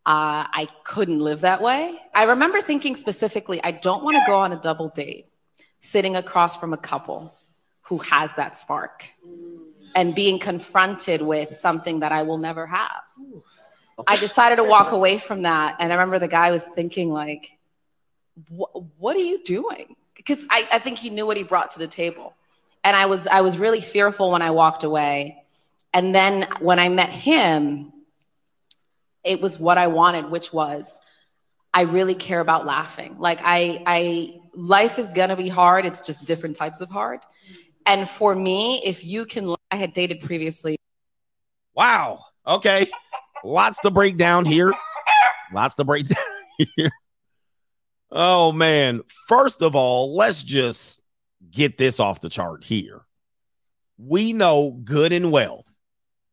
uh, I couldn't live that way. I remember thinking specifically, I don't want to go on a double date sitting across from a couple who has that spark and being confronted with something that I will never have. I decided to walk away from that. And I remember the guy was thinking, like, what are you doing? Because I, I think he knew what he brought to the table. And I was I was really fearful when I walked away. And then when I met him, it was what I wanted, which was I really care about laughing. Like I I life is gonna be hard. It's just different types of hard. And for me, if you can I had dated previously. Wow. Okay. Lots to break down here. Lots to break down here. Oh man. First of all, let's just get this off the chart here. We know good and well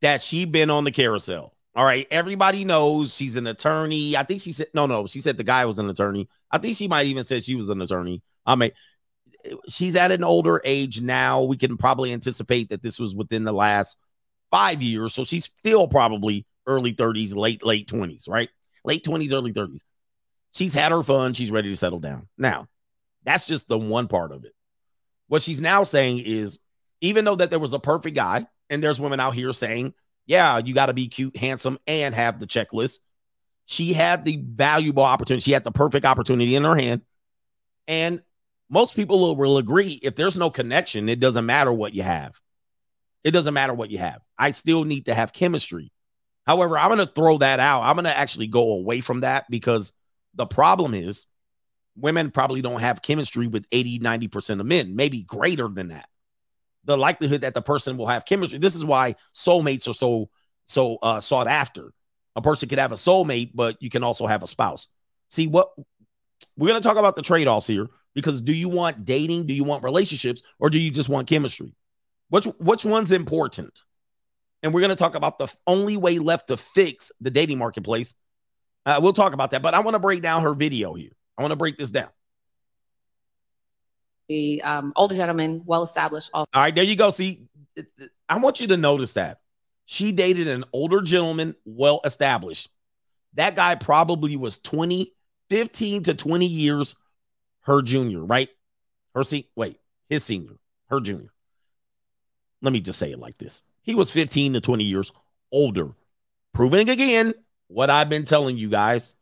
that she been on the carousel. All right. Everybody knows she's an attorney. I think she said no, no, she said the guy was an attorney. I think she might even said she was an attorney. I mean, she's at an older age now. We can probably anticipate that this was within the last five years. So she's still probably early 30s, late, late 20s, right? Late 20s, early 30s. She's had her fun. She's ready to settle down. Now, that's just the one part of it. What she's now saying is, even though that there was a perfect guy, and there's women out here saying, yeah, you got to be cute, handsome, and have the checklist. She had the valuable opportunity. She had the perfect opportunity in her hand. And most people will, agree if there's no connection, it doesn't matter what you have. It doesn't matter what you have. I still need to have chemistry. However, I'm going to throw that out. I'm going to actually go away from that because the problem is women probably don't have chemistry with 80, 90% of men, maybe greater than that. The likelihood that the person will have chemistry. This is why soulmates are so so uh, sought after. A person could have a soulmate, but you can also have a spouse. See what we're going to talk about the trade-offs here because do you want dating, do you want relationships, or do you just want chemistry? Which which one's important? And we're going to talk about the only way left to fix the dating marketplace. Uh, we'll talk about that, but I want to break down her video here. I want to break this down. The um, older gentleman, well established. All right, there you go. See, I want you to notice that she dated an older gentleman, well established. That guy probably was 20, 15 to 20 years her junior, right? Her se- wait, his senior, her junior. Let me just say it like this. He was 15 to 20 years older. Proving again what I've been telling you guys.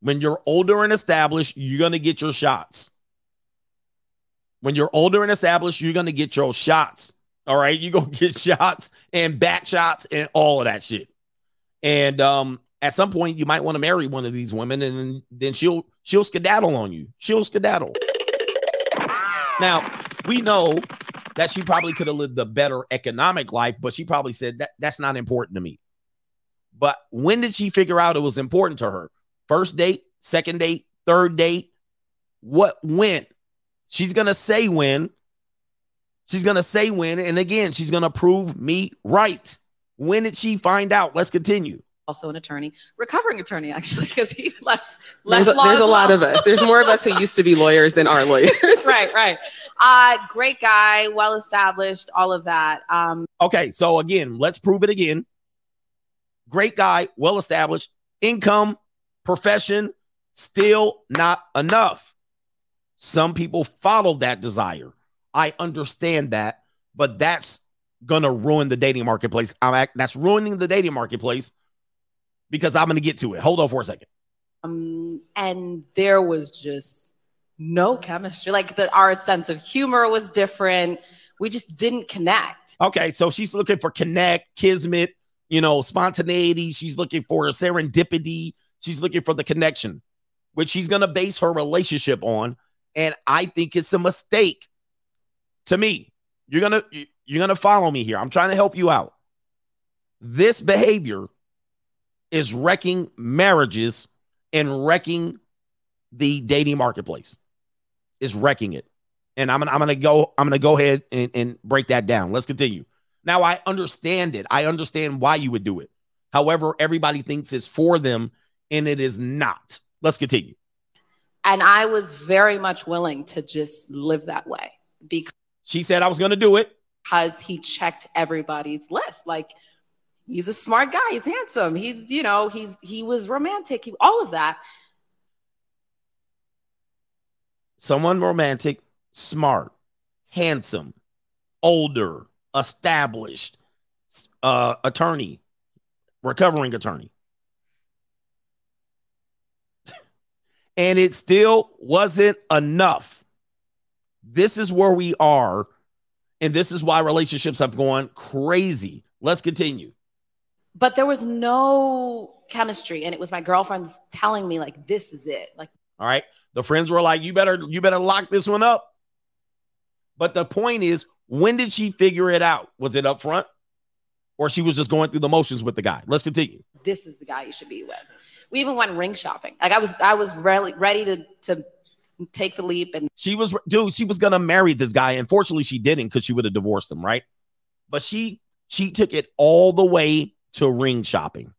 When you're older and established, you're going to get your shots. When you're older and established, you're going to get your shots. All right. You're going to get shots and back shots and all of that shit. And um, at some point, you might want to marry one of these women and then, then she'll she'll skedaddle on you. She'll skedaddle. Now, we know that she probably could have lived a better economic life, but she probably said that that's not important to me. But when did she figure out it was important to her? First date, second date, third date. What went? She's gonna say when. She's gonna say when, and again, she's gonna prove me right. When did she find out? Let's continue. Also, an attorney, recovering attorney, actually, because he left. There's, left a, there's a lot of us. There's more of us who used to be lawyers than are lawyers. right, right. Uh, great guy, well established, all of that. Um, Okay, so again, let's prove it again. Great guy, well established, income, profession, still not enough. Some people follow that desire. I understand that, but that's gonna ruin the dating marketplace. I'm act- that's ruining the dating marketplace because I'm gonna get to it. Hold on for a second. um, and there was just no chemistry. Like the our sense of humor was different. We just didn't connect. Okay, so she's looking for connect, kismet, you know, spontaneity. She's looking for serendipity. She's looking for the connection, which she's gonna base her relationship on. And I think it's a mistake. To me, you're gonna you're gonna follow me here. I'm trying to help you out. This behavior is wrecking marriages and wrecking the dating marketplace. Is wrecking it. And I'm gonna I'm gonna go I'm gonna go ahead and, and break that down. Let's continue. Now I understand it. I understand why you would do it. However, everybody thinks it's for them, and it is not. Let's continue. And I was very much willing to just live that way because She said I was gonna do it. Because he checked everybody's list. Like he's a smart guy, he's handsome, he's you know, he's he was romantic, he, all of that. Someone romantic, smart, handsome, older, established, uh, attorney, recovering attorney. and it still wasn't enough. This is where we are, and this is why relationships have gone crazy. Let's continue. But there was no chemistry, and it was my girlfriends telling me like, "This is it." Like All right. The friends were like, you better, you better lock this one up. But the point is, when did she figure it out? Was it up front? Or she was just going through the motions with the guy? Let's continue. this is the guy you should be with. We even went ring shopping. Like I was, I was really ready to to take the leap and She was, dude, she was gonna marry this guy. Unfortunately, she didn't because she would have divorced him, right? But she she took it all the way to ring shopping.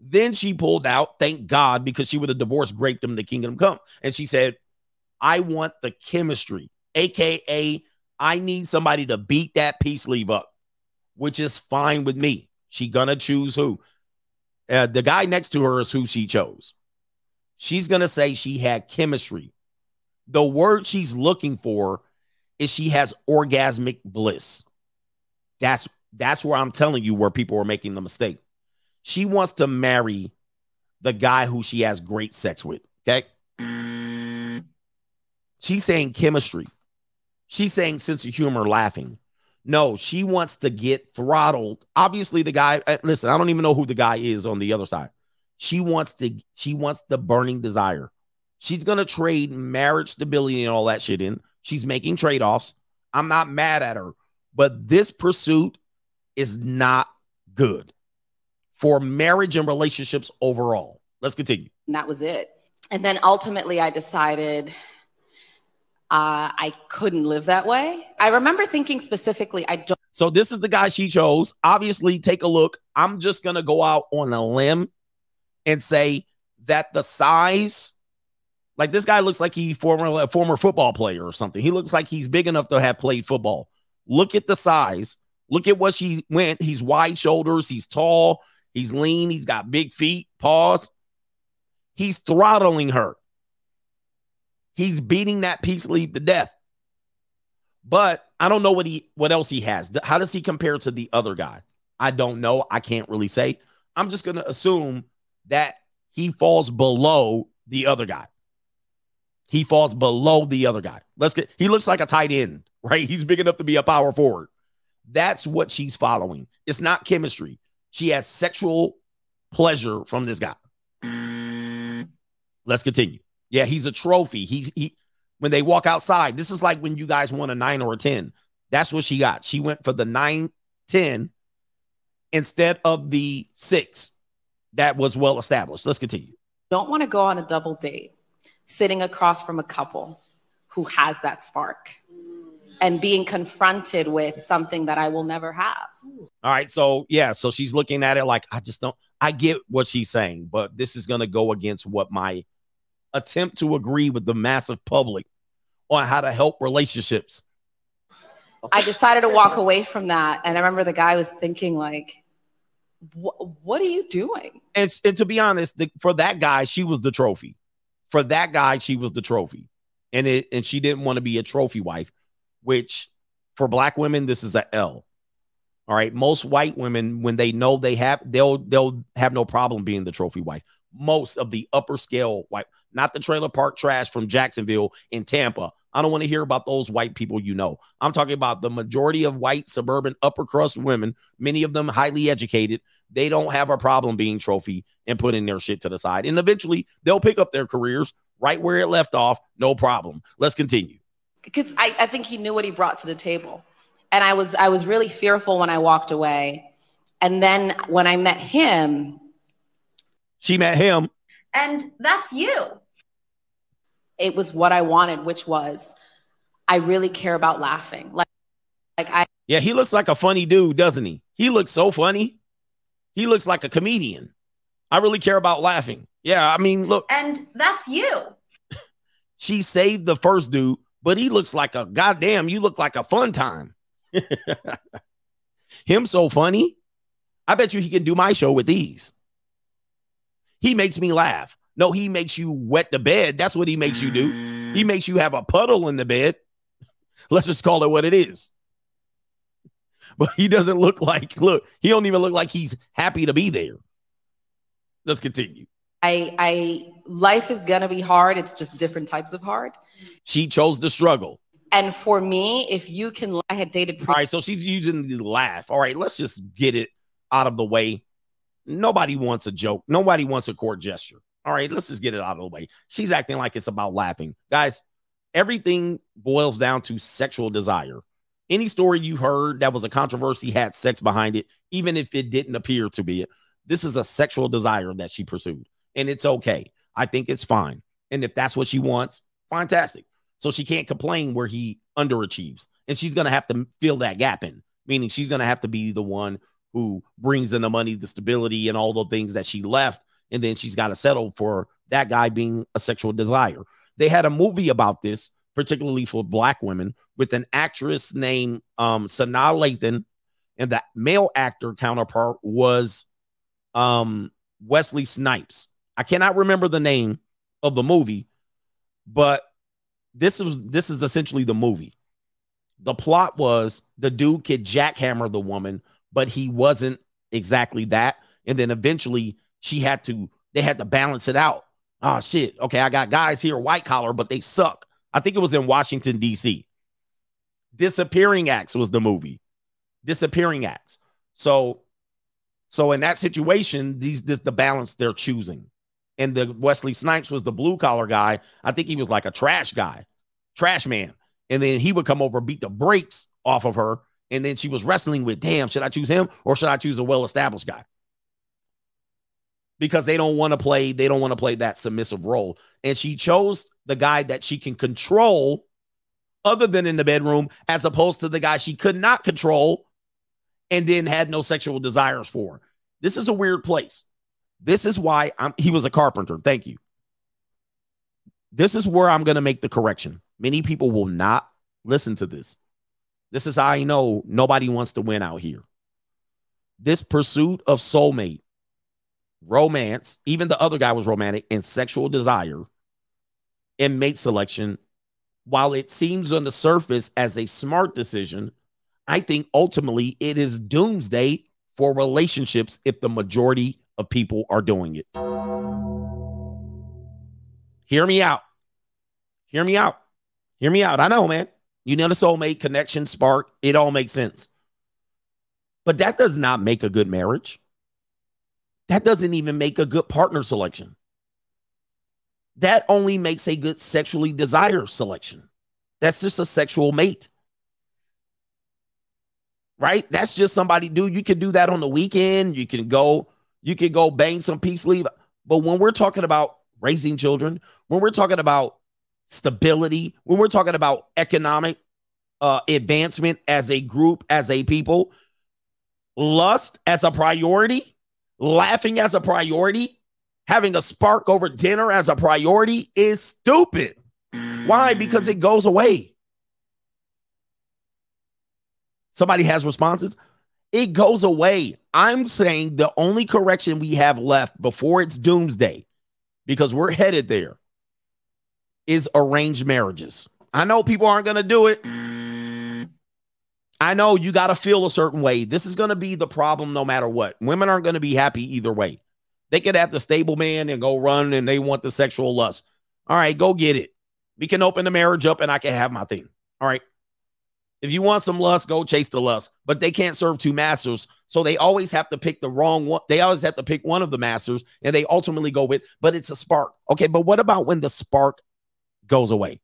Then she pulled out, thank God, because she would have divorced Graped him the kingdom come. And she said, I want the chemistry, aka I need somebody to beat that peace leave up, which is fine with me. She gonna choose who. Uh, the guy next to her is who she chose. She's gonna say she had chemistry. The word she's looking for is she has orgasmic bliss. That's that's where I'm telling you where people are making the mistake. She wants to marry the guy who she has great sex with. Okay. She's saying chemistry. She's saying sense of humor, laughing. No, she wants to get throttled. Obviously, the guy, uh, listen, I don't even know who the guy is on the other side. She wants to, she wants the burning desire. She's gonna trade marriage stability and all that shit in. She's making trade-offs. I'm not mad at her, but this pursuit is not good for marriage and relationships overall. Let's continue. that was it. And then ultimately, I decided uh, I couldn't live that way. I remember thinking specifically, I don't. So this is the guy she chose. Obviously, take a look. I'm just gonna go out on a limb and say that the size, like this guy looks like he former a former football player or something. He looks like he's big enough to have played football. Look at the size. Look at what she went. He's wide shoulders. He's tall. He's lean. He's got big feet. Paws. He's throttling her. He's beating that peace leaf to death. But I don't know what he what else he has. How does he compare to the other guy? I don't know. I can't really say. I'm just going to assume that he falls below the other guy. He falls below the other guy. Let's get he looks like a tight end, right? He's big enough to be a power forward. That's what she's following. It's not chemistry. She has sexual pleasure from this guy. Let's continue. Yeah, he's a trophy. He he when they walk outside, this is like when you guys won a 9 or a 10. That's what she got. She went for the 9 10 instead of the 6 that was well established. Let's continue. don't want to go on a double date sitting across from a couple who has that spark and being confronted with something that I will never have. All right. So, yeah. So she's looking at it like, I just don't, I get what she's saying, but this is going to go against what my attempt to agree with the massive public on how to help relationships. I decided to walk away from that. And I remember the guy was thinking, like, what are you doing? And, and to be honest, the, for that guy, she was the trophy. For that guy, she was the trophy. And it and she didn't want to be a trophy wife, which for black women, this is a L. All right. Most white women, when they know they have, they'll they'll have no problem being the trophy wife. Most of the upper scale white, not the trailer park trash from Jacksonville in Tampa. I don't want to hear about those white people you know. I'm talking about the majority of white suburban upper crust women, many of them highly educated. They don't have a problem being trophy and putting their shit to the side. And eventually they'll pick up their careers right where it left off. No problem. Let's continue. Because I, I think he knew what he brought to the table and I was I was really fearful when I walked away. And then when I met him, she met him. And that's you. It was what I wanted, which was I really care about laughing. Like like I Yeah, he looks like a funny dude, doesn't he? He looks so funny. He looks like a comedian. I really care about laughing. Yeah, I mean, look. And that's you. she saved the first dude, but he looks like a goddamn, you look like a fun time. Him so funny. I bet you he can do my show with these. He makes me laugh. No, he makes you wet the bed. That's what he makes you do. He mm. makes you have a puddle in the bed. Let's just call it what it is. But he doesn't look like, look, he don't even look like he's happy to be there. Let's continue. I I life is gonna be hard. It's just different types of hard. She chose the struggle. And for me, if you can, I had dated. Pre- All right, so she's using the laugh. All right, let's just get it out of the way. Nobody wants a joke. Nobody wants a court gesture. All right, let's just get it out of the way. She's acting like it's about laughing. Guys, everything boils down to sexual desire. Any story you heard that was a controversy had sex behind it, even if it didn't appear to be it. This is a sexual desire that she pursued, and it's okay. I think it's fine. And if that's what she wants, fantastic. So she can't complain where he underachieves. And she's going to have to fill that gap in, meaning she's going to have to be the one who brings in the money, the stability, and all the things that she left. And then she's got to settle for that guy being a sexual desire. They had a movie about this, particularly for black women, with an actress named um, Sanaa Lathan, and the male actor counterpart was um, Wesley Snipes. I cannot remember the name of the movie, but this was this is essentially the movie. The plot was the dude could jackhammer the woman, but he wasn't exactly that. And then eventually she had to, they had to balance it out. Oh shit. Okay, I got guys here, white collar, but they suck. I think it was in Washington, D.C. Disappearing Acts was the movie. Disappearing Acts. So, so in that situation, these this the balance they're choosing and the Wesley Snipes was the blue collar guy. I think he was like a trash guy, trash man. And then he would come over, beat the brakes off of her. And then she was wrestling with, damn, should I choose him or should I choose a well established guy? Because they don't want to play, they don't want to play that submissive role. And she chose the guy that she can control other than in the bedroom, as opposed to the guy she could not control and then had no sexual desires for. This is a weird place. This is why I'm he was a carpenter. Thank you. This is where I'm going to make the correction. Many people will not listen to this. This is how I know nobody wants to win out here. This pursuit of soulmate, romance, even the other guy was romantic, and sexual desire and mate selection, while it seems on the surface as a smart decision, I think ultimately it is doomsday for relationships if the majority of people are doing it. Hear me out. Hear me out. Hear me out. I know, man. You know the soulmate connection, spark, it all makes sense. But that does not make a good marriage. That doesn't even make a good partner selection. That only makes a good sexually desired selection. That's just a sexual mate. Right? That's just somebody, dude. You can do that on the weekend. You can go you can go bang some peace leave. But when we're talking about raising children, when we're talking about stability, when we're talking about economic uh, advancement as a group, as a people, lust as a priority, laughing as a priority, having a spark over dinner as a priority is stupid. Why? Because it goes away. Somebody has responses. It goes away. I'm saying the only correction we have left before it's doomsday, because we're headed there, is arranged marriages. I know people aren't going to do it. I know you got to feel a certain way. This is going to be the problem no matter what. Women aren't going to be happy either way. They could have the stable man and go run and they want the sexual lust. All right, go get it. We can open the marriage up and I can have my thing. All right. If you want some lust, go chase the lust. But they can't serve two masters. So they always have to pick the wrong one. They always have to pick one of the masters and they ultimately go with, but it's a spark. Okay. But what about when the spark goes away?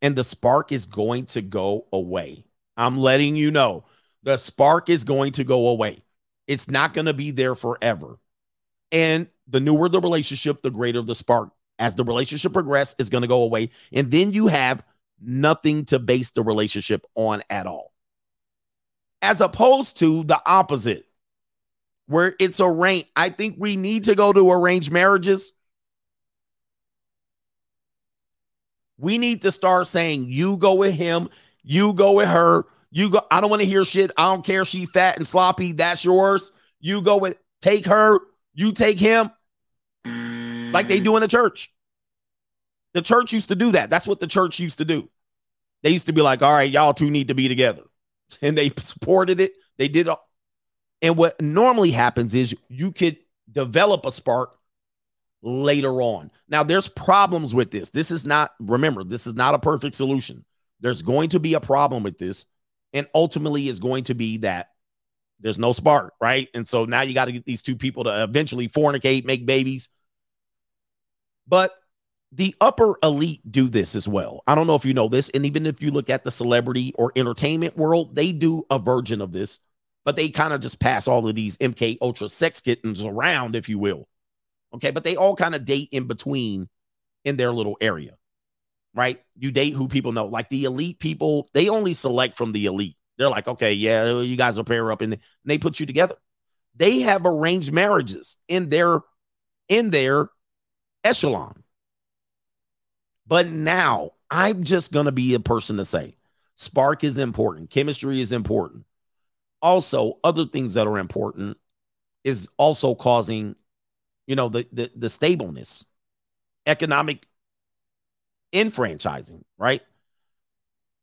And the spark is going to go away. I'm letting you know the spark is going to go away. It's not going to be there forever. And the newer the relationship, the greater the spark. As the relationship progresses, it's going to go away. And then you have nothing to base the relationship on at all. As opposed to the opposite, where it's a arranged. I think we need to go to arranged marriages. We need to start saying, you go with him, you go with her, you go. I don't want to hear shit. I don't care she fat and sloppy. That's yours. You go with take her, you take him, like they do in the church. The church used to do that. That's what the church used to do. They used to be like, all right, y'all two need to be together. And they supported it. They did. All- and what normally happens is you could develop a spark later on. Now, there's problems with this. This is not, remember, this is not a perfect solution. There's going to be a problem with this. And ultimately, is going to be that there's no spark, right? And so now you got to get these two people to eventually fornicate, make babies. But the upper elite do this as well. I don't know if you know this. And even if you look at the celebrity or entertainment world, they do a version of this, but they kind of just pass all of these MK Ultra sex kittens around, if you will. Okay. But they all kind of date in between in their little area, right? You date who people know. Like the elite people, they only select from the elite. They're like, okay, yeah, you guys will pair up and they put you together. They have arranged marriages in their in their echelon. But now I'm just going to be a person to say spark is important, chemistry is important. Also, other things that are important is also causing, you know, the the, the stableness, economic enfranchising, right?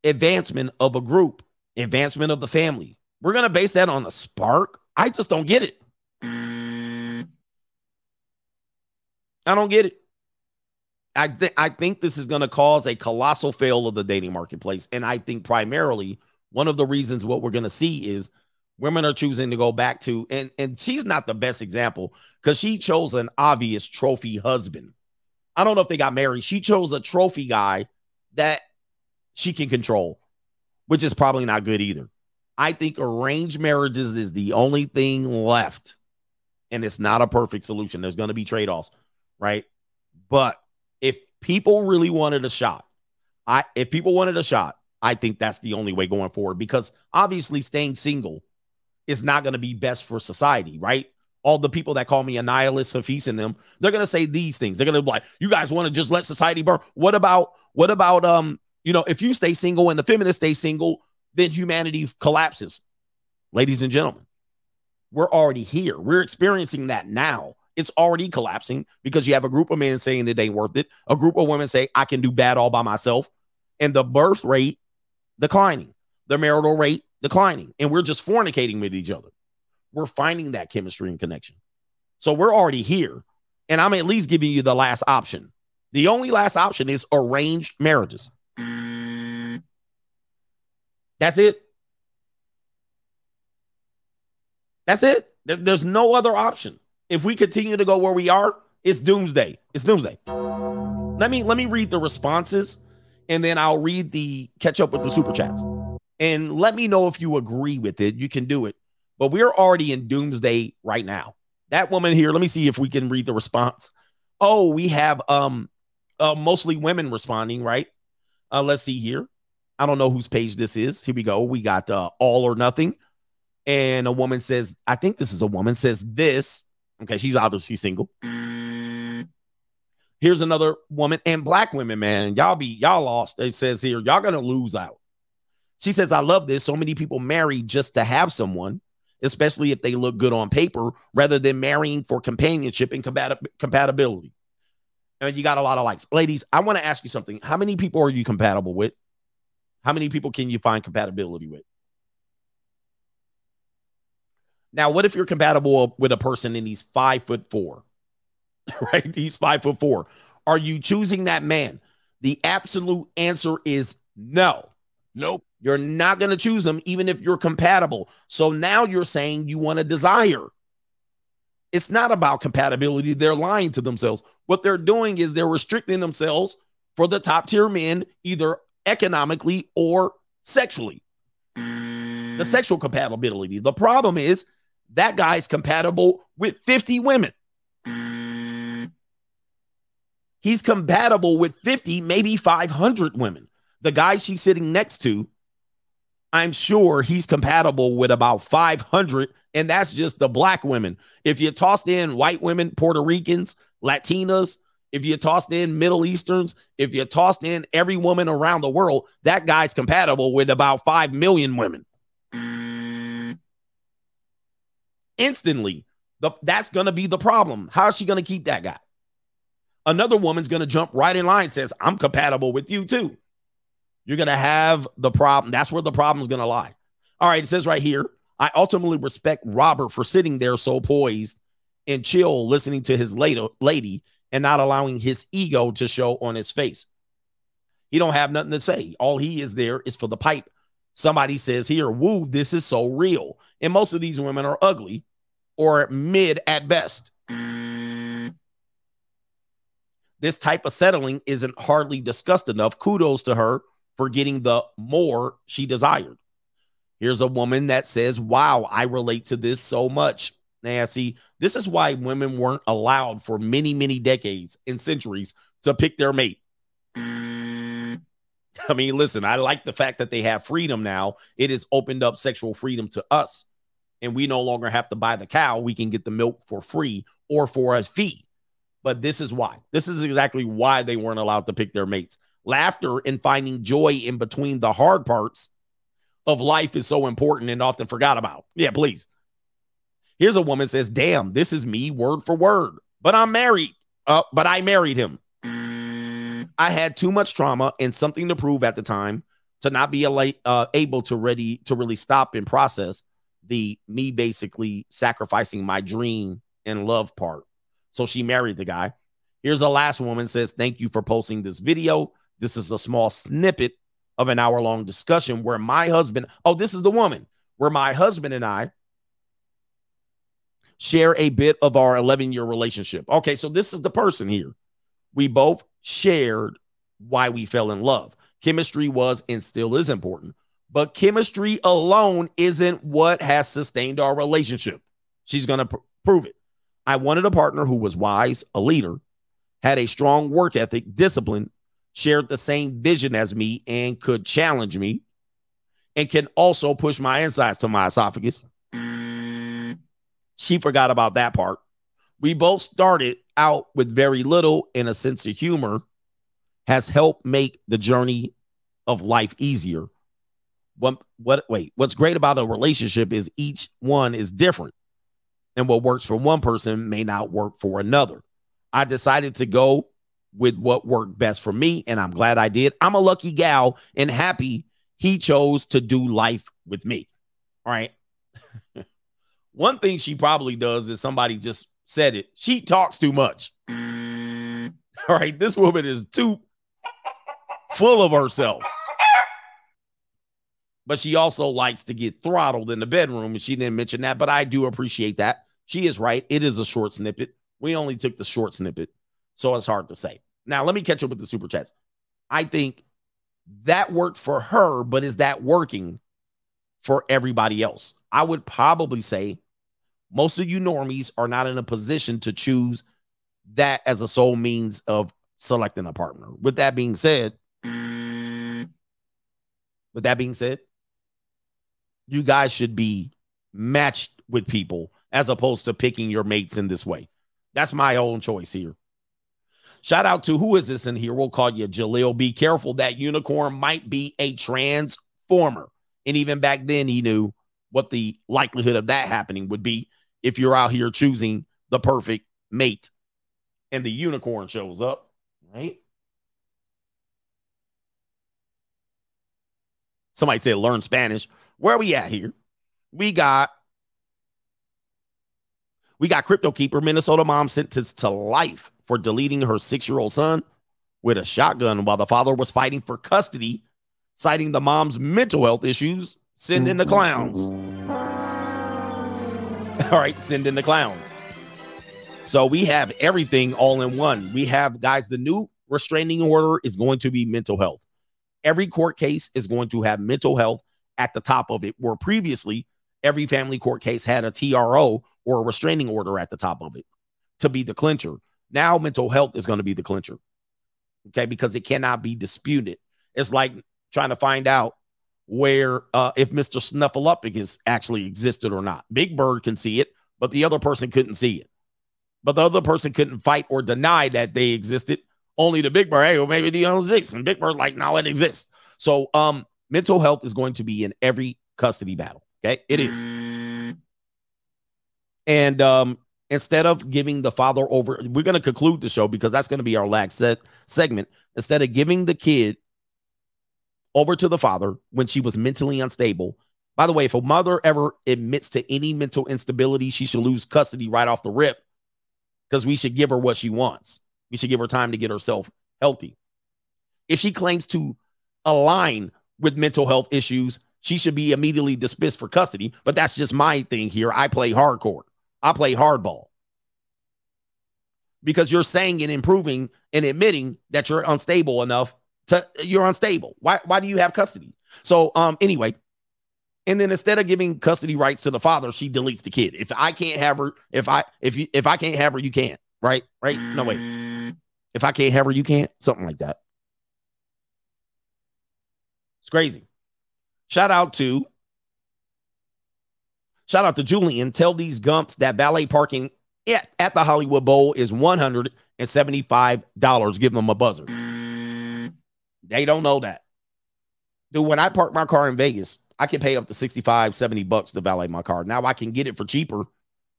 Advancement of a group, advancement of the family. We're going to base that on a spark. I just don't get it. Mm. I don't get it. I think I think this is going to cause a colossal fail of the dating marketplace, and I think primarily one of the reasons what we're going to see is women are choosing to go back to, and and she's not the best example because she chose an obvious trophy husband. I don't know if they got married. She chose a trophy guy that she can control, which is probably not good either. I think arranged marriages is the only thing left, and it's not a perfect solution. There's going to be trade offs, right? But people really wanted a shot, I if people wanted a shot, I think that's the only way going forward because obviously staying single is not going to be best for society, right? All the people that call me a nihilist, Hafiz, and them, they're going to say these things. They're going to be like, "You guys want to just let society burn? What about what about um, you know, if you stay single and the feminists stay single, then humanity collapses." Ladies and gentlemen, we're already here. We're experiencing that now it's already collapsing because you have a group of men saying it ain't worth it, a group of women say I can do bad all by myself, and the birth rate declining, the marital rate declining, and we're just fornicating with each other. We're finding that chemistry and connection. So we're already here, and I'm at least giving you the last option. The only last option is arranged marriages. That's it. That's it. There's no other option if we continue to go where we are, it's doomsday. It's doomsday. Let me let me read the responses and then I'll read the catch up with the super chats. And let me know if you agree with it. You can do it. But we're already in doomsday right now. that woman here, let me see if we can read the response. Oh, we have um uh, mostly women responding, right? Uh, let's see here. I don't know whose page this is. Here we go. We got uh, all or nothing. And a woman says, I think this is a woman, says this. Okay, she's obviously single. Mm. Here's another woman and black women, man. Y'all be y'all lost. It says here, y'all gonna lose out. She says, I love this. So many people marry just to have someone, especially if they look good on paper, rather than marrying for companionship and compat- compatibility. And you got a lot of likes. Ladies, I want to ask you something. How many people are you compatible with? How many people can you find compatibility with? Now, what if you're compatible with a person and he's five foot four? right? He's five foot four. Are you choosing that man? The absolute answer is no. Nope. You're not going to choose him, even if you're compatible. So now you're saying you want a desire. It's not about compatibility. They're lying to themselves. What they're doing is they're restricting themselves for the top tier men, either economically or sexually. The mm. sexual compatibility. The problem is that guy's compatible with 50 women. He's compatible with 50, maybe 500 women. The guy she's sitting next to, I'm sure he's compatible with about 500, and that's just the black women. If you tossed in white women, Puerto Ricans, Latinas, if you tossed in Middle Easterns, if you tossed in every woman around the world, that guy's compatible with about 5 million women. Instantly, the, that's going to be the problem. How is she going to keep that guy? Another woman's going to jump right in line, says, I'm compatible with you too. You're going to have the problem. That's where the problem is going to lie. All right. It says right here, I ultimately respect Robert for sitting there so poised and chill, listening to his lady and not allowing his ego to show on his face. He don't have nothing to say. All he is there is for the pipe. Somebody says here, woo, this is so real. And most of these women are ugly or mid at best. This type of settling isn't hardly discussed enough. Kudos to her for getting the more she desired. Here's a woman that says, Wow, I relate to this so much. Nancy, this is why women weren't allowed for many, many decades and centuries to pick their mate. I mean, listen, I like the fact that they have freedom now. It has opened up sexual freedom to us, and we no longer have to buy the cow. We can get the milk for free or for a fee. But this is why. This is exactly why they weren't allowed to pick their mates. Laughter and finding joy in between the hard parts of life is so important and often forgot about. Yeah, please. Here's a woman says, "Damn, this is me word for word, but I'm married. Uh, but I married him. I had too much trauma and something to prove at the time to not be uh, able to ready to really stop and process the me basically sacrificing my dream and love part. So she married the guy. Here's a last woman says, "Thank you for posting this video. This is a small snippet of an hour long discussion where my husband, oh, this is the woman, where my husband and I share a bit of our 11 year relationship. Okay, so this is the person here. We both shared why we fell in love. Chemistry was and still is important, but chemistry alone isn't what has sustained our relationship. She's going to pr- prove it. I wanted a partner who was wise, a leader, had a strong work ethic, discipline, shared the same vision as me, and could challenge me, and can also push my insides to my esophagus. She forgot about that part. We both started out with very little and a sense of humor has helped make the journey of life easier. What what wait, what's great about a relationship is each one is different. And what works for one person may not work for another. I decided to go with what worked best for me, and I'm glad I did. I'm a lucky gal and happy he chose to do life with me. All right. One thing she probably does is somebody just said it. She talks too much. Mm. All right. This woman is too full of herself. But she also likes to get throttled in the bedroom, and she didn't mention that. But I do appreciate that. She is right. It is a short snippet. We only took the short snippet, so it's hard to say. Now, let me catch up with the super chats. I think that worked for her, but is that working for everybody else? I would probably say Most of you normies are not in a position to choose that as a sole means of selecting a partner. With that being said, mm. with that being said, you guys should be matched with people as opposed to picking your mates in this way. That's my own choice here. Shout out to who is this in here? We'll call you Jaleel. Be careful that unicorn might be a transformer. And even back then, he knew what the likelihood of that happening would be if you're out here choosing the perfect mate and the unicorn shows up, right? Somebody said learn Spanish. Where are we at here? We got we got Crypto Keeper, Minnesota mom sentenced to life for deleting her six-year-old son with a shotgun while the father was fighting for custody, citing the mom's mental health issues. Send in the clowns. All right, send in the clowns. So we have everything all in one. We have, guys, the new restraining order is going to be mental health. Every court case is going to have mental health at the top of it, where previously every family court case had a TRO or a restraining order at the top of it to be the clincher. Now, mental health is going to be the clincher. Okay, because it cannot be disputed. It's like trying to find out where uh, if Mr. Snuffleupagus actually existed or not. Big Bird can see it, but the other person couldn't see it. But the other person couldn't fight or deny that they existed. Only the Big Bird, hey, well, maybe the other exists. And Big Bird, like, no, it exists. So um, mental health is going to be in every custody battle. Okay, it is. And um, instead of giving the father over, we're going to conclude the show because that's going to be our last set segment. Instead of giving the kid over to the father when she was mentally unstable. By the way, if a mother ever admits to any mental instability, she should lose custody right off the rip because we should give her what she wants. We should give her time to get herself healthy. If she claims to align with mental health issues, she should be immediately dismissed for custody. But that's just my thing here. I play hardcore, I play hardball. Because you're saying and improving and admitting that you're unstable enough to you're unstable. Why why do you have custody? So um anyway, and then instead of giving custody rights to the father, she deletes the kid. If I can't have her, if I if you if I can't have her, you can't. Right? Right? No wait. If I can't have her, you can't. Something like that. Crazy. Shout out to shout out to Julian. Tell these gumps that valet parking at, at the Hollywood Bowl is $175. Give them a buzzer. They don't know that. Dude, when I park my car in Vegas, I can pay up to 65, 70 bucks to valet my car. Now I can get it for cheaper.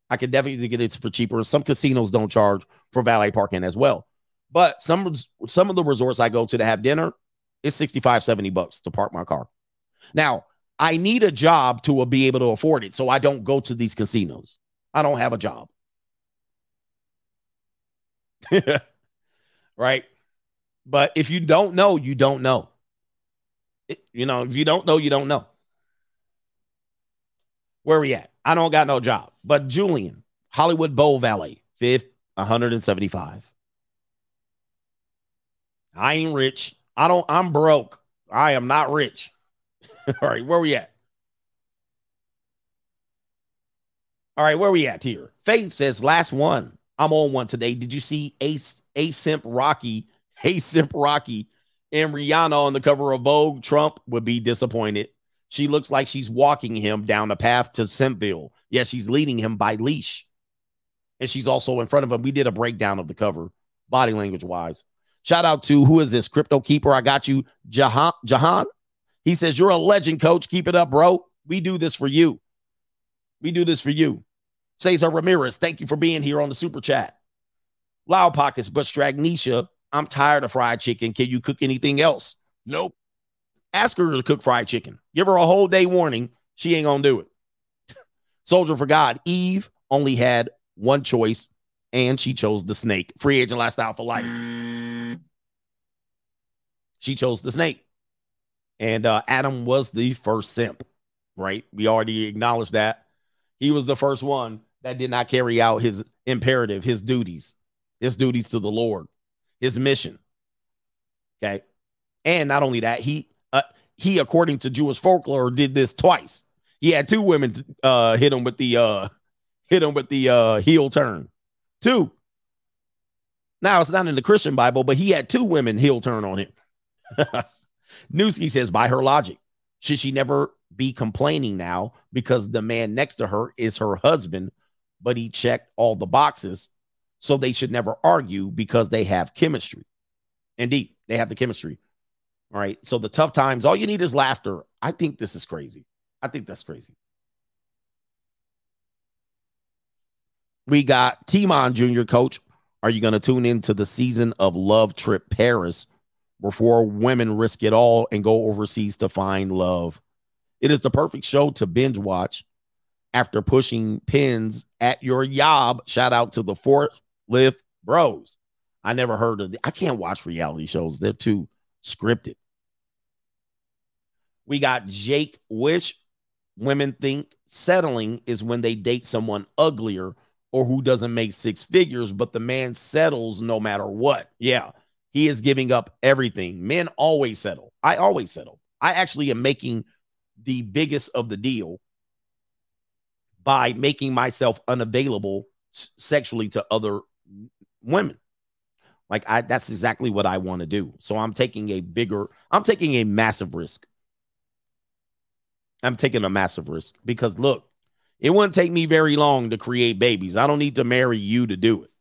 I can definitely get it for cheaper. Some casinos don't charge for valet parking as well. But some some of the resorts I go to to have dinner, it's 65, 70 bucks to park my car. Now, I need a job to be able to afford it. So I don't go to these casinos. I don't have a job. right? But if you don't know, you don't know. It- you know, if you don't know, you don't know. Where we at? I don't got no job. But Julian, Hollywood Bowl Valley, fifth, 175. I ain't rich. I don't, I'm broke. I am not rich. All right, where we at? All right, where we at here? Faith says, last one. I'm on one today. Did you see Ace Asimp Rocky? Asimp Rocky and Rihanna on the cover of Vogue. Trump would be disappointed. She looks like she's walking him down the path to Simpville. Yeah, she's leading him by leash. And she's also in front of him. We did a breakdown of the cover, body language wise. Shout out to who is this? Crypto Keeper. I got you, Jahan. Jahan. He says, You're a legend, coach. Keep it up, bro. We do this for you. We do this for you. Cesar Ramirez, thank you for being here on the super chat. Loud pockets, but Stragnesia, I'm tired of fried chicken. Can you cook anything else? Nope. Ask her to cook fried chicken. Give her a whole day warning. She ain't gonna do it. Soldier for God, Eve only had one choice, and she chose the snake. Free agent lifestyle for life. She chose the snake. And uh, Adam was the first simp, right? We already acknowledged that. He was the first one that did not carry out his imperative, his duties, his duties to the Lord, his mission. Okay. And not only that, he uh, he, according to Jewish folklore, did this twice. He had two women uh, hit him with the uh, hit him with the uh, heel turn. Two. Now it's not in the Christian Bible, but he had two women heel turn on him. Newski says, by her logic, should she never be complaining now because the man next to her is her husband, but he checked all the boxes? So they should never argue because they have chemistry. Indeed, they have the chemistry. All right. So the tough times, all you need is laughter. I think this is crazy. I think that's crazy. We got Timon Jr. coach. Are you going to tune into the season of Love Trip Paris four women risk it all and go overseas to find love? It is the perfect show to binge watch after pushing pins at your yob. Shout out to the Fort Lift Bros. I never heard of. The, I can't watch reality shows. They're too scripted. We got Jake Wish. Women think settling is when they date someone uglier or who doesn't make six figures, but the man settles no matter what. Yeah, he is giving up everything. Men always settle. I always settle. I actually am making the biggest of the deal by making myself unavailable sexually to other women. Like I that's exactly what I want to do. So I'm taking a bigger I'm taking a massive risk. I'm taking a massive risk because look, it wouldn't take me very long to create babies. I don't need to marry you to do it.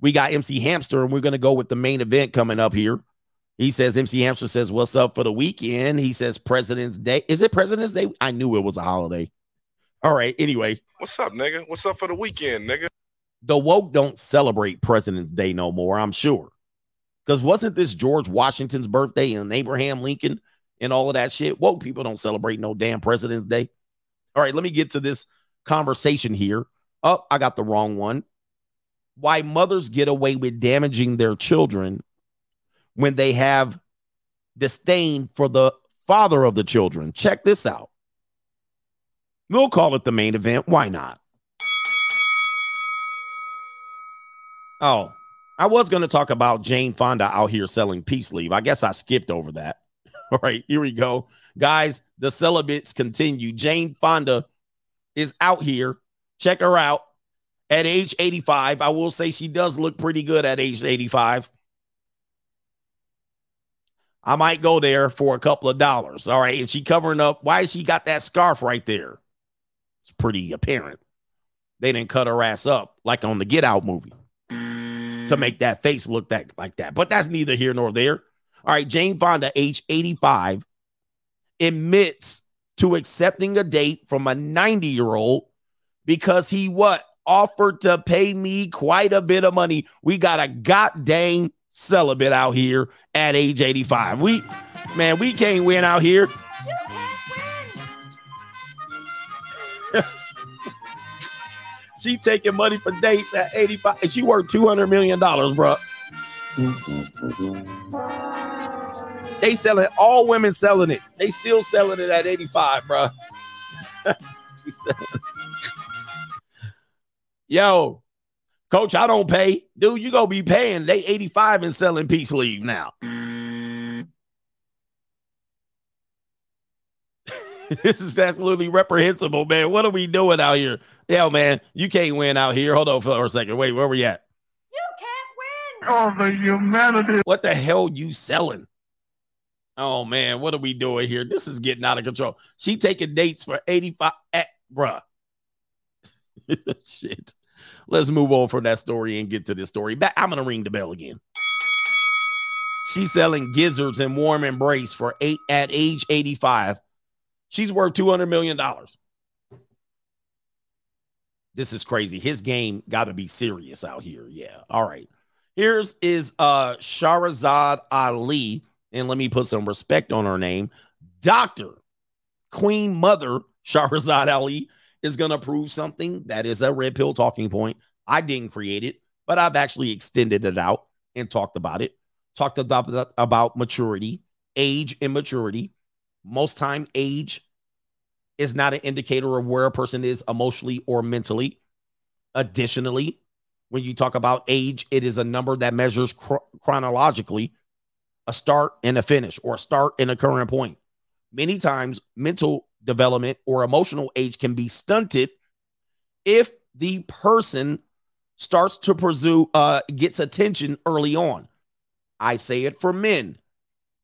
We got MC Hamster, and we're going to go with the main event coming up here. He says, MC Hamster says, What's up for the weekend? He says, President's Day. Is it President's Day? I knew it was a holiday. All right. Anyway, What's up, nigga? What's up for the weekend, nigga? the woke don't celebrate President's Day no more, I'm sure. Because wasn't this George Washington's birthday and Abraham Lincoln and all of that shit? Woke people don't celebrate no damn President's Day. All right, let me get to this conversation here. Oh, I got the wrong one. Why mothers get away with damaging their children when they have disdain for the father of the children. Check this out. We'll call it the main event. Why not? Oh, I was going to talk about Jane Fonda out here selling peace leave. I guess I skipped over that. All right, here we go. Guys, the celibates continue. Jane Fonda is out here. Check her out at age 85. I will say she does look pretty good at age 85. I might go there for a couple of dollars. All right. And she covering up. Why she got that scarf right there? It's pretty apparent. They didn't cut her ass up like on the Get Out movie to make that face look that like that. But that's neither here nor there. All right, Jane Fonda, age 85, admits to accepting a date from a 90 year old because he what offered to pay me quite a bit of money. We got a goddamn celibate out here at age 85. We man, we can't win out here. she taking money for dates at 85 and she worth 200 million dollars, bro. They selling all women selling it. They still selling it at 85, bro. Yo, coach, I don't pay. Dude, you gonna be paying. They 85 and selling peace leave now. this is absolutely reprehensible, man. What are we doing out here? Hell, man, you can't win out here. Hold on for a second. Wait, where are we at? You can't win. Oh, the humanity. What the hell you selling? Oh man, what are we doing here? This is getting out of control. She taking dates for 85 eh, bruh. Shit. Let's move on from that story and get to this story. I'm gonna ring the bell again. She's selling gizzards and warm embrace for eight at age 85. She's worth 200 million dollars. This is crazy. His game got to be serious out here. Yeah. All right. Here's is uh Shahrazad Ali, and let me put some respect on her name. Doctor Queen Mother Shahrazad Ali is gonna prove something that is a red pill talking point. I didn't create it, but I've actually extended it out and talked about it. Talked about about maturity, age, and maturity. Most time, age is not an indicator of where a person is emotionally or mentally. Additionally, when you talk about age, it is a number that measures chro- chronologically a start and a finish, or a start and a current point. Many times, mental development or emotional age can be stunted if the person starts to pursue uh gets attention early on. I say it for men.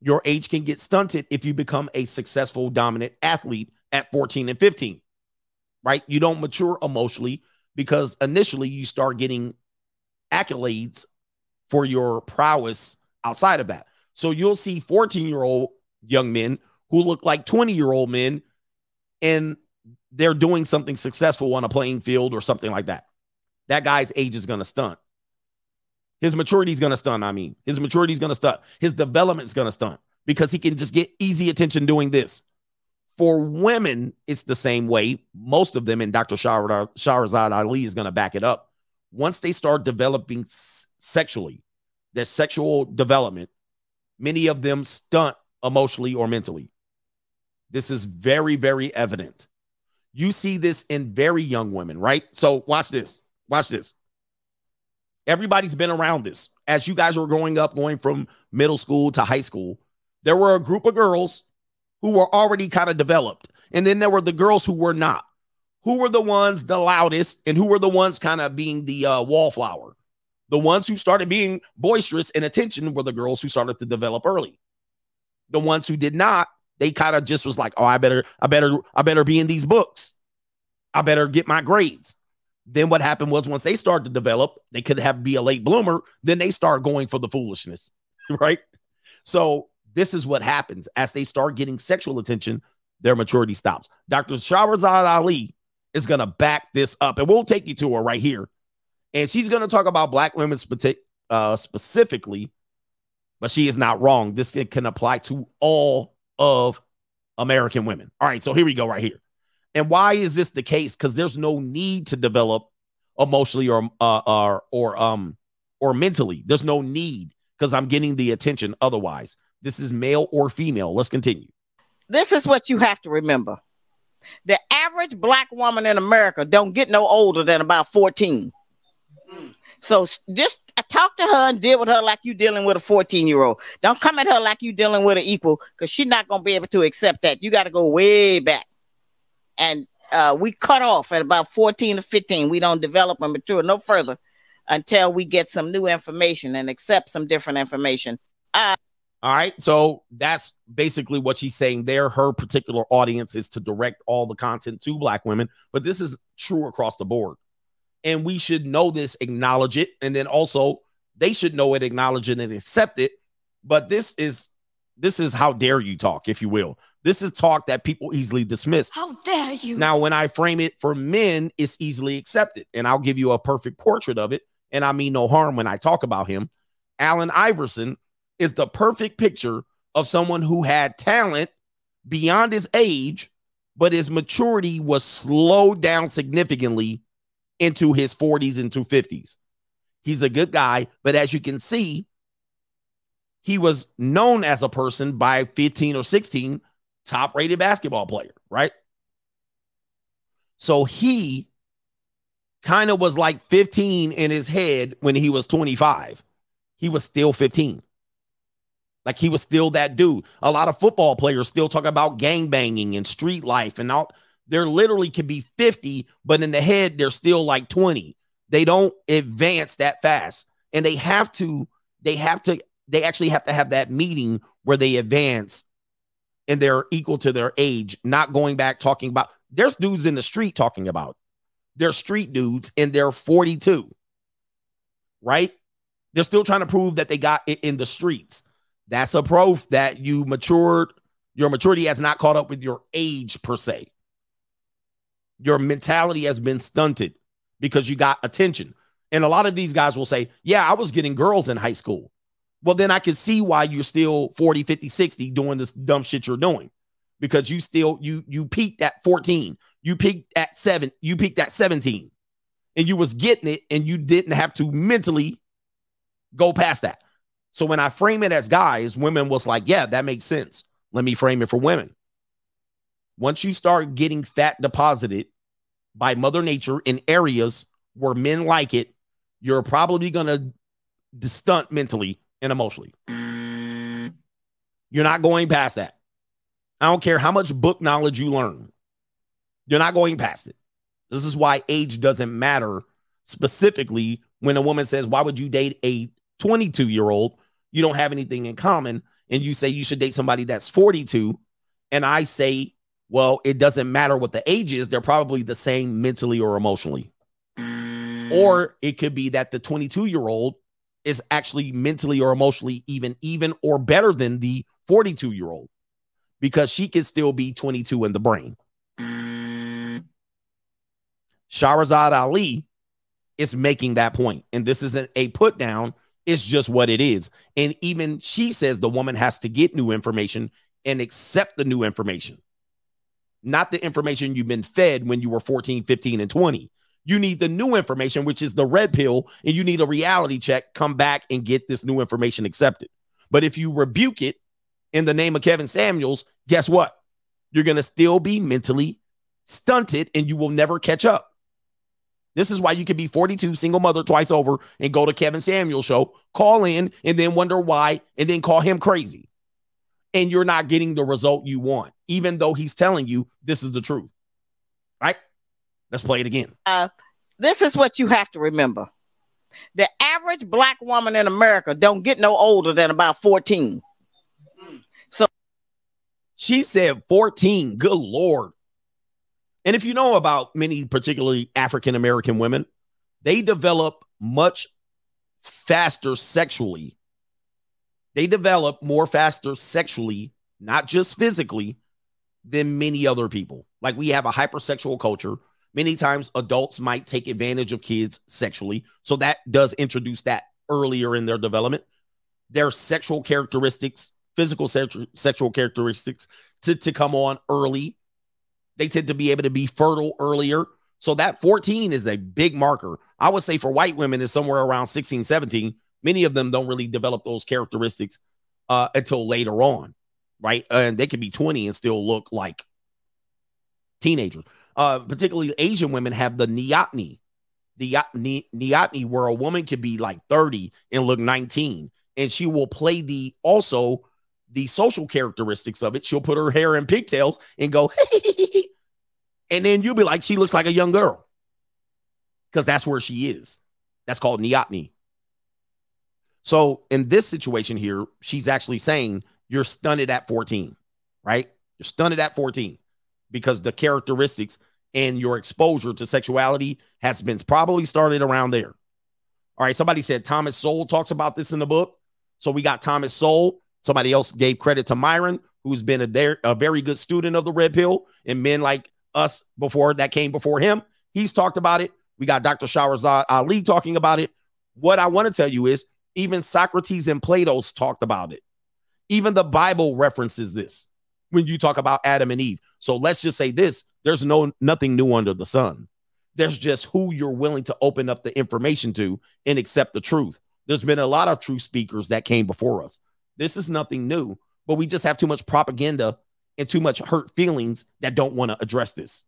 Your age can get stunted if you become a successful dominant athlete at 14 and 15. Right? You don't mature emotionally because initially you start getting accolades for your prowess outside of that. So you'll see 14 year old young men who look like 20 year old men and they're doing something successful on a playing field or something like that. That guy's age is going to stunt. His maturity is going to stunt. I mean, his maturity is going to stunt. His development is going to stunt because he can just get easy attention doing this. For women, it's the same way. Most of them, and Dr. Shahrazad Ali is going to back it up. Once they start developing sexually, their sexual development, many of them stunt emotionally or mentally. This is very, very evident. You see this in very young women, right? So watch this. Watch this. Everybody's been around this. As you guys were growing up, going from middle school to high school, there were a group of girls who were already kind of developed. And then there were the girls who were not. Who were the ones the loudest and who were the ones kind of being the uh, wallflower? The ones who started being boisterous and attention were the girls who started to develop early. The ones who did not, they kind of just was like, "Oh, I better I better I better be in these books. I better get my grades." Then what happened was once they started to develop, they could have be a late bloomer, then they start going for the foolishness, right? So this is what happens as they start getting sexual attention, their maturity stops. Dr. Shahrazad Ali is going to back this up, and we'll take you to her right here. And she's going to talk about black women uh, specifically, but she is not wrong. This can apply to all of American women. All right, so here we go, right here. And why is this the case? Because there's no need to develop emotionally or uh, or or um or mentally. There's no need because I'm getting the attention otherwise. This is male or female. Let's continue. This is what you have to remember. The average black woman in America don't get no older than about 14. So just talk to her and deal with her like you're dealing with a 14 year old. Don't come at her like you're dealing with an equal because she's not gonna be able to accept that. You got to go way back and uh, we cut off at about 14 to 15. We don't develop and mature no further until we get some new information and accept some different information. Uh, all right. So that's basically what she's saying there. Her particular audience is to direct all the content to Black women, but this is true across the board. And we should know this, acknowledge it, and then also they should know it, acknowledge it, and accept it. But this is this is how dare you talk, if you will. This is talk that people easily dismiss. How dare you? Now, when I frame it for men, it's easily accepted. And I'll give you a perfect portrait of it. And I mean no harm when I talk about him. Allen Iverson is the perfect picture of someone who had talent beyond his age, but his maturity was slowed down significantly into his 40s and 50s. He's a good guy, but as you can see, he was known as a person by 15 or 16 top rated basketball player, right? So he kind of was like 15 in his head when he was 25. He was still 15. Like he was still that dude. A lot of football players still talk about gang banging and street life and all. They're literally could be 50, but in the head, they're still like 20. They don't advance that fast. And they have to, they have to, they actually have to have that meeting where they advance and they're equal to their age, not going back talking about there's dudes in the street talking about they're street dudes and they're 42, right? They're still trying to prove that they got it in the streets. That's a proof that you matured, your maturity has not caught up with your age per se. Your mentality has been stunted because you got attention. And a lot of these guys will say, Yeah, I was getting girls in high school. Well, then I can see why you're still 40, 50, 60 doing this dumb shit you're doing because you still you you peaked at 14 you peaked at 7 you peaked at 17 and you was getting it and you didn't have to mentally go past that. So when i frame it as guys women was like yeah that makes sense. Let me frame it for women once you start getting fat deposited by mother nature in areas where men like it you're probably going to stunt mentally and emotionally you're not going past that I don't care how much book knowledge you learn. You're not going past it. This is why age doesn't matter specifically when a woman says, Why would you date a 22 year old? You don't have anything in common. And you say you should date somebody that's 42. And I say, Well, it doesn't matter what the age is. They're probably the same mentally or emotionally. Mm. Or it could be that the 22 year old is actually mentally or emotionally even even or better than the 42 year old because she can still be 22 in the brain. Mm. Shahrazad Ali is making that point, and this isn't a put down. It's just what it is. And even she says the woman has to get new information and accept the new information, not the information you've been fed when you were 14, 15, and 20. You need the new information, which is the red pill, and you need a reality check. Come back and get this new information accepted. But if you rebuke it in the name of Kevin Samuels, guess what? You're going to still be mentally stunted and you will never catch up. This is why you can be 42, single mother twice over, and go to Kevin Samuels' show, call in, and then wonder why, and then call him crazy. And you're not getting the result you want, even though he's telling you this is the truth. Right? Let's play it again. Uh, this is what you have to remember. The average black woman in America don't get no older than about 14. So she said 14. Good Lord. And if you know about many, particularly African American women, they develop much faster sexually. They develop more faster sexually, not just physically, than many other people. Like we have a hypersexual culture. Many times adults might take advantage of kids sexually. So that does introduce that earlier in their development. Their sexual characteristics, physical sexual, characteristics to, to come on early they tend to be able to be fertile earlier. So that 14 is a big marker. I would say for white women is somewhere around 16, 17. Many of them don't really develop those characteristics uh, until later on, right? And they can be 20 and still look like teenagers. Uh, particularly Asian women have the neoteny, the neoteny, where a woman could be like 30 and look 19, and she will play the also the social characteristics of it. She'll put her hair in pigtails and go, and then you'll be like, she looks like a young girl because that's where she is. That's called neoteny. So in this situation here, she's actually saying you're stunted at 14, right? You're stunted at 14 because the characteristics and your exposure to sexuality has been probably started around there. All right, somebody said Thomas Sowell talks about this in the book. So we got Thomas Sowell. Somebody else gave credit to Myron, who's been a, a very good student of the red pill, and men like us before that came before him. He's talked about it. We got Dr. Shahrazad Ali talking about it. What I want to tell you is even Socrates and Plato's talked about it. Even the Bible references this when you talk about Adam and Eve. So let's just say this there's no nothing new under the sun. There's just who you're willing to open up the information to and accept the truth. There's been a lot of truth speakers that came before us. This is nothing new, but we just have too much propaganda and too much hurt feelings that don't want to address this.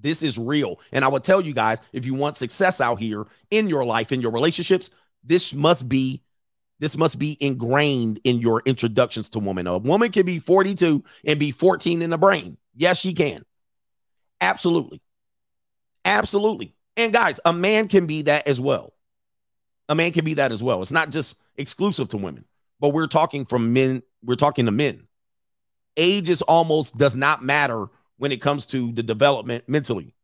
This is real. And I will tell you guys if you want success out here in your life, in your relationships, this must be this must be ingrained in your introductions to women. A woman can be 42 and be 14 in the brain. Yes, she can. Absolutely. Absolutely. And guys, a man can be that as well. A man can be that as well. It's not just exclusive to women, but we're talking from men, we're talking to men age is almost does not matter when it comes to the development mentally.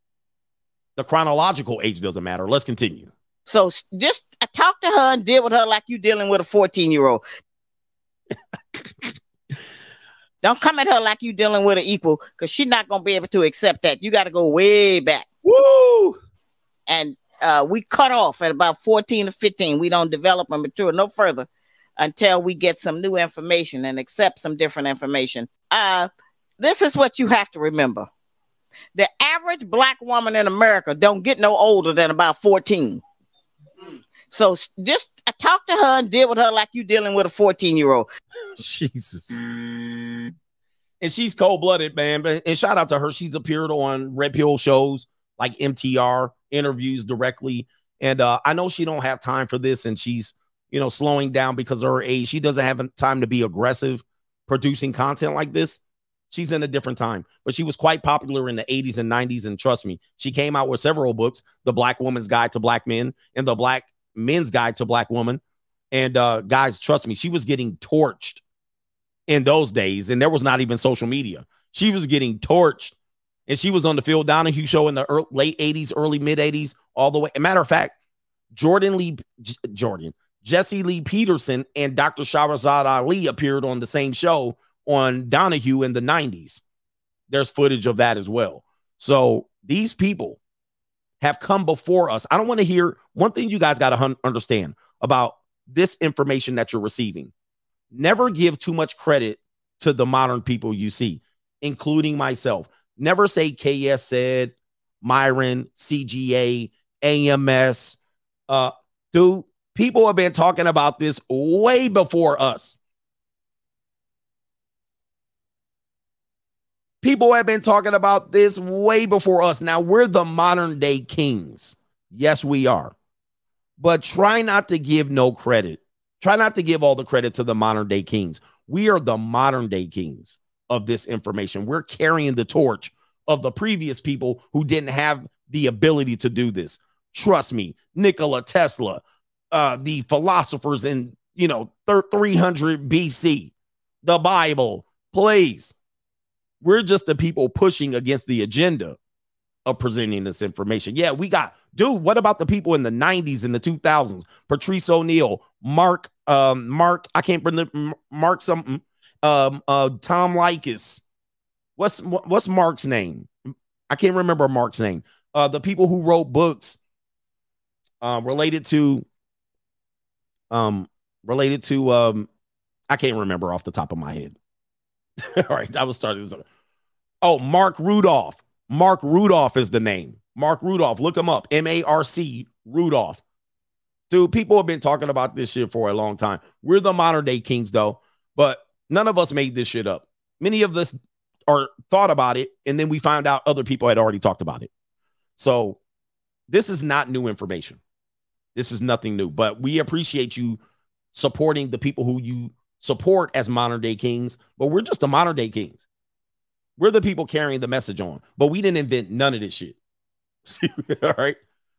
The chronological age doesn't matter. Let's continue. So just talk to her and deal with her like you're dealing with a 14 year old. Don't come at her like you're dealing with an equal because she's not gonna be able to accept that. You got to go way back. Woo! And uh, we cut off at about 14 to 15. We don't develop and mature no further until we get some new information and accept some different information. Uh, this is what you have to remember. The average black woman in America don't get no older than about 14. So just talk to her and deal with her like you're dealing with a 14 year old. Jesus. And she's cold blooded, man. And shout out to her. She's appeared on Red Pill shows like MTR, interviews directly. And uh, I know she don't have time for this, and she's you know, slowing down because of her age. She doesn't have time to be aggressive producing content like this. She's in a different time, but she was quite popular in the 80s and 90s. And trust me, she came out with several books The Black Woman's Guide to Black Men and The Black Men's Guide to Black Women. And uh, guys, trust me, she was getting torched in those days. And there was not even social media. She was getting torched. And she was on the Phil Donahue show in the early, late 80s, early mid 80s, all the way. Matter of fact, Jordan Lee, J- Jordan, Jesse Lee Peterson and Dr. Shahrazad Ali appeared on the same show on Donahue in the 90s. There's footage of that as well. So these people have come before us. I don't want to hear one thing you guys got to understand about this information that you're receiving. Never give too much credit to the modern people you see, including myself. Never say KS said, Myron, CGA, AMS. Uh, dude, people have been talking about this way before us. People have been talking about this way before us. Now we're the modern day kings. Yes, we are. But try not to give no credit. Try not to give all the credit to the modern day kings. We are the modern day kings of this information. We're carrying the torch of the previous people who didn't have the ability to do this. Trust me, Nikola Tesla, uh, the philosophers in you know 300 BC, the Bible. Please, we're just the people pushing against the agenda of presenting this information. Yeah, we got, dude. What about the people in the 90s and the 2000s? Patrice O'Neal, Mark, um, Mark, I can't remember Mark something, um, uh, Tom Leykis. What's what's Mark's name? I can't remember Mark's name. Uh, the people who wrote books uh, related to um related to um I can't remember off the top of my head. All right, I was starting. Oh, Mark Rudolph. Mark Rudolph is the name. Mark Rudolph. Look him up. M A R C Rudolph. Dude, people have been talking about this shit for a long time. We're the modern day kings, though, but none of us made this shit up. Many of us are thought about it, and then we found out other people had already talked about it. So this is not new information. This is nothing new, but we appreciate you supporting the people who you support as modern day kings, but we're just the modern day kings. We're the people carrying the message on, but we didn't invent none of this shit. All right.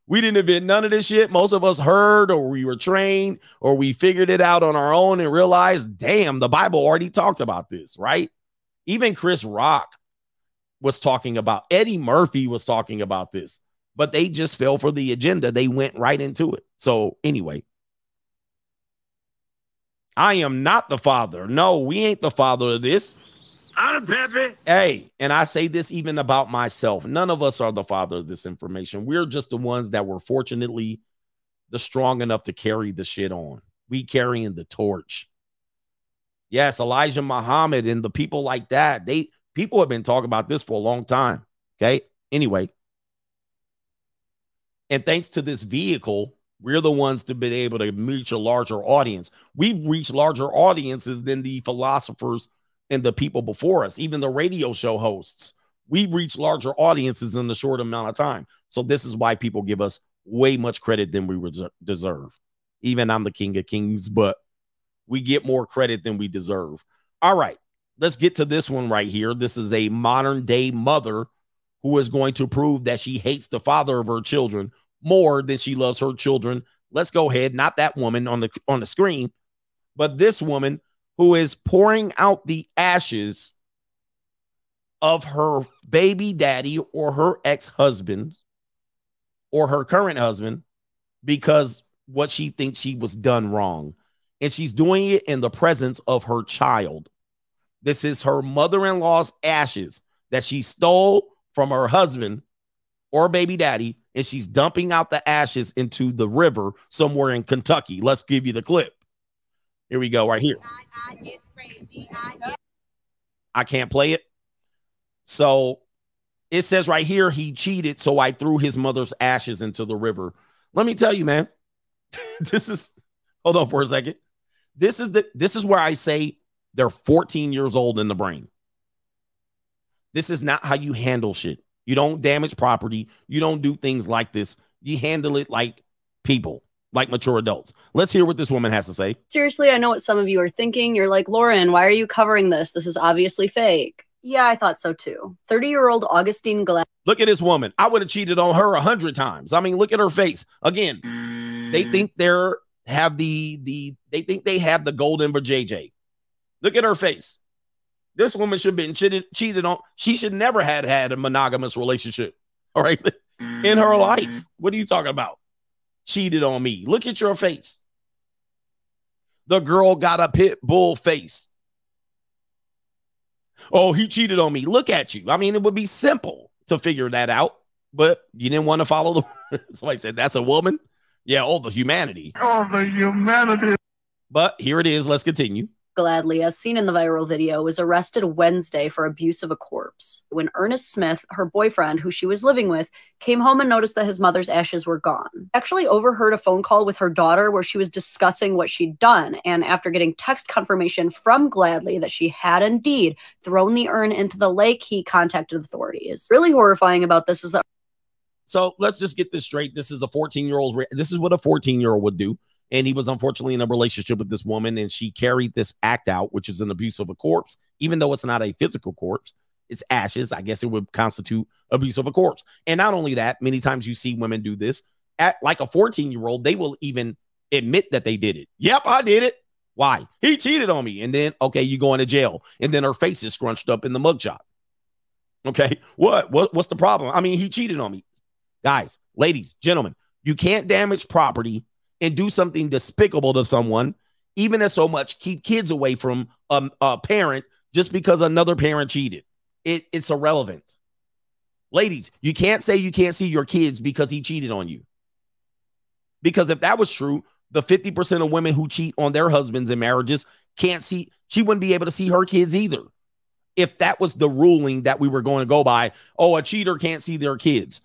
We didn't invent none of this shit. Most of us heard or we were trained or we figured it out on our own and realized, damn, the Bible already talked about this, right? Even Chris Rock was talking about, Eddie Murphy was talking about this, but they just fell for the agenda. They went right into it. So, anyway, I am not the father. No, we ain't the father of this. I'm Pepe. Hey, and I say this even about myself. None of us are the father of this information. We're just the ones that were fortunately the strong enough to carry the shit on. We carrying the torch. Yes, Elijah Muhammad and the people like that. They people have been talking about this for a long time. Okay. Anyway. And thanks to this vehicle, we're the ones to be able to reach a larger audience. We've reached larger audiences than the philosophers and the people before us, even the radio show hosts. We've reached larger audiences in the short amount of time. So this is why people give us way much credit than we deserve. Even I'm the king of kings, but we get more credit than we deserve. All right, let's get to this one right here. This is a modern day mother who is going to prove that she hates the father of her children more than she loves her children. Let's go ahead, not that woman on the on the screen, but this woman who is pouring out the ashes of her baby daddy or her ex-husband or her current husband because what she thinks she was done wrong. And she's doing it in the presence of her child. This is her mother-in-law's ashes that she stole from her husband or baby daddy and she's dumping out the ashes into the river somewhere in Kentucky. Let's give you the clip. Here we go, right here. I can't play it. So it says right here he cheated, so I threw his mother's ashes into the river. Let me tell you, man. this is hold on for a second. This is the this is where I say they're 14 years old in the brain. This is not how you handle shit. You don't damage property. You don't do things like this. You handle it like people, like mature adults. Let's hear what this woman has to say. Seriously, I know what some of you are thinking. You're like, Lauren, why are you covering this? This is obviously fake. Yeah, I thought so too. 30 year old Augustine Glad. Look at this woman. I would have cheated on her a hundred times. I mean, look at her face. Again, they think they're have the the they think they have the golden for JJ. Look at her face. This woman should have been cheated, cheated on. She should never had had a monogamous relationship. All right. In her mm-hmm. life. What are you talking about? Cheated on me. Look at your face. The girl got a pit bull face. Oh, he cheated on me. Look at you. I mean, it would be simple to figure that out, but you didn't want to follow the. Somebody said that's a woman. Yeah, all the humanity. All the humanity. But here it is. Let's continue. Gladly, as seen in the viral video, was arrested Wednesday for abuse of a corpse. When Ernest Smith, her boyfriend, who she was living with, came home and noticed that his mother's ashes were gone. Actually overheard a phone call with her daughter where she was discussing what she'd done, and after getting text confirmation from Gladly that she had indeed thrown the urn into the lake, he contacted authorities. Really horrifying about this is that So let's just get this straight. This is a 14 year old. This is what a 14 year old would do. And he was unfortunately in a relationship with this woman, and she carried this act out, which is an abuse of a corpse, even though it's not a physical corpse. It's ashes. I guess it would constitute abuse of a corpse. And not only that, many times you see women do this. At like a 14 year old, they will even admit that they did it. Yep, I did it. Why? He cheated on me. And then, okay, you go into jail. And then her face is scrunched up in the mugshot. Okay. What? what? What's the problem? I mean, he cheated on me. Guys, ladies, gentlemen, you can't damage property and do something despicable to someone, even as so much keep kids away from um, a parent just because another parent cheated. It, it's irrelevant. Ladies, you can't say you can't see your kids because he cheated on you. Because if that was true, the 50% of women who cheat on their husbands in marriages can't see, she wouldn't be able to see her kids either. If that was the ruling that we were going to go by, oh, a cheater can't see their kids.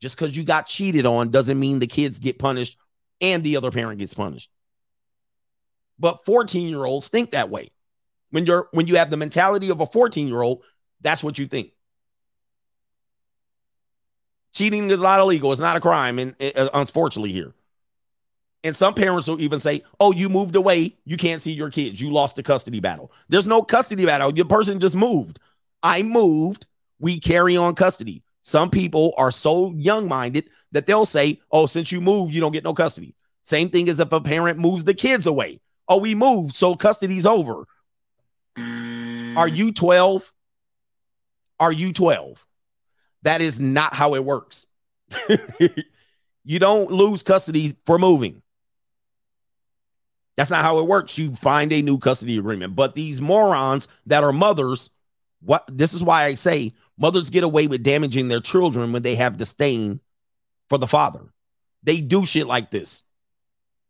Just because you got cheated on doesn't mean the kids get punished and the other parent gets punished. But 14 year olds think that way. When you're when you have the mentality of a 14 year old, that's what you think. Cheating is not illegal. It's not a crime, and uh, unfortunately here. And some parents will even say, "Oh, you moved away. You can't see your kids. You lost the custody battle." There's no custody battle. Your person just moved. I moved. We carry on custody. Some people are so young-minded that they'll say, "Oh, since you moved, you don't get no custody." Same thing as if a parent moves the kids away. Oh, we moved, so custody's over. Mm. Are you 12? Are you 12? That is not how it works. you don't lose custody for moving. That's not how it works. You find a new custody agreement. But these morons that are mothers, what this is why I say mothers get away with damaging their children when they have disdain for the father. They do shit like this.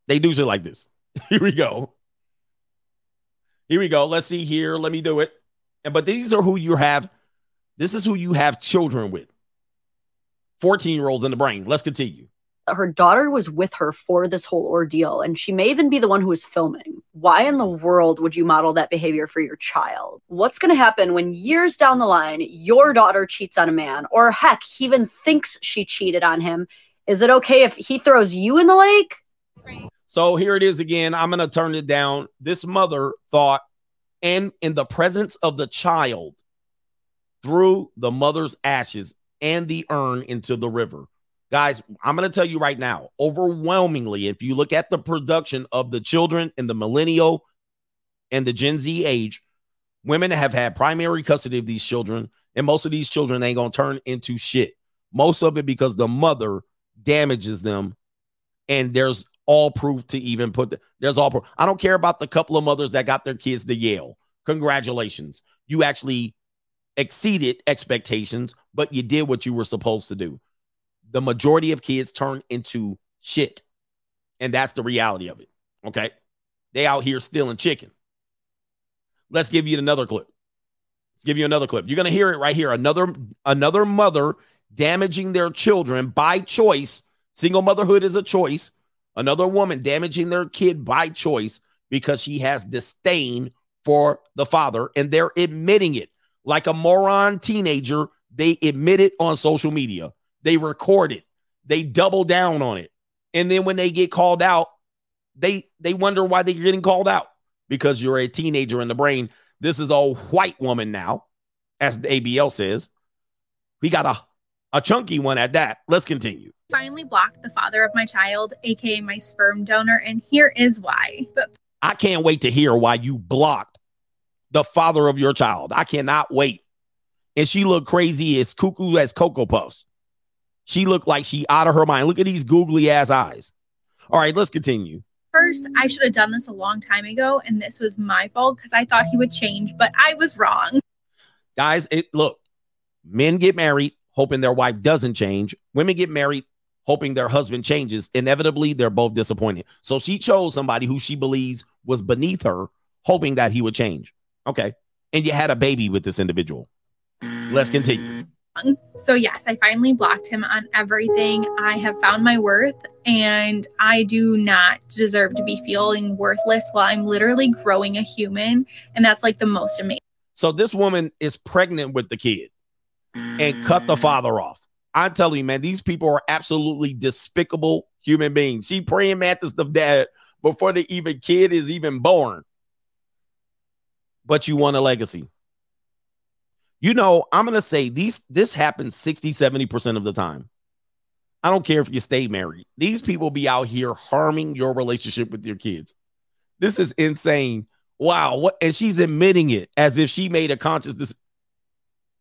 They do shit like this. Here we go. Here we go. Let's see here. Let me do it. And but these are who you have. This is who you have children with. 14 year olds in the brain. Let's continue. Her daughter was with her for this whole ordeal, and she may even be the one who was filming. Why in the world would you model that behavior for your child? What's going to happen when years down the line, your daughter cheats on a man, or heck, he even thinks she cheated on him? Is it okay if he throws you in the lake? So here it is again. I'm going to turn it down. This mother thought, and in the presence of the child, threw the mother's ashes and the urn into the river. Guys, I'm going to tell you right now, overwhelmingly, if you look at the production of the children in the millennial and the Gen Z age, women have had primary custody of these children, and most of these children ain't going to turn into shit. Most of it because the mother damages them, and there's all proof to even put the, there's all proof. I don't care about the couple of mothers that got their kids to Yale. Congratulations. You actually exceeded expectations, but you did what you were supposed to do. The majority of kids turn into shit. And that's the reality of it. Okay. They out here stealing chicken. Let's give you another clip. Let's give you another clip. You're gonna hear it right here. Another another mother damaging their children by choice. Single motherhood is a choice. Another woman damaging their kid by choice because she has disdain for the father, and they're admitting it like a moron teenager. They admit it on social media. They record it. They double down on it. And then when they get called out, they they wonder why they're getting called out because you're a teenager in the brain. This is a white woman now as the ABL says. We got a, a chunky one at that. Let's continue. Finally blocked the father of my child, aka my sperm donor, and here is why. But I can't wait to hear why you blocked the father of your child. I cannot wait. And she looked crazy as cuckoo as Cocoa Puffs. She looked like she out of her mind. Look at these googly ass eyes. All right, let's continue. first, I should have done this a long time ago, and this was my fault because I thought he would change, but I was wrong. Guys, it look, men get married hoping their wife doesn't change. Women get married hoping their husband changes. Inevitably, they're both disappointed. So she chose somebody who she believes was beneath her, hoping that he would change. Okay. And you had a baby with this individual. Let's continue. So, yes, I finally blocked him on everything. I have found my worth, and I do not deserve to be feeling worthless while I'm literally growing a human. And that's like the most amazing. So this woman is pregnant with the kid and cut the mm. father off. I'm telling you, man, these people are absolutely despicable human beings. She praying mantis the dad before the even kid is even born. But you want a legacy. You know, I'm gonna say these this happens 60, 70% of the time. I don't care if you stay married. These people be out here harming your relationship with your kids. This is insane. Wow. What and she's admitting it as if she made a conscious decision.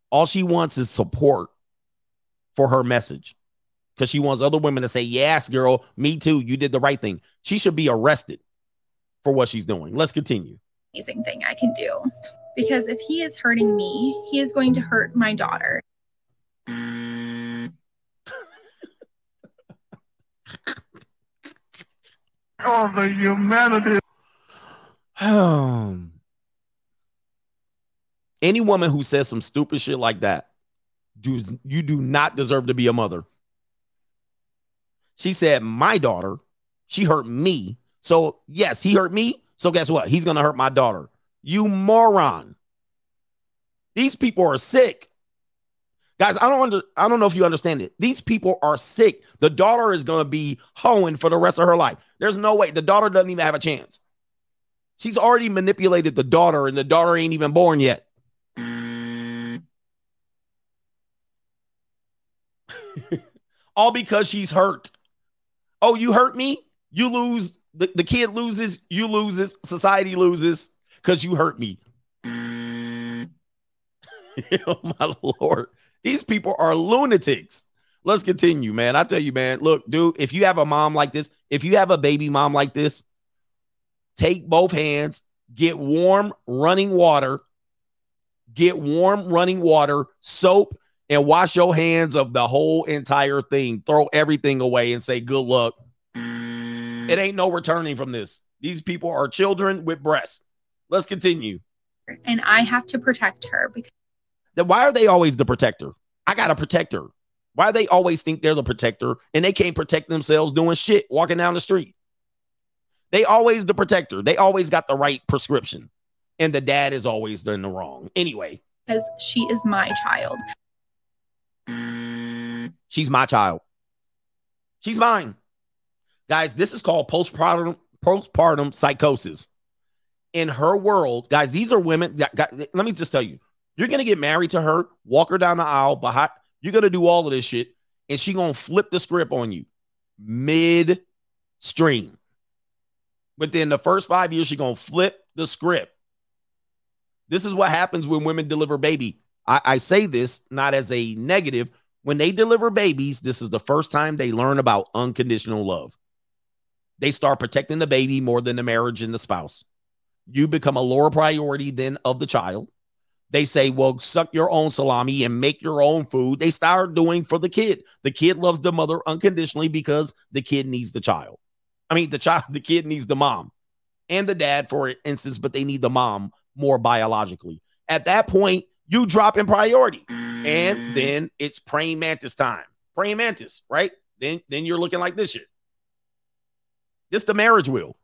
All she wants is support for her message. Because she wants other women to say, Yes, girl, me too. You did the right thing. She should be arrested for what she's doing. Let's continue. amazing thing I can do. Because if he is hurting me, he is going to hurt my daughter. Oh, the humanity. Um, any woman who says some stupid shit like that, do you do not deserve to be a mother. She said, My daughter, she hurt me. So, yes, he hurt me. So, guess what? He's going to hurt my daughter. You moron. These people are sick. Guys, I don't under, I don't know if you understand it. These people are sick. The daughter is going to be hoeing for the rest of her life. There's no way. The daughter doesn't even have a chance. She's already manipulated the daughter, and the daughter ain't even born yet. All because she's hurt. Oh, you hurt me? You lose. The, the kid loses. You loses. Society loses because you hurt me. Mm. oh, my Lord. These people are lunatics. Let's continue, man. I tell you, man. Look, dude, if you have a mom like this, if you have a baby mom like this, take both hands, get warm running water, get warm running water, soap, and wash your hands of the whole entire thing. Throw everything away and say, good luck. Mm. It ain't no returning from this. These people are children with breasts. Let's continue. And I have to protect her because Then why are they always the protector? I got to protect her. Why they always think they're the protector and they can't protect themselves doing shit walking down the street? They always the protector. They always got the right prescription. And the dad is always in the wrong. Anyway, because she is my child. she's my child. She's mine. Guys, this is called postpartum postpartum psychosis. In her world, guys, these are women. that- let me just tell you, you're gonna get married to her, walk her down the aisle, behind. You're gonna do all of this shit, and she gonna flip the script on you mid stream. Within the first five years, she gonna flip the script. This is what happens when women deliver baby. I, I say this not as a negative. When they deliver babies, this is the first time they learn about unconditional love. They start protecting the baby more than the marriage and the spouse. You become a lower priority than of the child. They say, well, suck your own salami and make your own food. They start doing for the kid. The kid loves the mother unconditionally because the kid needs the child. I mean, the child, the kid needs the mom and the dad, for instance, but they need the mom more biologically. At that point, you drop in priority. And mm-hmm. then it's praying mantis time. Praying mantis, right? Then then you're looking like this shit. This the marriage wheel.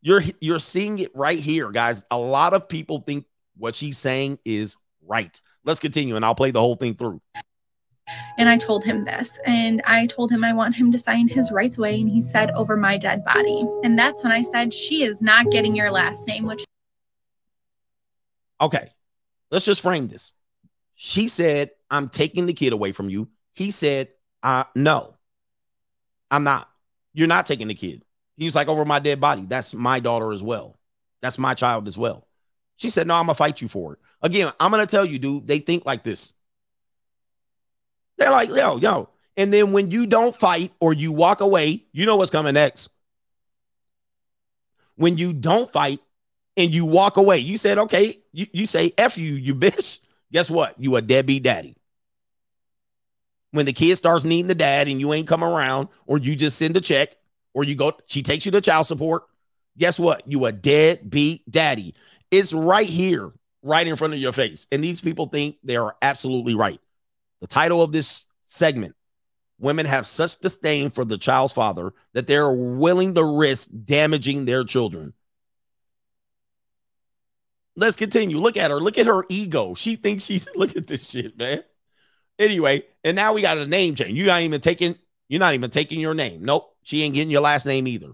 You're you're seeing it right here, guys. A lot of people think what she's saying is right. Let's continue and I'll play the whole thing through. And I told him this. And I told him I want him to sign his rights away. And he said, over my dead body. And that's when I said, she is not getting your last name, which Okay. Let's just frame this. She said, I'm taking the kid away from you. He said, uh, no, I'm not. You're not taking the kid. He was like, over my dead body. That's my daughter as well. That's my child as well. She said, no, I'm going to fight you for it. Again, I'm going to tell you, dude, they think like this. They're like, yo, yo. And then when you don't fight or you walk away, you know what's coming next. When you don't fight and you walk away, you said, okay, you, you say, F you, you bitch. Guess what? You a deadbeat daddy. When the kid starts needing the dad and you ain't come around, or you just send a check, or you go, she takes you to child support. Guess what? You a deadbeat daddy. It's right here, right in front of your face. And these people think they are absolutely right. The title of this segment Women have such disdain for the child's father that they're willing to risk damaging their children. Let's continue. Look at her. Look at her ego. She thinks she's look at this shit, man. Anyway, and now we got a name change. You ain't even taking, you're not even taking your name. Nope. She ain't getting your last name either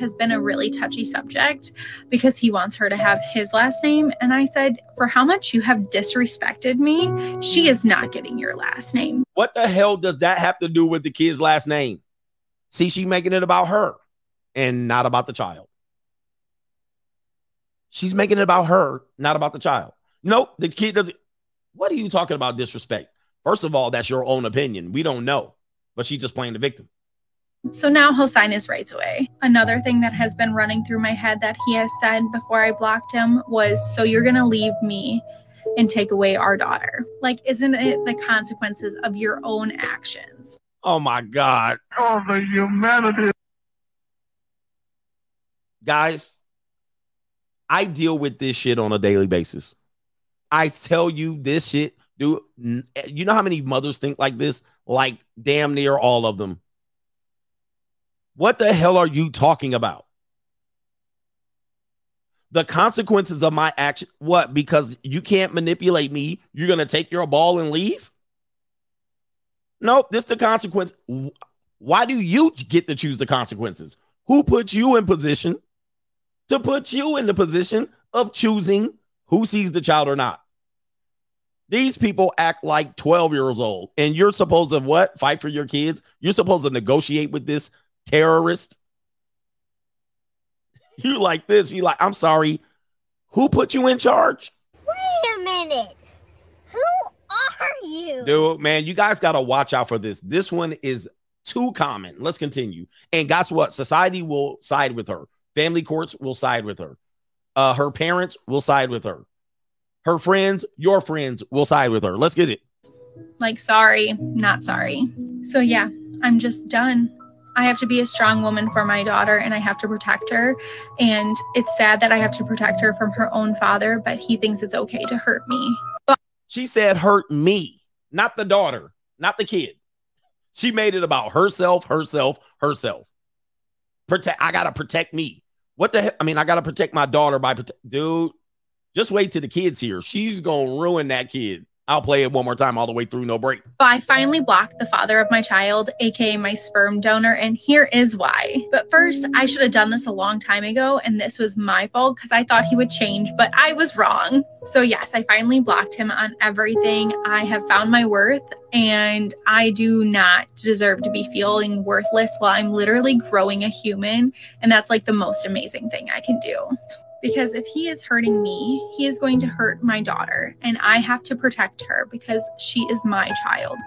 has been a really touchy subject because he wants her to have his last name. And I said, For how much you have disrespected me, she is not getting your last name. What the hell does that have to do with the kid's last name? See, she making it about her and not about the child. She's making it about her, not about the child. Nope, the kid doesn't. What are you talking about disrespect? First of all, that's your own opinion. We don't know, but she's just playing the victim. So now he'll sign his rights away. Another thing that has been running through my head that he has said before I blocked him was, So you're going to leave me and take away our daughter. Like, isn't it the consequences of your own actions? Oh my God. Oh, the humanity. Guys, I deal with this shit on a daily basis. I tell you this shit, dude. Eh, you know how many mothers think like this? Like damn near all of them. What the hell are you talking about? The consequences of my action. What? Because you can't manipulate me, you're going to take your ball and leave? Nope, this the consequence. Why do you get to choose the consequences? Who put you in position to put you in the position of choosing who sees the child or not? These people act like 12 years old, and you're supposed to what? Fight for your kids? You're supposed to negotiate with this terrorist. You like this. You like, I'm sorry. Who put you in charge? Wait a minute. Who are you? Dude, man, you guys got to watch out for this. This one is too common. Let's continue. And guess what? Society will side with her. Family courts will side with her. Uh, her parents will side with her. Her friends, your friends will side with her. Let's get it. Like, sorry, not sorry. So, yeah, I'm just done. I have to be a strong woman for my daughter and I have to protect her. And it's sad that I have to protect her from her own father, but he thinks it's okay to hurt me. But- she said, hurt me, not the daughter, not the kid. She made it about herself, herself, herself. Protect, I got to protect me. What the heck? I mean, I got to protect my daughter by, prote- dude, just wait till the kid's here. She's to ruin that kid. I'll play it one more time all the way through, no break. I finally blocked the father of my child, aka my sperm donor, and here is why. But first, I should have done this a long time ago, and this was my fault because I thought he would change, but I was wrong. So, yes, I finally blocked him on everything. I have found my worth, and I do not deserve to be feeling worthless while I'm literally growing a human. And that's like the most amazing thing I can do because if he is hurting me, he is going to hurt my daughter, and I have to protect her because she is my child.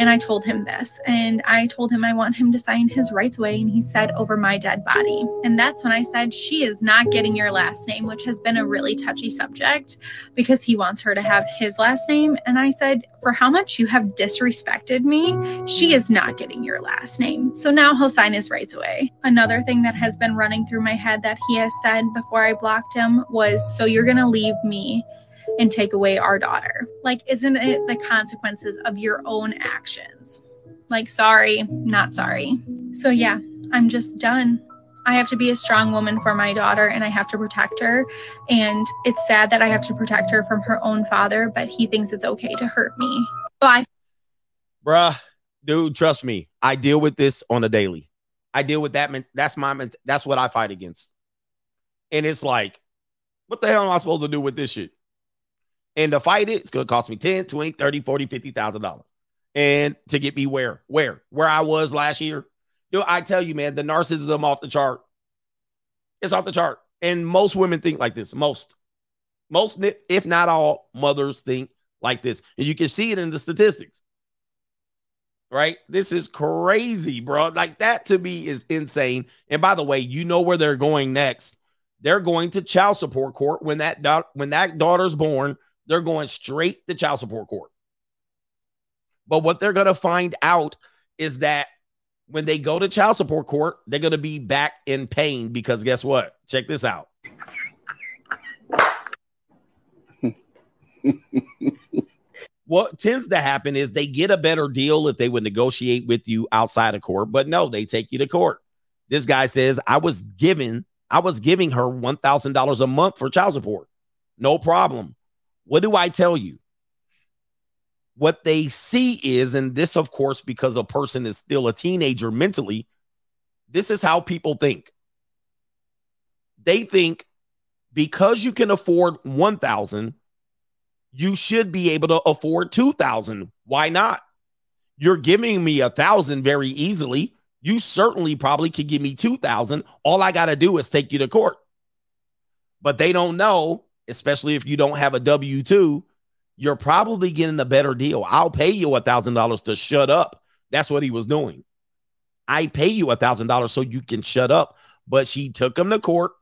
And I told him this, and I told him I want him to sign his rights away, and he said, over my dead body. And that's when I said, she is not getting your last name, which has been a really touchy subject because he wants her to have his last name. And I said, for how much you have disrespected me, she is not getting your last name. So now he'll sign his rights away. Another thing that has been running through my head that he has said before I blocked him was, So you're going to leave me and take away our daughter. Like, isn't it the consequences of your own actions? Like, sorry, not sorry. So, yeah, I'm just done. I have to be a strong woman for my daughter and I have to protect her. And it's sad that I have to protect her from her own father, but he thinks it's okay to hurt me. So I Bruh, dude, trust me. I deal with this on a daily. I deal with that. That's my, that's what I fight against. And it's like, what the hell am I supposed to do with this shit? And to fight it, it's going to cost me 10, 20, 30, 40, 50,000 dollars. And to get me where? Where? Where I was last year. Yo, I tell you, man, the narcissism off the chart. It's off the chart. And most women think like this. Most. Most, if not all, mothers think like this. And you can see it in the statistics. Right? This is crazy, bro. Like that to me is insane. And by the way, you know where they're going next. They're going to child support court when that da- when that daughter's born. They're going straight to child support court. But what they're going to find out is that when they go to child support court, they're going to be back in pain because guess what? Check this out. what tends to happen is they get a better deal if they would negotiate with you outside of court, but no, they take you to court. This guy says, I was given, I was giving her $1,000 a month for child support. No problem. What do I tell you? What they see is, and this, of course, because a person is still a teenager mentally, this is how people think. They think because you can afford 1,000, you should be able to afford 2000 why not? You're giving me a thousand very easily. You certainly probably could give me 2000 all i got to do is take you to court. But they don't know especially if you don't have a w2 you're probably getting a better deal i'll pay you a thousand dollars to shut up that's what he was doing i pay you a thousand dollars so you can shut up but she took him to court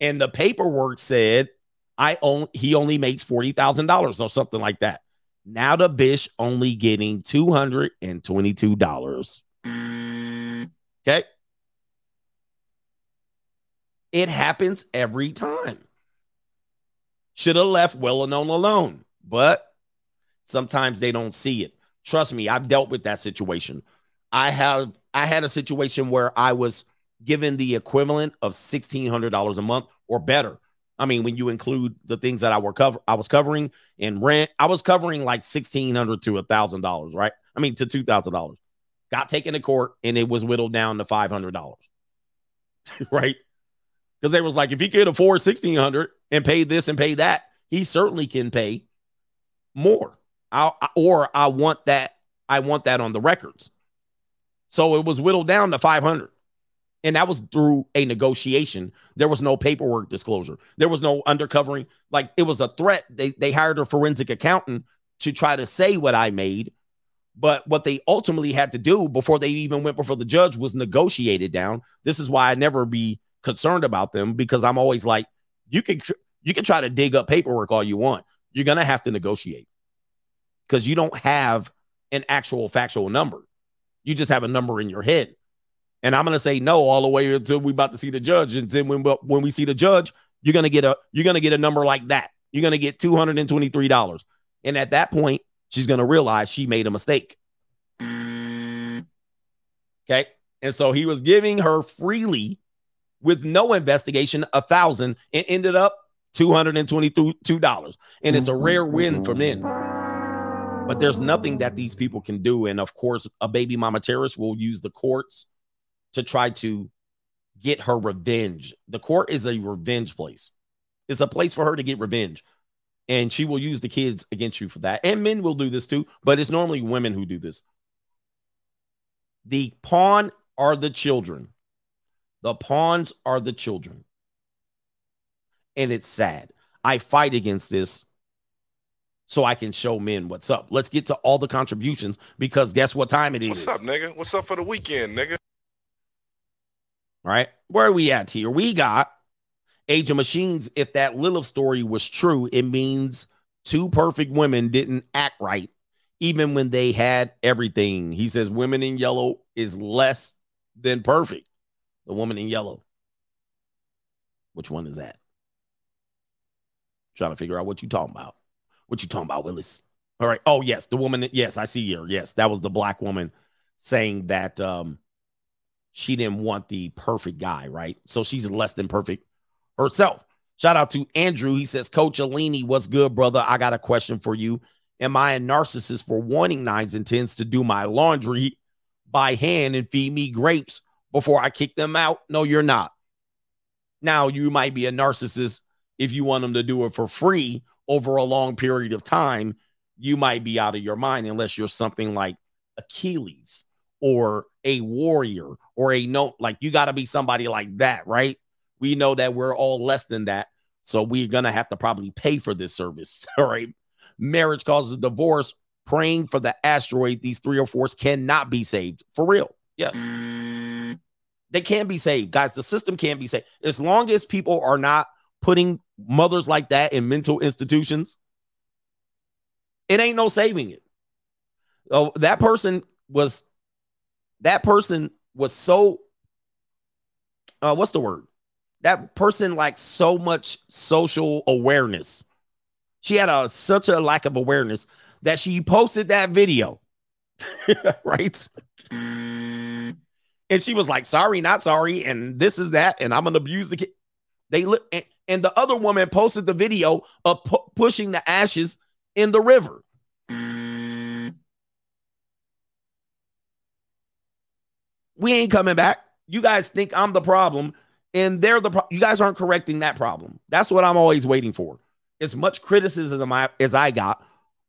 and the paperwork said I own he only makes forty thousand dollars or something like that. Now the bish only getting two hundred and twenty-two dollars. Mm. Okay. It happens every time. Should have left well and alone, but sometimes they don't see it. Trust me, I've dealt with that situation. I have I had a situation where I was given the equivalent of $1600 a month or better I mean, when you include the things that I were cover, I was covering in rent, I was covering like sixteen hundred to a thousand dollars, right? I mean, to two thousand dollars. Got taken to court, and it was whittled down to five hundred dollars, right? Because they was like, if he could afford sixteen hundred and pay this and pay that, he certainly can pay more. I or I want that. I want that on the records. So it was whittled down to five hundred. And that was through a negotiation. There was no paperwork disclosure. There was no undercovering. Like it was a threat. They they hired a forensic accountant to try to say what I made. But what they ultimately had to do before they even went before the judge was negotiate it down. This is why I never be concerned about them because I'm always like, you can you can try to dig up paperwork all you want. You're gonna have to negotiate because you don't have an actual factual number. You just have a number in your head. And I'm going to say no all the way until we about to see the judge. And then when, when we see the judge, you're to get a you're going to get a number like that. You're going to get $223. And at that point, she's going to realize she made a mistake. Mm. Okay? And so he was giving her freely with no investigation a thousand and ended up $222. And it's a mm-hmm. rare win for men. But there's nothing that these people can do. And of course, a baby mama terrorist will use the courts to try to get her revenge. The court is a revenge place. It's a place for her to get revenge. And she will use the kids against you for that. And men will do this too, but it's normally women who do this. The pawn are the children. The pawns are the children. And it's sad. I fight against this so I can show men what's up. Let's get to all the contributions because guess what time it is? What's up, nigga? What's up for the weekend, nigga? right? Where are we at here? We got Age of Machines. If that Lilith story was true, it means two perfect women didn't act right, even when they had everything. He says women in yellow is less than perfect. The woman in yellow. Which one is that? Trying to figure out what you talking about. What you talking about, Willis? All right. Oh, yes. The woman. Yes, I see here. Yes, that was the black woman saying that um she didn't want the perfect guy, right? So she's less than perfect herself. Shout out to Andrew. He says, Coach Alini, what's good, brother? I got a question for you. Am I a narcissist for wanting nines and tens to do my laundry by hand and feed me grapes before I kick them out? No, you're not. Now, you might be a narcissist if you want them to do it for free over a long period of time, you might be out of your mind unless you're something like Achilles or a warrior or a note. Like you got to be somebody like that, right? We know that we're all less than that. So we're going to have to probably pay for this service. All right. Marriage causes divorce. Praying for the asteroid, these three or fours cannot be saved. For real. Yes. They can be saved. Guys, the system can be saved. As long as people are not putting mothers like that in mental institutions, it ain't no saving it. Oh, that person was that person was so uh what's the word? That person like so much social awareness. She had a such a lack of awareness that she posted that video. right? And she was like, sorry, not sorry. And this is that. And I'm to abuse the kid. They look, and, and the other woman posted the video of pu- pushing the ashes in the river. We ain't coming back. You guys think I'm the problem, and they're the pro- you guys aren't correcting that problem. That's what I'm always waiting for. As much criticism I, as I got,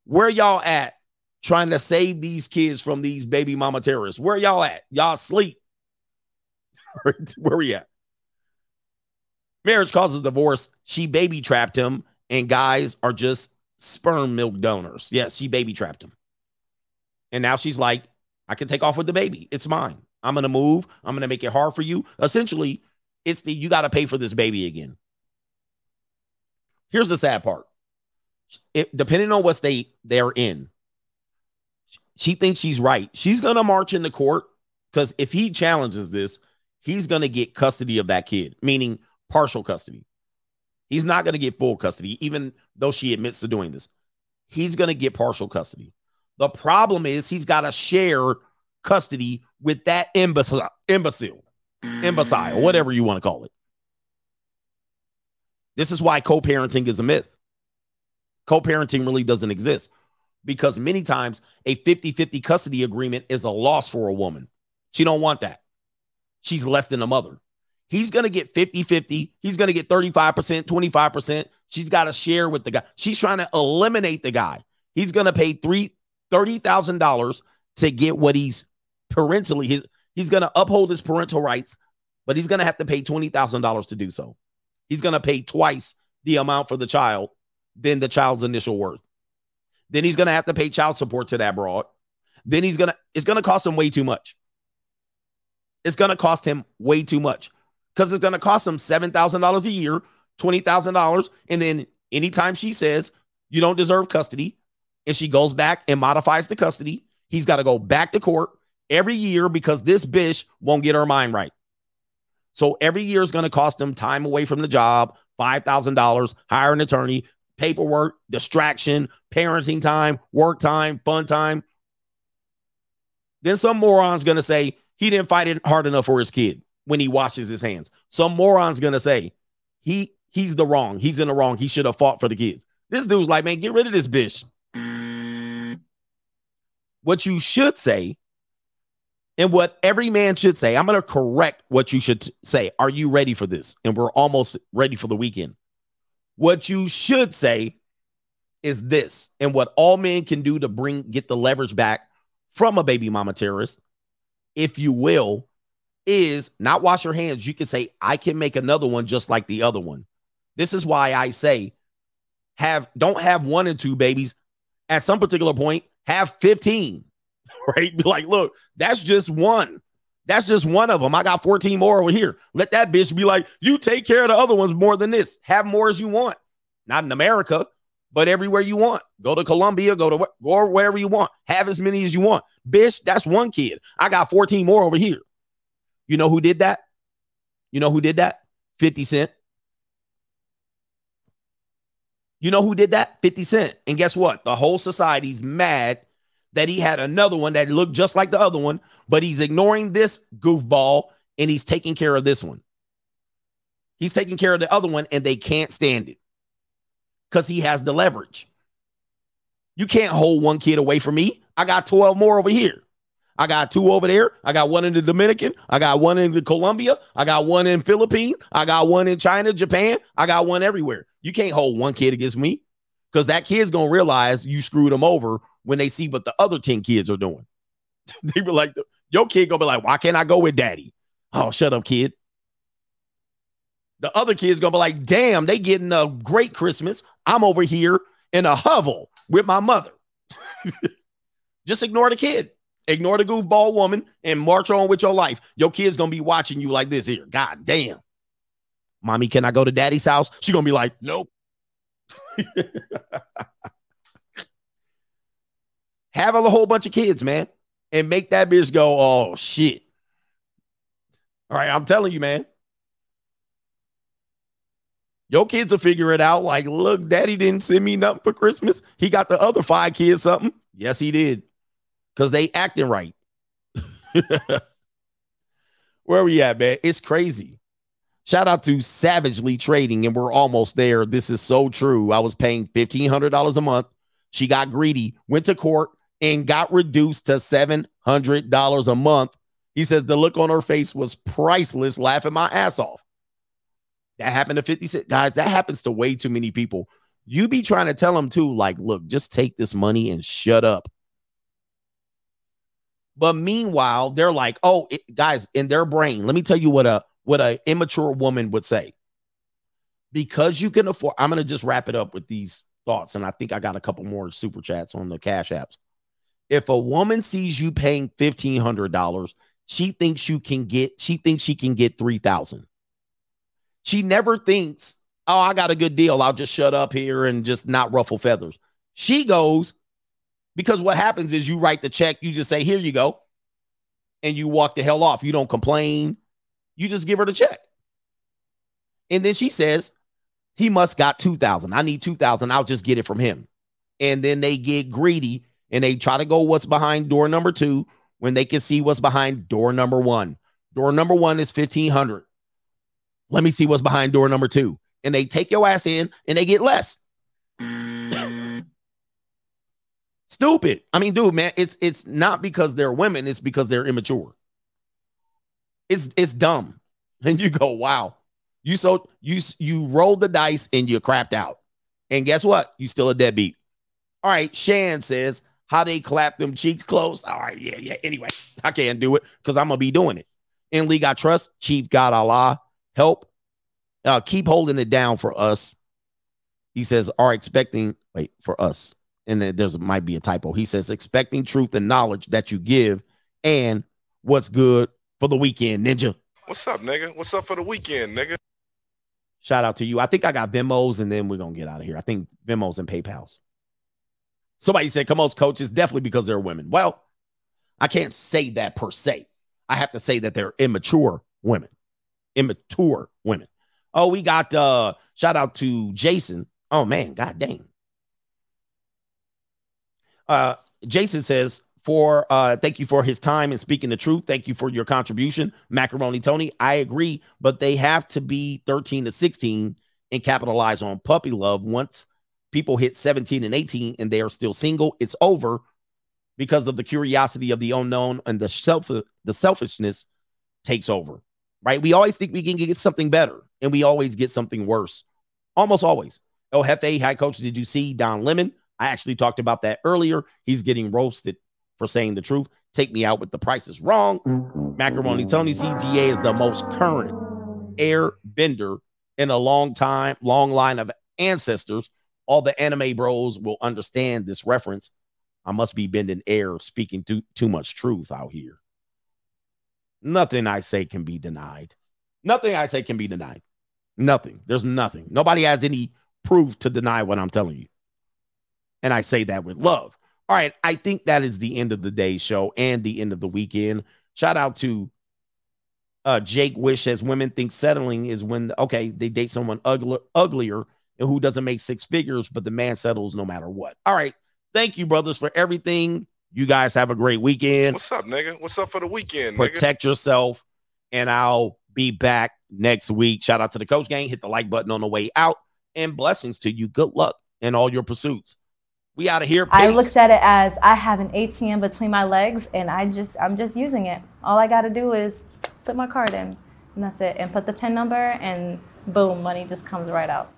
where y'all at trying to save these kids from these baby mama terrorists? Where y'all at? Y'all sleep. Where we at? Marriage causes divorce. She baby trapped him, and guys are just sperm milk donors. Yes, she baby trapped him. And now she's like, I can take off with the baby. It's mine. I'm going to move. I'm going to make it hard for you. Essentially, it's the you got to pay for this baby again. Here's the sad part. It, depending on what state they're in, she thinks she's right. She's going to march into court because if he challenges this, he's going to get custody of that kid, meaning partial custody. He's not going to get full custody, even though she admits to doing this. He's going to get partial custody. The problem is he's got to share custody with that imbecile, imbecile, imbecile, mm. whatever you want to call it. This is why co-parenting is a myth. Co-parenting really doesn't exist because many times a 50-50 custody agreement is a loss for a woman. She don't want that. She's less than a mother. He's going to get 50-50. He's going to get 35%, 25%. She's got to share with the guy. She's trying to eliminate the guy. He's going to pay three $30,000 to get what he's parentally he's, he's going to uphold his parental rights, but he's going to have to pay $20,000 to do so. He's going to pay twice the amount for the child than the child's initial worth. Then he's going to have to pay child support to that broad. Then he's going to it's going to cost him way too much. It's going to cost him way too much because it's going to cost him $7,000 a year, $20,000 and then anytime she says you don't deserve custody and she goes back and modifies the custody, he's got to go back to court every year because this bitch won't get her mind right. So every year is going to cost him time away from the job, $5,000, hire an attorney, paperwork, distraction, parenting time, work time, fun time. Then some moron's going to say he didn't fight it hard enough for his kid when he washes his hands. Some moron's to say he he's the wrong. He's in the wrong. He should have fought for the kids. This dude's like, man, get rid of this bitch. What you should say and what every man should say, I'm to correct what you should say. Are you ready for this? And we're almost ready for the weekend. What you should say is this, and what all men can do to bring get the leverage back from a baby mama terrorist, if you will, is not wash your hands. You can say, I can make another one just like the other one. This is why I say, have don't have one and two babies. At some particular point, have 15, right? Be like, look, that's just one. That's just one of them. I got 14 more over here. Let that bitch be like, you take care of the other ones more than this. Have more as you want. Not in America, but everywhere you want. Go to Colombia, go to go wherever you want. Have as many as you want. Bitch, that's one kid. I got 14 more over here. You know who did that? You know who did that? 50 Cent. You know who did that? 50 Cent. And guess what? The whole society's mad that he had another one that looked just like the other one, but he's ignoring this goofball and he's taking care of this one. He's taking care of the other one and they can't stand it because he has the leverage. You can't hold one kid away from me. I got 12 more over here. I got two over there. I got one in the Dominican. I got one in the Colombia. I got one in Philippines. I got one in China, Japan. I got one everywhere. You can't hold one kid against me Because that kid's gonna realize you screwed them over when they see what the other 10 kids are doing. they be like, your kid gonna be like, why can't I go with daddy? Oh, shut up, kid. The other kid's gonna be like, damn, they getting a great Christmas. I'm over here in a hovel with my mother. Just ignore the kid. Ignore the goofball woman and march on with your life. Your kid's gonna be watching you like this here. God damn. Mommy, can I go to daddy's house? She gonna be like, nope. Have a whole bunch of kids, man, and make that bitch go, oh shit. All right, I'm telling you, man. Your kids will figure it out. Like, look, daddy didn't send me nothing for Christmas. He got the other five kids something. Yes, he did. Because they acting right. Where we at, man? It's crazy. Shout out to Savagely Trading, and we're almost there. This is so true. I was paying $1,500 a month. She got greedy, went to court, and got reduced to $700 a month. He says the look on her face was priceless, laughing my ass off. That happened to 56 guys. That happens to way too many people. You be trying to tell them too, like, look, just take this money and shut up. But meanwhile, they're like, oh, it, guys, in their brain, let me tell you what a what a immature woman would say. Because you can afford, I'm gonna just wrap it up with these thoughts, and I think I got a couple more super chats on the cash apps. If a woman sees you paying fifteen hundred dollars, she thinks you can get, she thinks she can get three thousand. She never thinks, oh, I got a good deal. I'll just shut up here and just not ruffle feathers. She goes, because what happens is you write the check, you just say, here you go. And you walk the hell off. You don't complain. You just give her the check. And then she says, he must got 2000. I need 2000. I'll just get it from him. And then they get greedy and they try to go what's behind door number 2 when they can see what's behind door number 1. Door number 1 is 1500. Let me see what's behind door number 2. And they take your ass in and they get less. Mm. Stupid. I mean, dude, man, it's it's not because they're women, it's because they're immature. It's it's dumb. And you go, wow. You so you you rolled the dice and you crapped out. And guess what? You still a deadbeat. All right, Shan says, how they clap them cheeks close. All right, yeah, yeah. Anyway, I can't do it because I'm gonna be doing it. In league, I trust Chief God Allah. Help. Uh, keep holding it down for us. He says, are expecting, wait, for us. And then there's might be a typo. He says, expecting truth and knowledge that you give and what's good for the weekend, Ninja. What's up, nigga? What's up for the weekend, nigga? Shout out to you. I think I got Venmos and then we're going to get out of here. I think Venmos and PayPal's. Somebody said, come on, coach. It's definitely because they're women. Well, I can't say that per se. I have to say that they're immature women. Immature women. Oh, we got uh shout out to Jason. Oh man, god dang. Uh Jason says, for uh thank you for his time and speaking the truth. Thank you for your contribution. Macaroni Tony. I agree, but they have to be 13 to 16 and capitalize on puppy love once people hit 17 and 18 and they are still single. It's over because of the curiosity of the unknown and the self the selfishness takes over. Right? We always think we can get something better and we always get something worse. Almost always. Oh, Hefe, hi coach. Did you see Don Lemon? I actually talked about that earlier. He's getting roasted for saying the truth. Take me out with the prices wrong. Macaroni Tony CGA is the most current air bender in a long time, long line of ancestors. All the anime bros will understand this reference. I must be bending air, speaking too, too much truth out here. Nothing I say can be denied. Nothing I say can be denied. Nothing. There's nothing. Nobody has any proof to deny what I'm telling you. And I say that with love. All right. I think that is the end of the day show and the end of the weekend. Shout out to uh, Jake Wish as women think settling is when, okay, they date someone ugly, uglier and who doesn't make six figures, but the man settles no matter what. All right. Thank you, brothers, for everything. You guys have a great weekend. What's up, nigga? What's up for the weekend, Protect nigga? yourself, and I'll be back next week. Shout out to the coach gang. Hit the like button on the way out, and blessings to you. Good luck in all your pursuits. We out of here. I looked at it as I have an ATM between my legs, and I just I'm just using it. All I got to do is put my card in, and that's it, and put the pin number, and boom, money just comes right out.